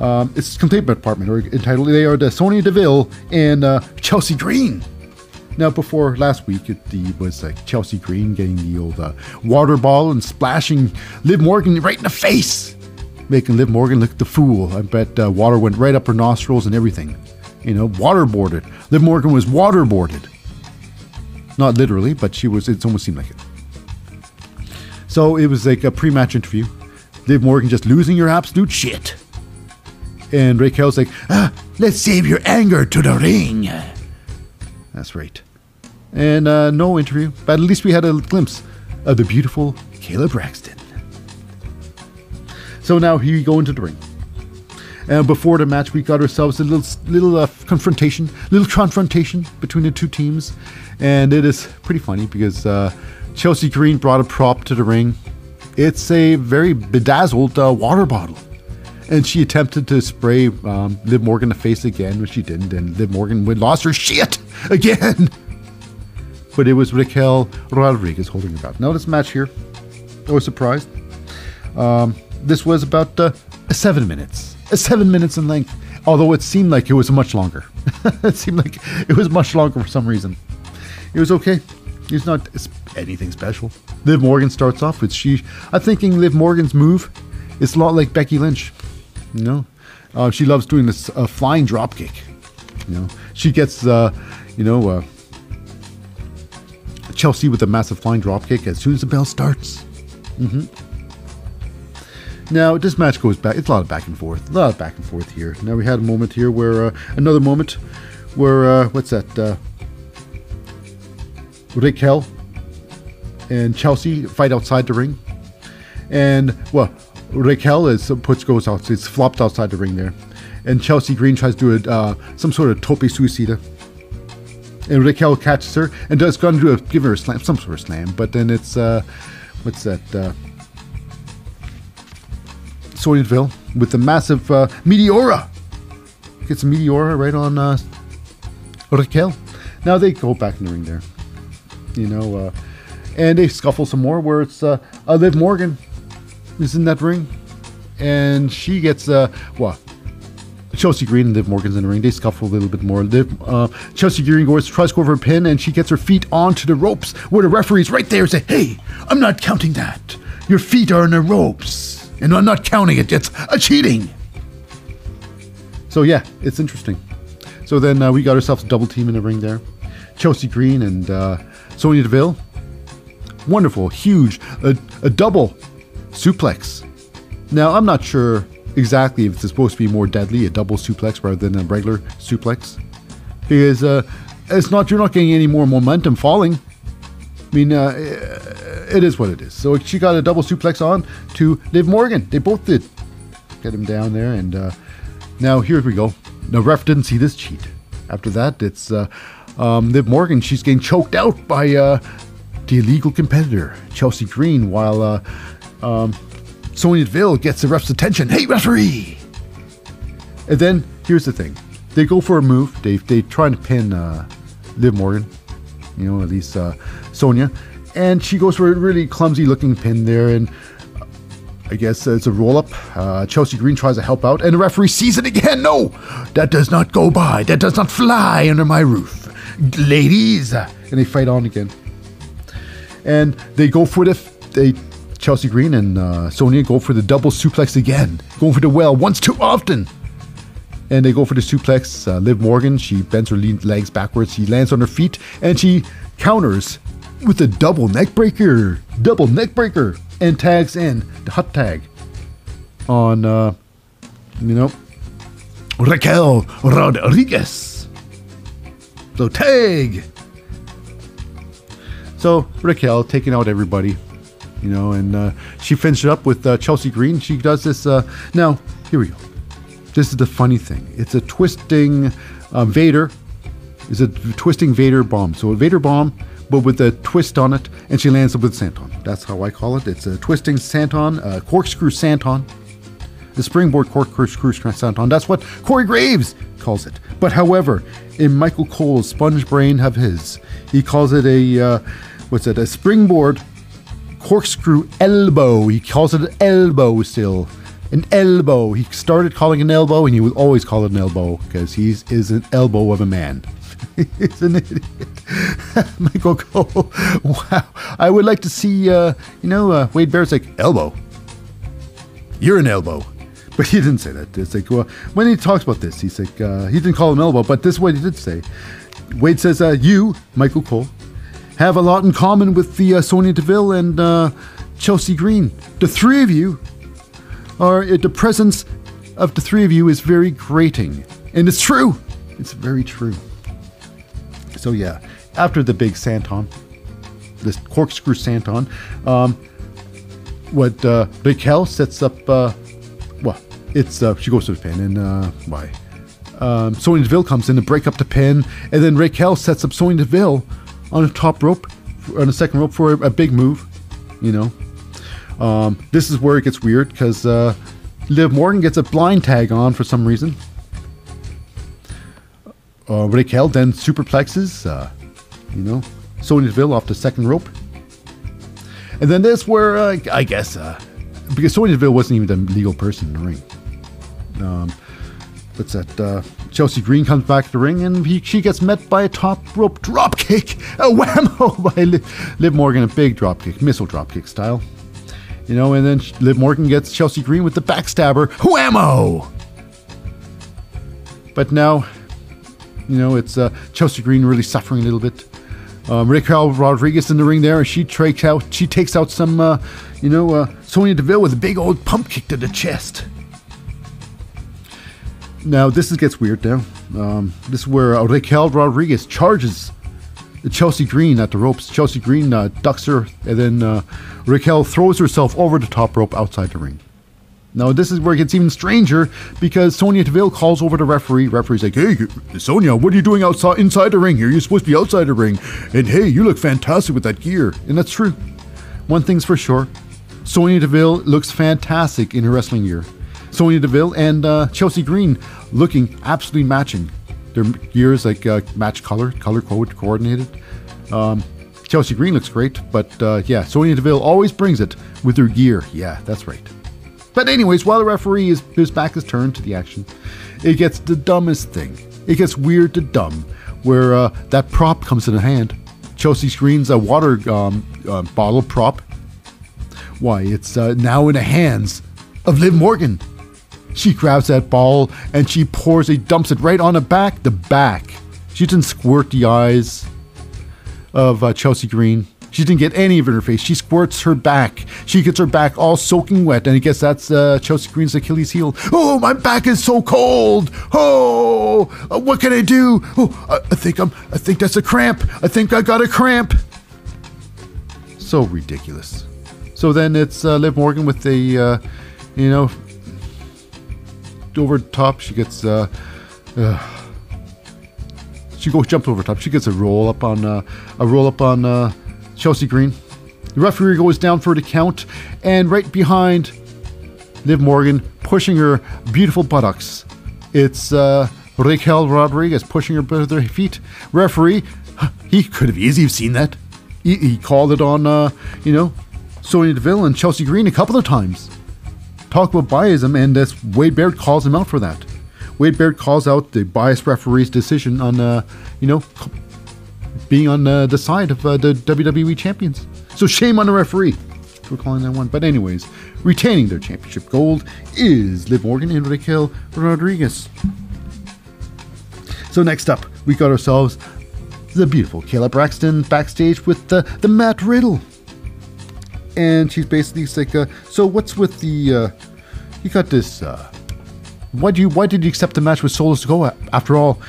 Um, it's complaint department or entitled. They are the Sonya Deville and uh, Chelsea Green. Now, before last week, it the, was like Chelsea Green getting the old uh, water ball and splashing Liv Morgan right in the face, making Liv Morgan look the fool. I bet uh, water went right up her nostrils and everything. You know, waterboarded. Liv Morgan was waterboarded. Not literally, but she was. It almost seemed like it. So it was like a pre-match interview. Liv Morgan just losing your absolute shit. And Raquel's like, ah, let's save your anger to the ring. That's right. And uh, no interview, but at least we had a glimpse of the beautiful Kayla Braxton. So now here we go into the ring. And before the match, we got ourselves a little little uh, confrontation, little confrontation between the two teams, and it is pretty funny because uh, Chelsea Green brought a prop to the ring. It's a very bedazzled uh, water bottle, and she attempted to spray um, Liv Morgan the face again, which she didn't, and Liv Morgan would lost her shit again. But it was Raquel Rodriguez holding her back. Now this match here, I was surprised. Um, this was about uh, seven minutes, seven minutes in length. Although it seemed like it was much longer. it seemed like it was much longer for some reason. It was okay. It's not anything special. Liv Morgan starts off with she. I'm thinking Liv Morgan's move is a lot like Becky Lynch. You know, uh, she loves doing this uh, flying drop kick. You know, she gets uh, you know uh, Chelsea with a massive flying drop kick as soon as the bell starts. Mm-hmm. Now this match goes back. It's a lot of back and forth. A lot of back and forth here. Now we had a moment here where uh, another moment where uh, what's that? Uh, Raquel and Chelsea fight outside the ring, and well, Raquel is puts goes out. It's flopped outside the ring there, and Chelsea Green tries to do a, uh, some sort of tope suicida. And Raquel catches her and does going to do a, give her a slam, some sort of slam, but then it's uh, what's that? Uh, Sonya Deville with the massive uh, Meteora. Gets a Meteora right on uh, Raquel. Now they go back in the ring there. You know, uh, and they scuffle some more where it's uh, Liv Morgan is in that ring. And she gets, uh, what? Chelsea Green and Liv Morgan's in the ring. They scuffle a little bit more. Liv, uh, Chelsea Green goes, tries to go over a pin, and she gets her feet onto the ropes where the referee's right there and say, Hey, I'm not counting that. Your feet are in the ropes. And I'm not counting it. It's a cheating. So, yeah, it's interesting. So then uh, we got ourselves a double team in the ring there. Chelsea Green and uh, Sonya Deville. Wonderful, huge, a, a double suplex. Now, I'm not sure exactly if it's supposed to be more deadly, a double suplex rather than a regular suplex. Because uh, it's not, you're not getting any more momentum falling. I mean, uh, it is what it is. So she got a double suplex on to Liv Morgan. They both did get him down there. And uh, now here we go. The ref didn't see this cheat. After that, it's uh, um, Liv Morgan. She's getting choked out by uh, the illegal competitor, Chelsea Green, while uh, um, Sonya Deville gets the ref's attention. Hey, referee! And then here's the thing: they go for a move. They they try to pin uh, Liv Morgan, you know, at least uh, Sonya, and she goes for a really clumsy looking pin there, and I guess it's a roll up. Uh, Chelsea Green tries to help out, and the referee sees it again. No, that does not go by. That does not fly under my roof, ladies. And they fight on again, and they go for the they Chelsea Green and uh, Sonya go for the double suplex again, going for the well once too often. And they go for the suplex. Uh, Liv Morgan, she bends her legs backwards. She lands on her feet and she counters with a double neck breaker. Double neck breaker. And tags in the hot tag on, uh, you know, Raquel Rodriguez. So tag. So Raquel taking out everybody you know, and uh, she finished it up with uh, Chelsea Green. She does this. Uh, now, here we go. This is the funny thing. It's a twisting uh, Vader. Is a twisting Vader bomb. So a Vader bomb, but with a twist on it, and she lands it with senton. That's how I call it. It's a twisting senton, uh, corkscrew senton. The springboard corkscrew senton. That's what Corey Graves calls it. But however, in Michael Cole's sponge brain have his, he calls it a uh, what's it? A springboard corkscrew elbow. He calls it an elbow still. An elbow. He started calling an elbow and he will always call it an elbow because he is an elbow of a man. He's an idiot. Michael Cole. Wow. I would like to see, uh, you know, uh, Wade Barrett's like, elbow. You're an elbow. But he didn't say that. It's like, well, when he talks about this, he's like, uh, he didn't call him elbow, but this is what he did say. Wade says, uh, you, Michael Cole, have a lot in common with the uh, Sonya Deville and uh, Chelsea Green. The three of you are uh, the presence of the three of you is very grating, and it's true. It's very true. So yeah, after the big senton, this corkscrew senton, um, what uh, Raquel sets up. Uh, well, it's uh, she goes to the pin, and uh, why? Um, Sonya Deville comes in to break up the pin, and then Raquel sets up Sonya Deville on the top rope, on the second rope for a, big move. You know, um, this is where it gets weird because uh, Liv Morgan gets a blind tag on for some reason. Uh, Raquel then superplexes, uh, you know, Sonya Deville off the second rope. And then this where uh, I guess uh, because Sonya Deville wasn't even the legal person in the ring. Um, what's that? Uh, Chelsea Green comes back to the ring and he, she gets met by a top rope drop kick, a whammo by Liv, Liv Morgan, a big drop kick, missile drop kick style. You know, and then Liv Morgan gets Chelsea Green with the backstabber, whammo. But now, you know, it's uh, Chelsea Green really suffering a little bit. Um, Raquel Rodriguez in the ring there, and she takes out she takes out some, uh, you know, uh, Sonya Deville with a big old pump kick to the chest. Now this is, gets weird now. Um, this is where uh, Raquel Rodriguez charges the Chelsea Green at the ropes. Chelsea Green uh, ducks her, and then uh, Raquel throws herself over the top rope outside the ring. Now this is where it gets even stranger because Sonya Deville calls over the referee. Referee's like, "Hey, Sonya, what are you doing outside inside the ring here? You're supposed to be outside the ring." And hey, you look fantastic with that gear, and that's true. One thing's for sure, Sonya Deville looks fantastic in her wrestling gear. Sonya Deville and uh, Chelsea Green looking absolutely matching. Their gears like uh, match color, color code coordinated. Um, Chelsea Green looks great, but uh, yeah, Sonya Deville always brings it with her gear. Yeah, that's right. But anyways, while the referee is his back is turned to the action, it gets the dumbest thing. It gets weird to dumb, where uh, that prop comes in hand. Chelsea Green's a water um, uh, bottle prop. Why, it's uh, now in the hands of Liv Morgan. She grabs that ball and she pours it, dumps it right on the back. The back. She didn't squirt the eyes of uh, Chelsea Green. She didn't get any of it in her face. She squirts her back. She gets her back all soaking wet, and I guess that's uh, Chelsea Green's Achilles heel. Oh, my back is so cold. Oh, uh, what can I do? Oh, I, I think I'm. I think that's a cramp. I think I got a cramp. So ridiculous. So then it's uh, Liv Morgan with the, uh, you know, over top. She gets. Uh, uh, she goes jumps over top. She gets a roll up on uh, a roll up on uh, Chelsea Green. The referee goes down for the count, and right behind Liv Morgan, pushing her beautiful buttocks, it's uh, Raquel Rodriguez pushing her with her feet. Referee, he could have easily seen that. He, he called it on, uh, you know, Sonya Deville and Chelsea Green a couple of times. Talk about biasm, and this Wade Barrett calls him out for that. Wade Barrett calls out the biased referee's decision on, uh, you know, being on uh, the side of uh, the WWE champions. So shame on the referee for calling that one. But anyways, retaining their championship gold is Liv Morgan and Raquel Rodriguez. So next up, we got ourselves the beautiful Kayla Braxton backstage with the, the Matt Riddle. And she's basically like, uh, so what's with the, uh, you got this, uh, why do you, why did you accept the match with Solo Sikoa? After all,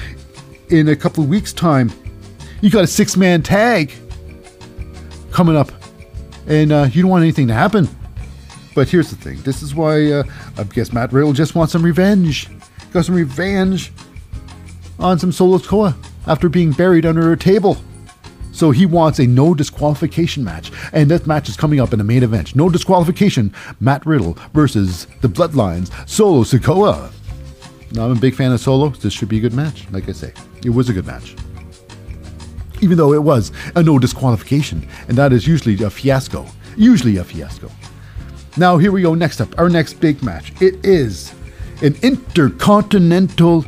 in a couple of weeks' time, you got a six man tag coming up, and uh, you don't want anything to happen. But here's the thing this is why uh, I guess Matt Riddle just wants some revenge. Got some revenge on some Solo Sikoa after being buried under a table. So he wants a no disqualification match. And that match is coming up in the main event. No disqualification. Matt Riddle versus the Bloodlines. Solo Sikoa. Now, I'm a big fan of Solo. This should be a good match. Like I say, it was a good match even though it was a no disqualification, and that is usually a fiasco. Usually a fiasco. Now, here we go. Next up, our next big match. It is an Intercontinental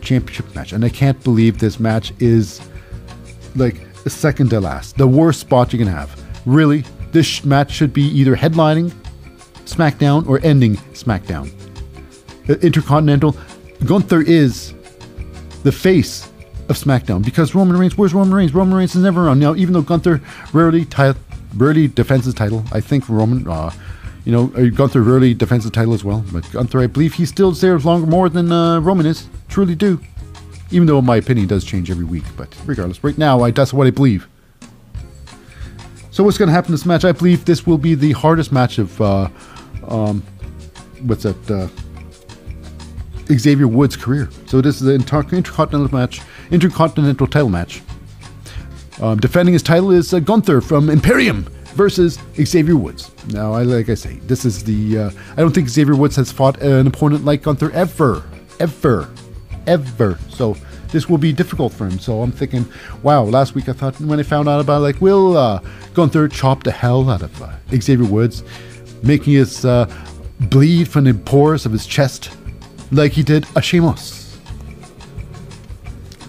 Championship match, and I can't believe this match is like the second to last, the worst spot you can have. Really, this match should be either headlining SmackDown or ending SmackDown. Intercontinental, Gunther is the face of SmackDown because Roman Reigns, where's Roman Reigns? Roman Reigns is never around now. Even though Gunther rarely ti- rarely defends his title, I think Roman, uh, you know, uh, Gunther rarely defends the title as well. But Gunther, I believe he still serves longer more than uh, Roman is. Truly do. Even though my opinion does change every week, but regardless, right now I that's what I believe. So what's going to happen in this match? I believe this will be the hardest match of, uh, um, what's that? Uh, Xavier Woods' career. So this is an intercontinental match, intercontinental title match. Um, defending his title is uh, Gunther from Imperium versus Xavier Woods. Now, I like I say, this is the. Uh, I don't think Xavier Woods has fought an opponent like Gunther ever, ever, ever. So this will be difficult for him. So I'm thinking, wow. Last week I thought when I found out about like will uh, Gunther chop the hell out of uh, Xavier Woods, making his uh, bleed from the pores of his chest, like he did a Sheamus.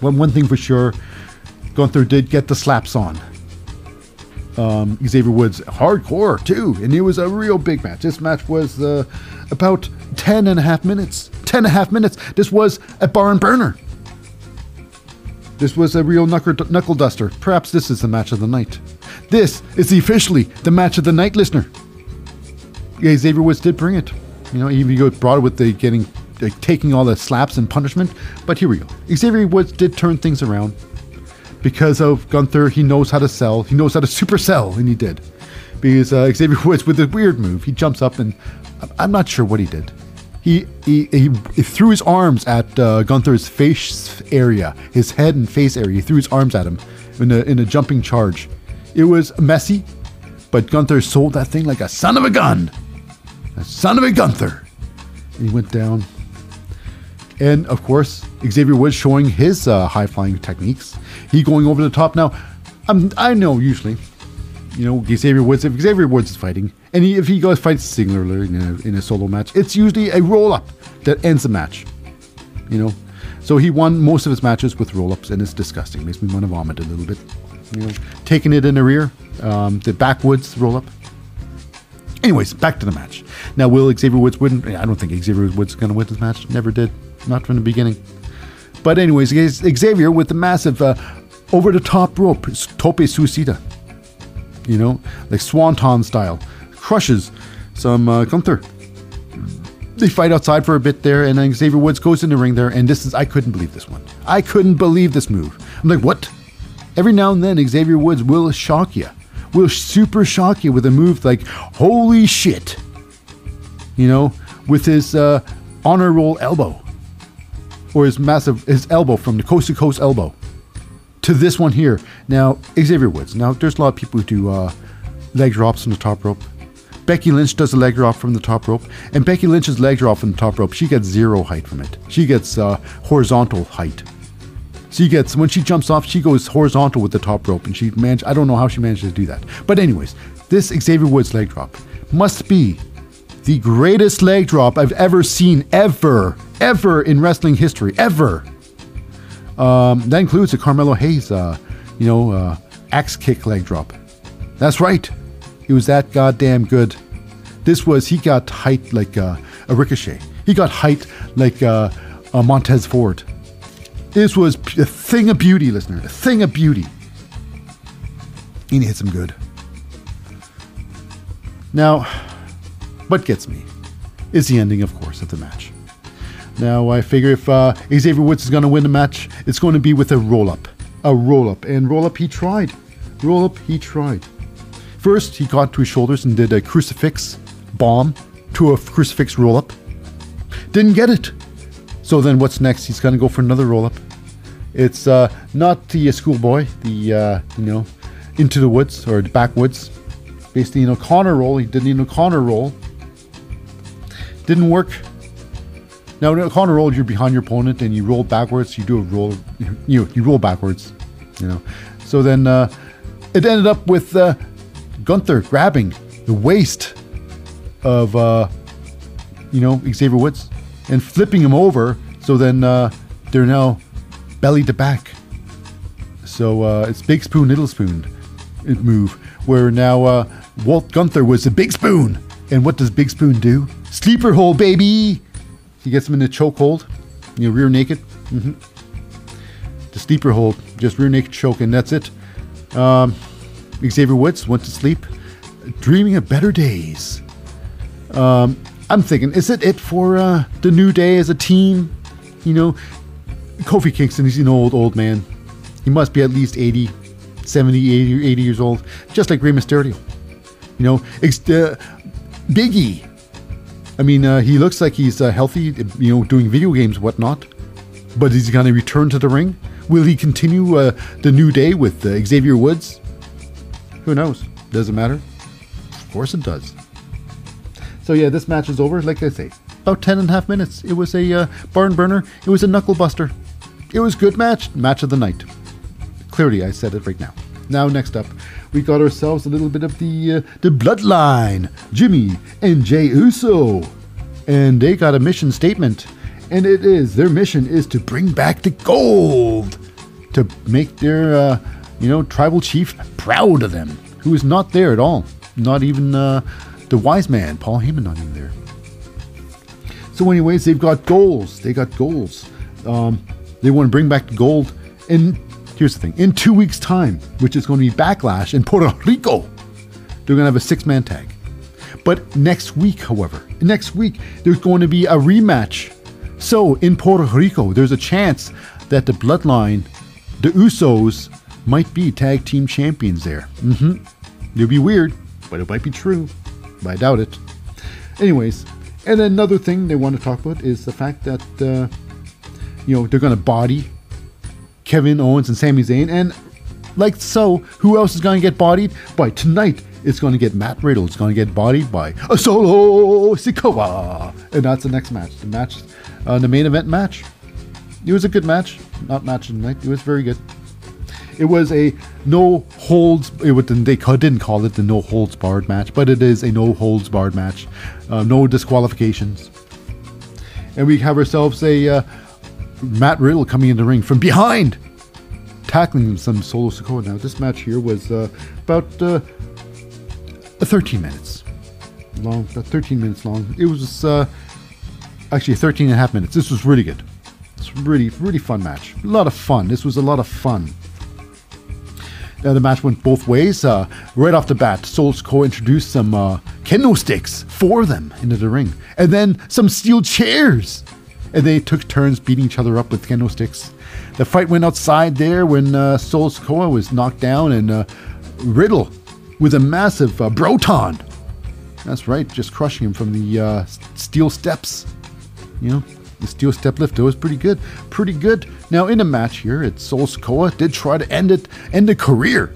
One one thing for sure, Gunther did get the slaps on. Um, Xavier Woods hardcore too, and it was a real big match. This match was uh, about 10 and a half minutes. 10 and a half minutes. This was a barn burner. This was a real knuckle, duster. Perhaps this is the match of the night. This is officially the match of the night, listener. Yeah, Xavier Woods did bring it. You know, even he brought it with the getting, like, taking all the slaps and punishment. But here we go. Xavier Woods did turn things around because of Gunther. He knows how to sell. He knows how to super sell, and he did. Because uh, Xavier Woods, with a weird move, he jumps up and I'm not sure what he did. He, he, he, threw his arms at uh, Gunther's face area, his head and face area. He threw his arms at him in a, in a jumping charge. It was messy, but Gunther sold that thing like a son of a gun. A son of a Gunther. And he went down. And of course, Xavier Woods showing his uh, high flying techniques. He going over the top. Now, I'm, I know usually, you know, Xavier Woods, if Xavier Woods is fighting, and he, if he goes fight singularly in a, in a solo match, it's usually a roll up that ends the match. You know, so he won most of his matches with roll ups, and it's disgusting. Makes me want to vomit a little bit. You know, taking it in the rear, um, the backwoods roll up. Anyways, back to the match. Now, will Xavier Woods win? I don't think Xavier Woods is going to win this match. Never did. Not from the beginning. But anyways, Xavier with the massive uh, over the top rope, tope suicida. You know, like swanton style crushes some uh, Gunther. They fight outside for a bit there, and then Xavier Woods goes in the ring there, and this is I couldn't believe this one. I couldn't believe this move. I'm like, what? Every now and then, Xavier Woods will shock you, will super shock you with a move like, holy shit. You know, with his uh, honor roll elbow, or his massive his elbow from the coast to coast elbow to this one here. Now, Xavier Woods. Now, there's a lot of people who do uh, leg drops from the top rope. Becky Lynch does a leg drop from the top rope, and Becky Lynch's leg drop from the top rope, she gets zero height from it. She gets uh, horizontal height. She gets when she jumps off, she goes horizontal with the top rope, and she managed. I don't know how she managed to do that, but anyways, this Xavier Woods leg drop must be the greatest leg drop I've ever seen, ever, ever in wrestling history, ever. Um, that includes the Carmelo Hayes, uh, you know, uh, axe kick leg drop. That's right. He was that goddamn good. This was, he got height like uh, a ricochet. He got height like uh, a Montez Ford. This was a thing of beauty, listener. A thing of beauty. And he hits him good. Now, what gets me is the ending, of course, of the match. Now, I figure if uh, Xavier Woods is going to win the match, it's going to be with a roll up. A roll up. And roll up, he tried. Roll up, he tried. First, he got to his shoulders and did a crucifix bomb to a crucifix roll up. Didn't get it. So then what's next? He's going to go for another roll up. It's uh, not the uh, schoolboy, the, uh, you know, into the woods or the backwoods. Basically, you know, Connor roll. He did an O'Connor roll. Didn't work. Now, a Connor roll, you're behind your opponent and you roll backwards. You do a roll, you you roll backwards, you know. So then uh, it ended up with uh, Gunther grabbing the waist of, uh, you know, Xavier Woods and flipping him over. So then uh, they're now belly to back. So uh, it's big spoon, little spoon move, where now uh, Walt Gunther was the big spoon. And what does Big Spoon do? Sleeper hole, baby! He gets him in the chokehold, you know, rear naked. Mm-hmm. The sleeper hold, just rear naked choke, and that's it. Um, Xavier Woods went to sleep, dreaming of better days. Um, I'm thinking, is it it for uh, the New Day as a team? You know, Kofi Kingston, he's an old, old man. He must be at least 80, 70, 80, 80 years old, just like Rey Mysterio. You know, ex- uh, Biggie. I mean, uh, he looks like he's uh, healthy, you know, doing video games, whatnot. But is he going to return to the ring? Will he continue uh, the New Day with uh, Xavier Woods? Who knows? Doesn't matter. Of course it does. So yeah, this match is over. Like I say, about 10 and a half minutes. It was a uh, barn burner. It was a knuckle buster. it was good match, match of the night. Clearly, I said it right now. Now, next up, we got ourselves a little bit of the uh, the bloodline, Jimmy and Jey Uso, and they got a mission statement, and it is their mission is to bring back the gold, to make their uh, you know tribal chief proud of them, who is not there at all, not even uh, the wise man Paul Heyman, not even there. So, anyways, they've got goals. They got goals. Um, they want to bring back the gold. And here's the thing: in two weeks' time, which is going to be Backlash in Puerto Rico, they're going to have a six-man tag. But next week, however, next week there's going to be a rematch. So in Puerto Rico, there's a chance that the Bloodline, the Usos, might be tag team champions there. Mm-hmm. It'll be weird, but it might be true. But I doubt it. Anyways, and another thing they want to talk about is the fact that uh, you know they're going to body Kevin Owens and Sami Zayn, and like so, who else is going to get bodied? By tonight, it's going to get Matt Riddle. It's going to get bodied by a Solo Sikoa, and that's the next match. The match, uh, the main event match. It was a good match, not match of night. It was very good. It was a no holds. It was, they didn't call it the no holds barred match, but it is a no holds barred match. Uh, no disqualifications, and we have ourselves a uh, Matt Riddle coming in the ring from behind, tackling some Solo Sikoa. Now this match here was uh, about uh, 13 minutes long, about 13 minutes long. It was uh, actually 13 and a half minutes. This was really good. It's really, really fun match. A lot of fun. This was a lot of fun. Now the match went both ways. Uh, right off the bat, Solo Sikoa introduced some uh, kendo sticks for them into the ring, and then some steel chairs. And they took turns beating each other up with candlesticks. The fight went outside there when uh, Solo Sikoa was knocked down, and uh, Riddle with a massive uh, Broton. That's right, just crushing him from the uh, steel steps. You know, the steel step lift. It was pretty good. Pretty good. Now, in a match here, it's Sol Sikoa did try to end it, end the career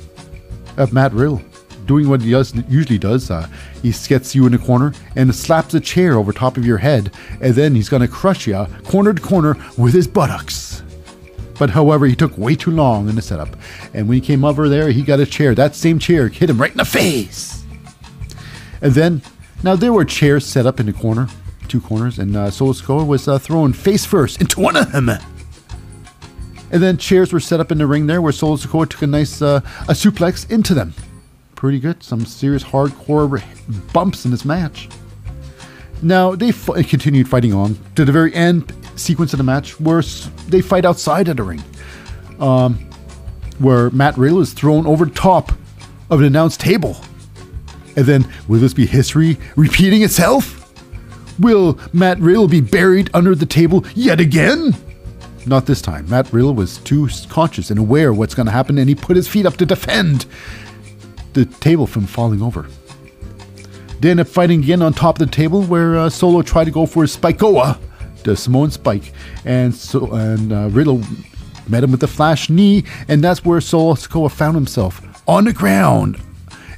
of Matt Riddle. Doing what he does, usually does. Uh, he gets you in a corner and slaps a chair over top of your head, and then he's going to crush you corner to corner with his buttocks. But however, he took way too long in the setup. And when he came over there, he got a chair. That same chair hit him right in the face. And then, now there were chairs set up in the corner, two corners, and uh, Solo Sikoa was uh, thrown face first into one of them. And then chairs were set up in the ring there where Solo Sikoa took a nice uh, a suplex into them. Pretty good. Some serious hardcore bumps in this match. Now, they f- continued fighting on to the very end sequence of the match where they fight outside of the ring. Um, where Matt Riddle is thrown over the top of an announced table. And then, will this be history repeating itself? Will Matt Riddle be buried under the table yet again? Not this time. Matt Riddle was too conscious and aware of what's going to happen, and he put his feet up to defend the table from falling over. They end up fighting again on top of the table, where uh, Solo tried to go for his Spikeoa, the Samoan Spike, and so and uh, Riddle met him with the flash knee, and that's where Solo Sikoa found himself on the ground,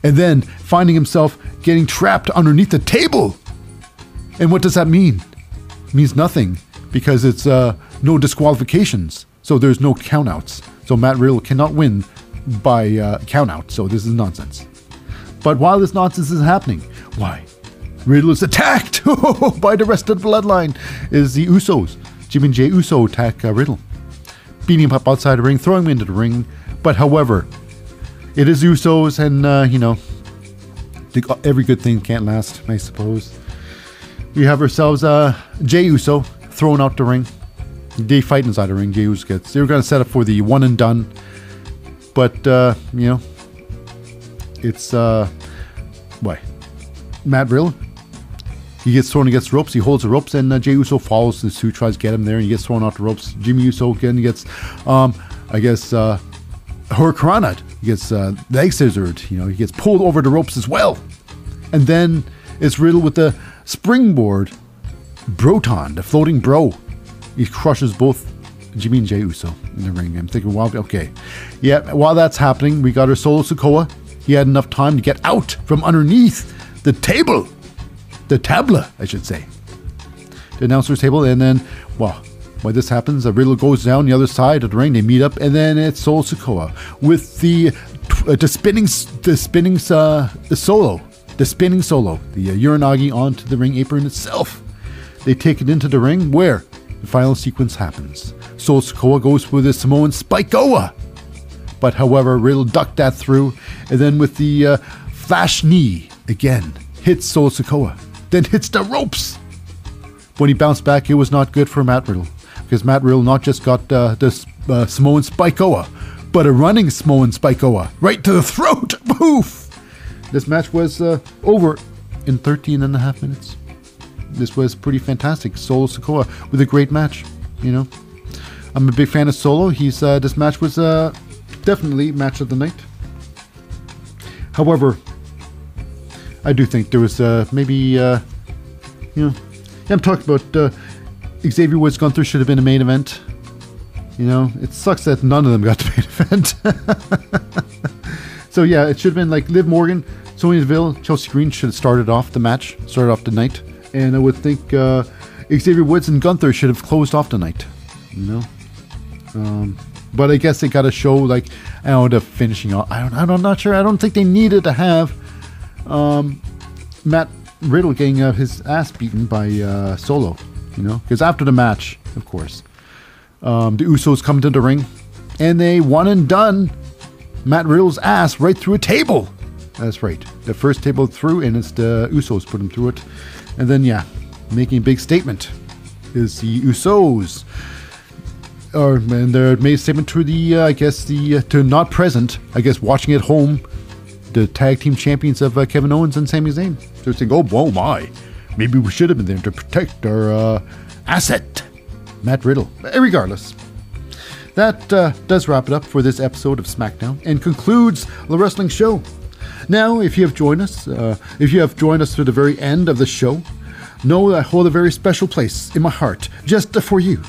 and then finding himself getting trapped underneath the table. And what does that mean? It means nothing because it's uh, no disqualifications, so there's no countouts. So Matt Riddle cannot win by uh, countout. So this is nonsense. But while this nonsense is happening, why? Riddle is attacked by the rest of the bloodline. Is the Usos? Jim and Jey Uso attack uh, Riddle, beating him up outside the ring, throwing him into the ring. But however, it is Usos, and uh, you know, the, every good thing can't last, I suppose. We have ourselves uh, Jey Uso thrown out the ring. They fight inside the ring. Jey Uso gets. They were going to set up for the one and done, but uh, you know, it's uh, why Matt Riddle. He gets thrown against ropes. He holds the ropes, and uh, Jey Uso follows the suit, tries to get him there, and he gets thrown off the ropes. Jimmy Uso again gets, um, I guess, uh. He gets uh, leg scissored. You know, he gets pulled over the ropes as well, and then it's Riddle with the springboard Broton, the floating bro. He crushes both Jimmy Jey Uso in the ring. I'm thinking, well, okay. Yeah, while that's happening, we got our Solo Sokoa. He had enough time to get out from underneath the table. The tabla, I should say. The announcer's table, and then, well, While this happens, Riddle goes down the other side of the ring. They meet up, and then it's Solo Sikoa with the uh, the spinning the spinning uh, the solo, the spinning solo, the uh, Uranage onto the ring apron itself. They take it into the ring where the final sequence happens. Solo Sikoa goes for the Samoan Spikeoa. But however, Riddle ducked that through, and then with the uh, flash knee again, hits Solo Sikoa, then hits the ropes. When he bounced back, it was not good for Matt Riddle because Matt Riddle not just got uh, the uh, Samoan Spikeoa, but a running Samoan Spikeoa right to the throat. Poof! This match was uh, over in 13 and a half minutes. This was pretty fantastic. Solo Sikoa with a great match. You know, I'm a big fan of Solo. He's uh, this match was uh, definitely match of the night. However, I do think there was uh, maybe uh, you know I'm talking about uh, Xavier Woods Gunther should have been a main event. You know, it sucks that none of them got the main event. so yeah, it should have been like Liv Morgan, Sonya Deville, Chelsea Green should have started off the match, started off the night, and I would think uh, Xavier Woods and Gunther should have closed off the night. You know, um, but I guess they got to show like I don't the finishing. I don't. I'm not sure. I don't think they needed to have um, Matt Riddle getting uh, his ass beaten by uh, Solo, you know, because after the match, of course, um, the Usos come to the ring and they one and done Matt Riddle's ass right through a table. That's right, the first table through, and it's the Usos put him through it, and then yeah, making a big statement is the Usos. Or and they made a statement to the, uh, I guess the uh, to not present, I guess watching at home the tag team champions of uh, Kevin Owens and Sami Zayn. So saying, oh, oh my, maybe we should have been there to protect our uh, asset, Matt Riddle. But regardless, that uh, does wrap it up for this episode of SmackDown and concludes the wrestling show. Now, if you have joined us, uh, if you have joined us to the very end of the show, know that I hold a very special place in my heart just for you.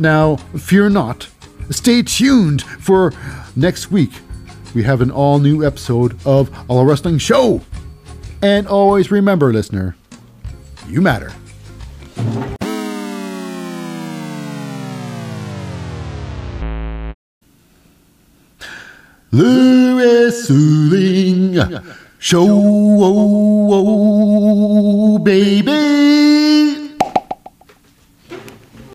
Now, fear not. Stay tuned for next week we have an all new episode of All Wrestling Show. And always remember, listener, you matter. Le Wrestling Show, oh, oh, oh baby.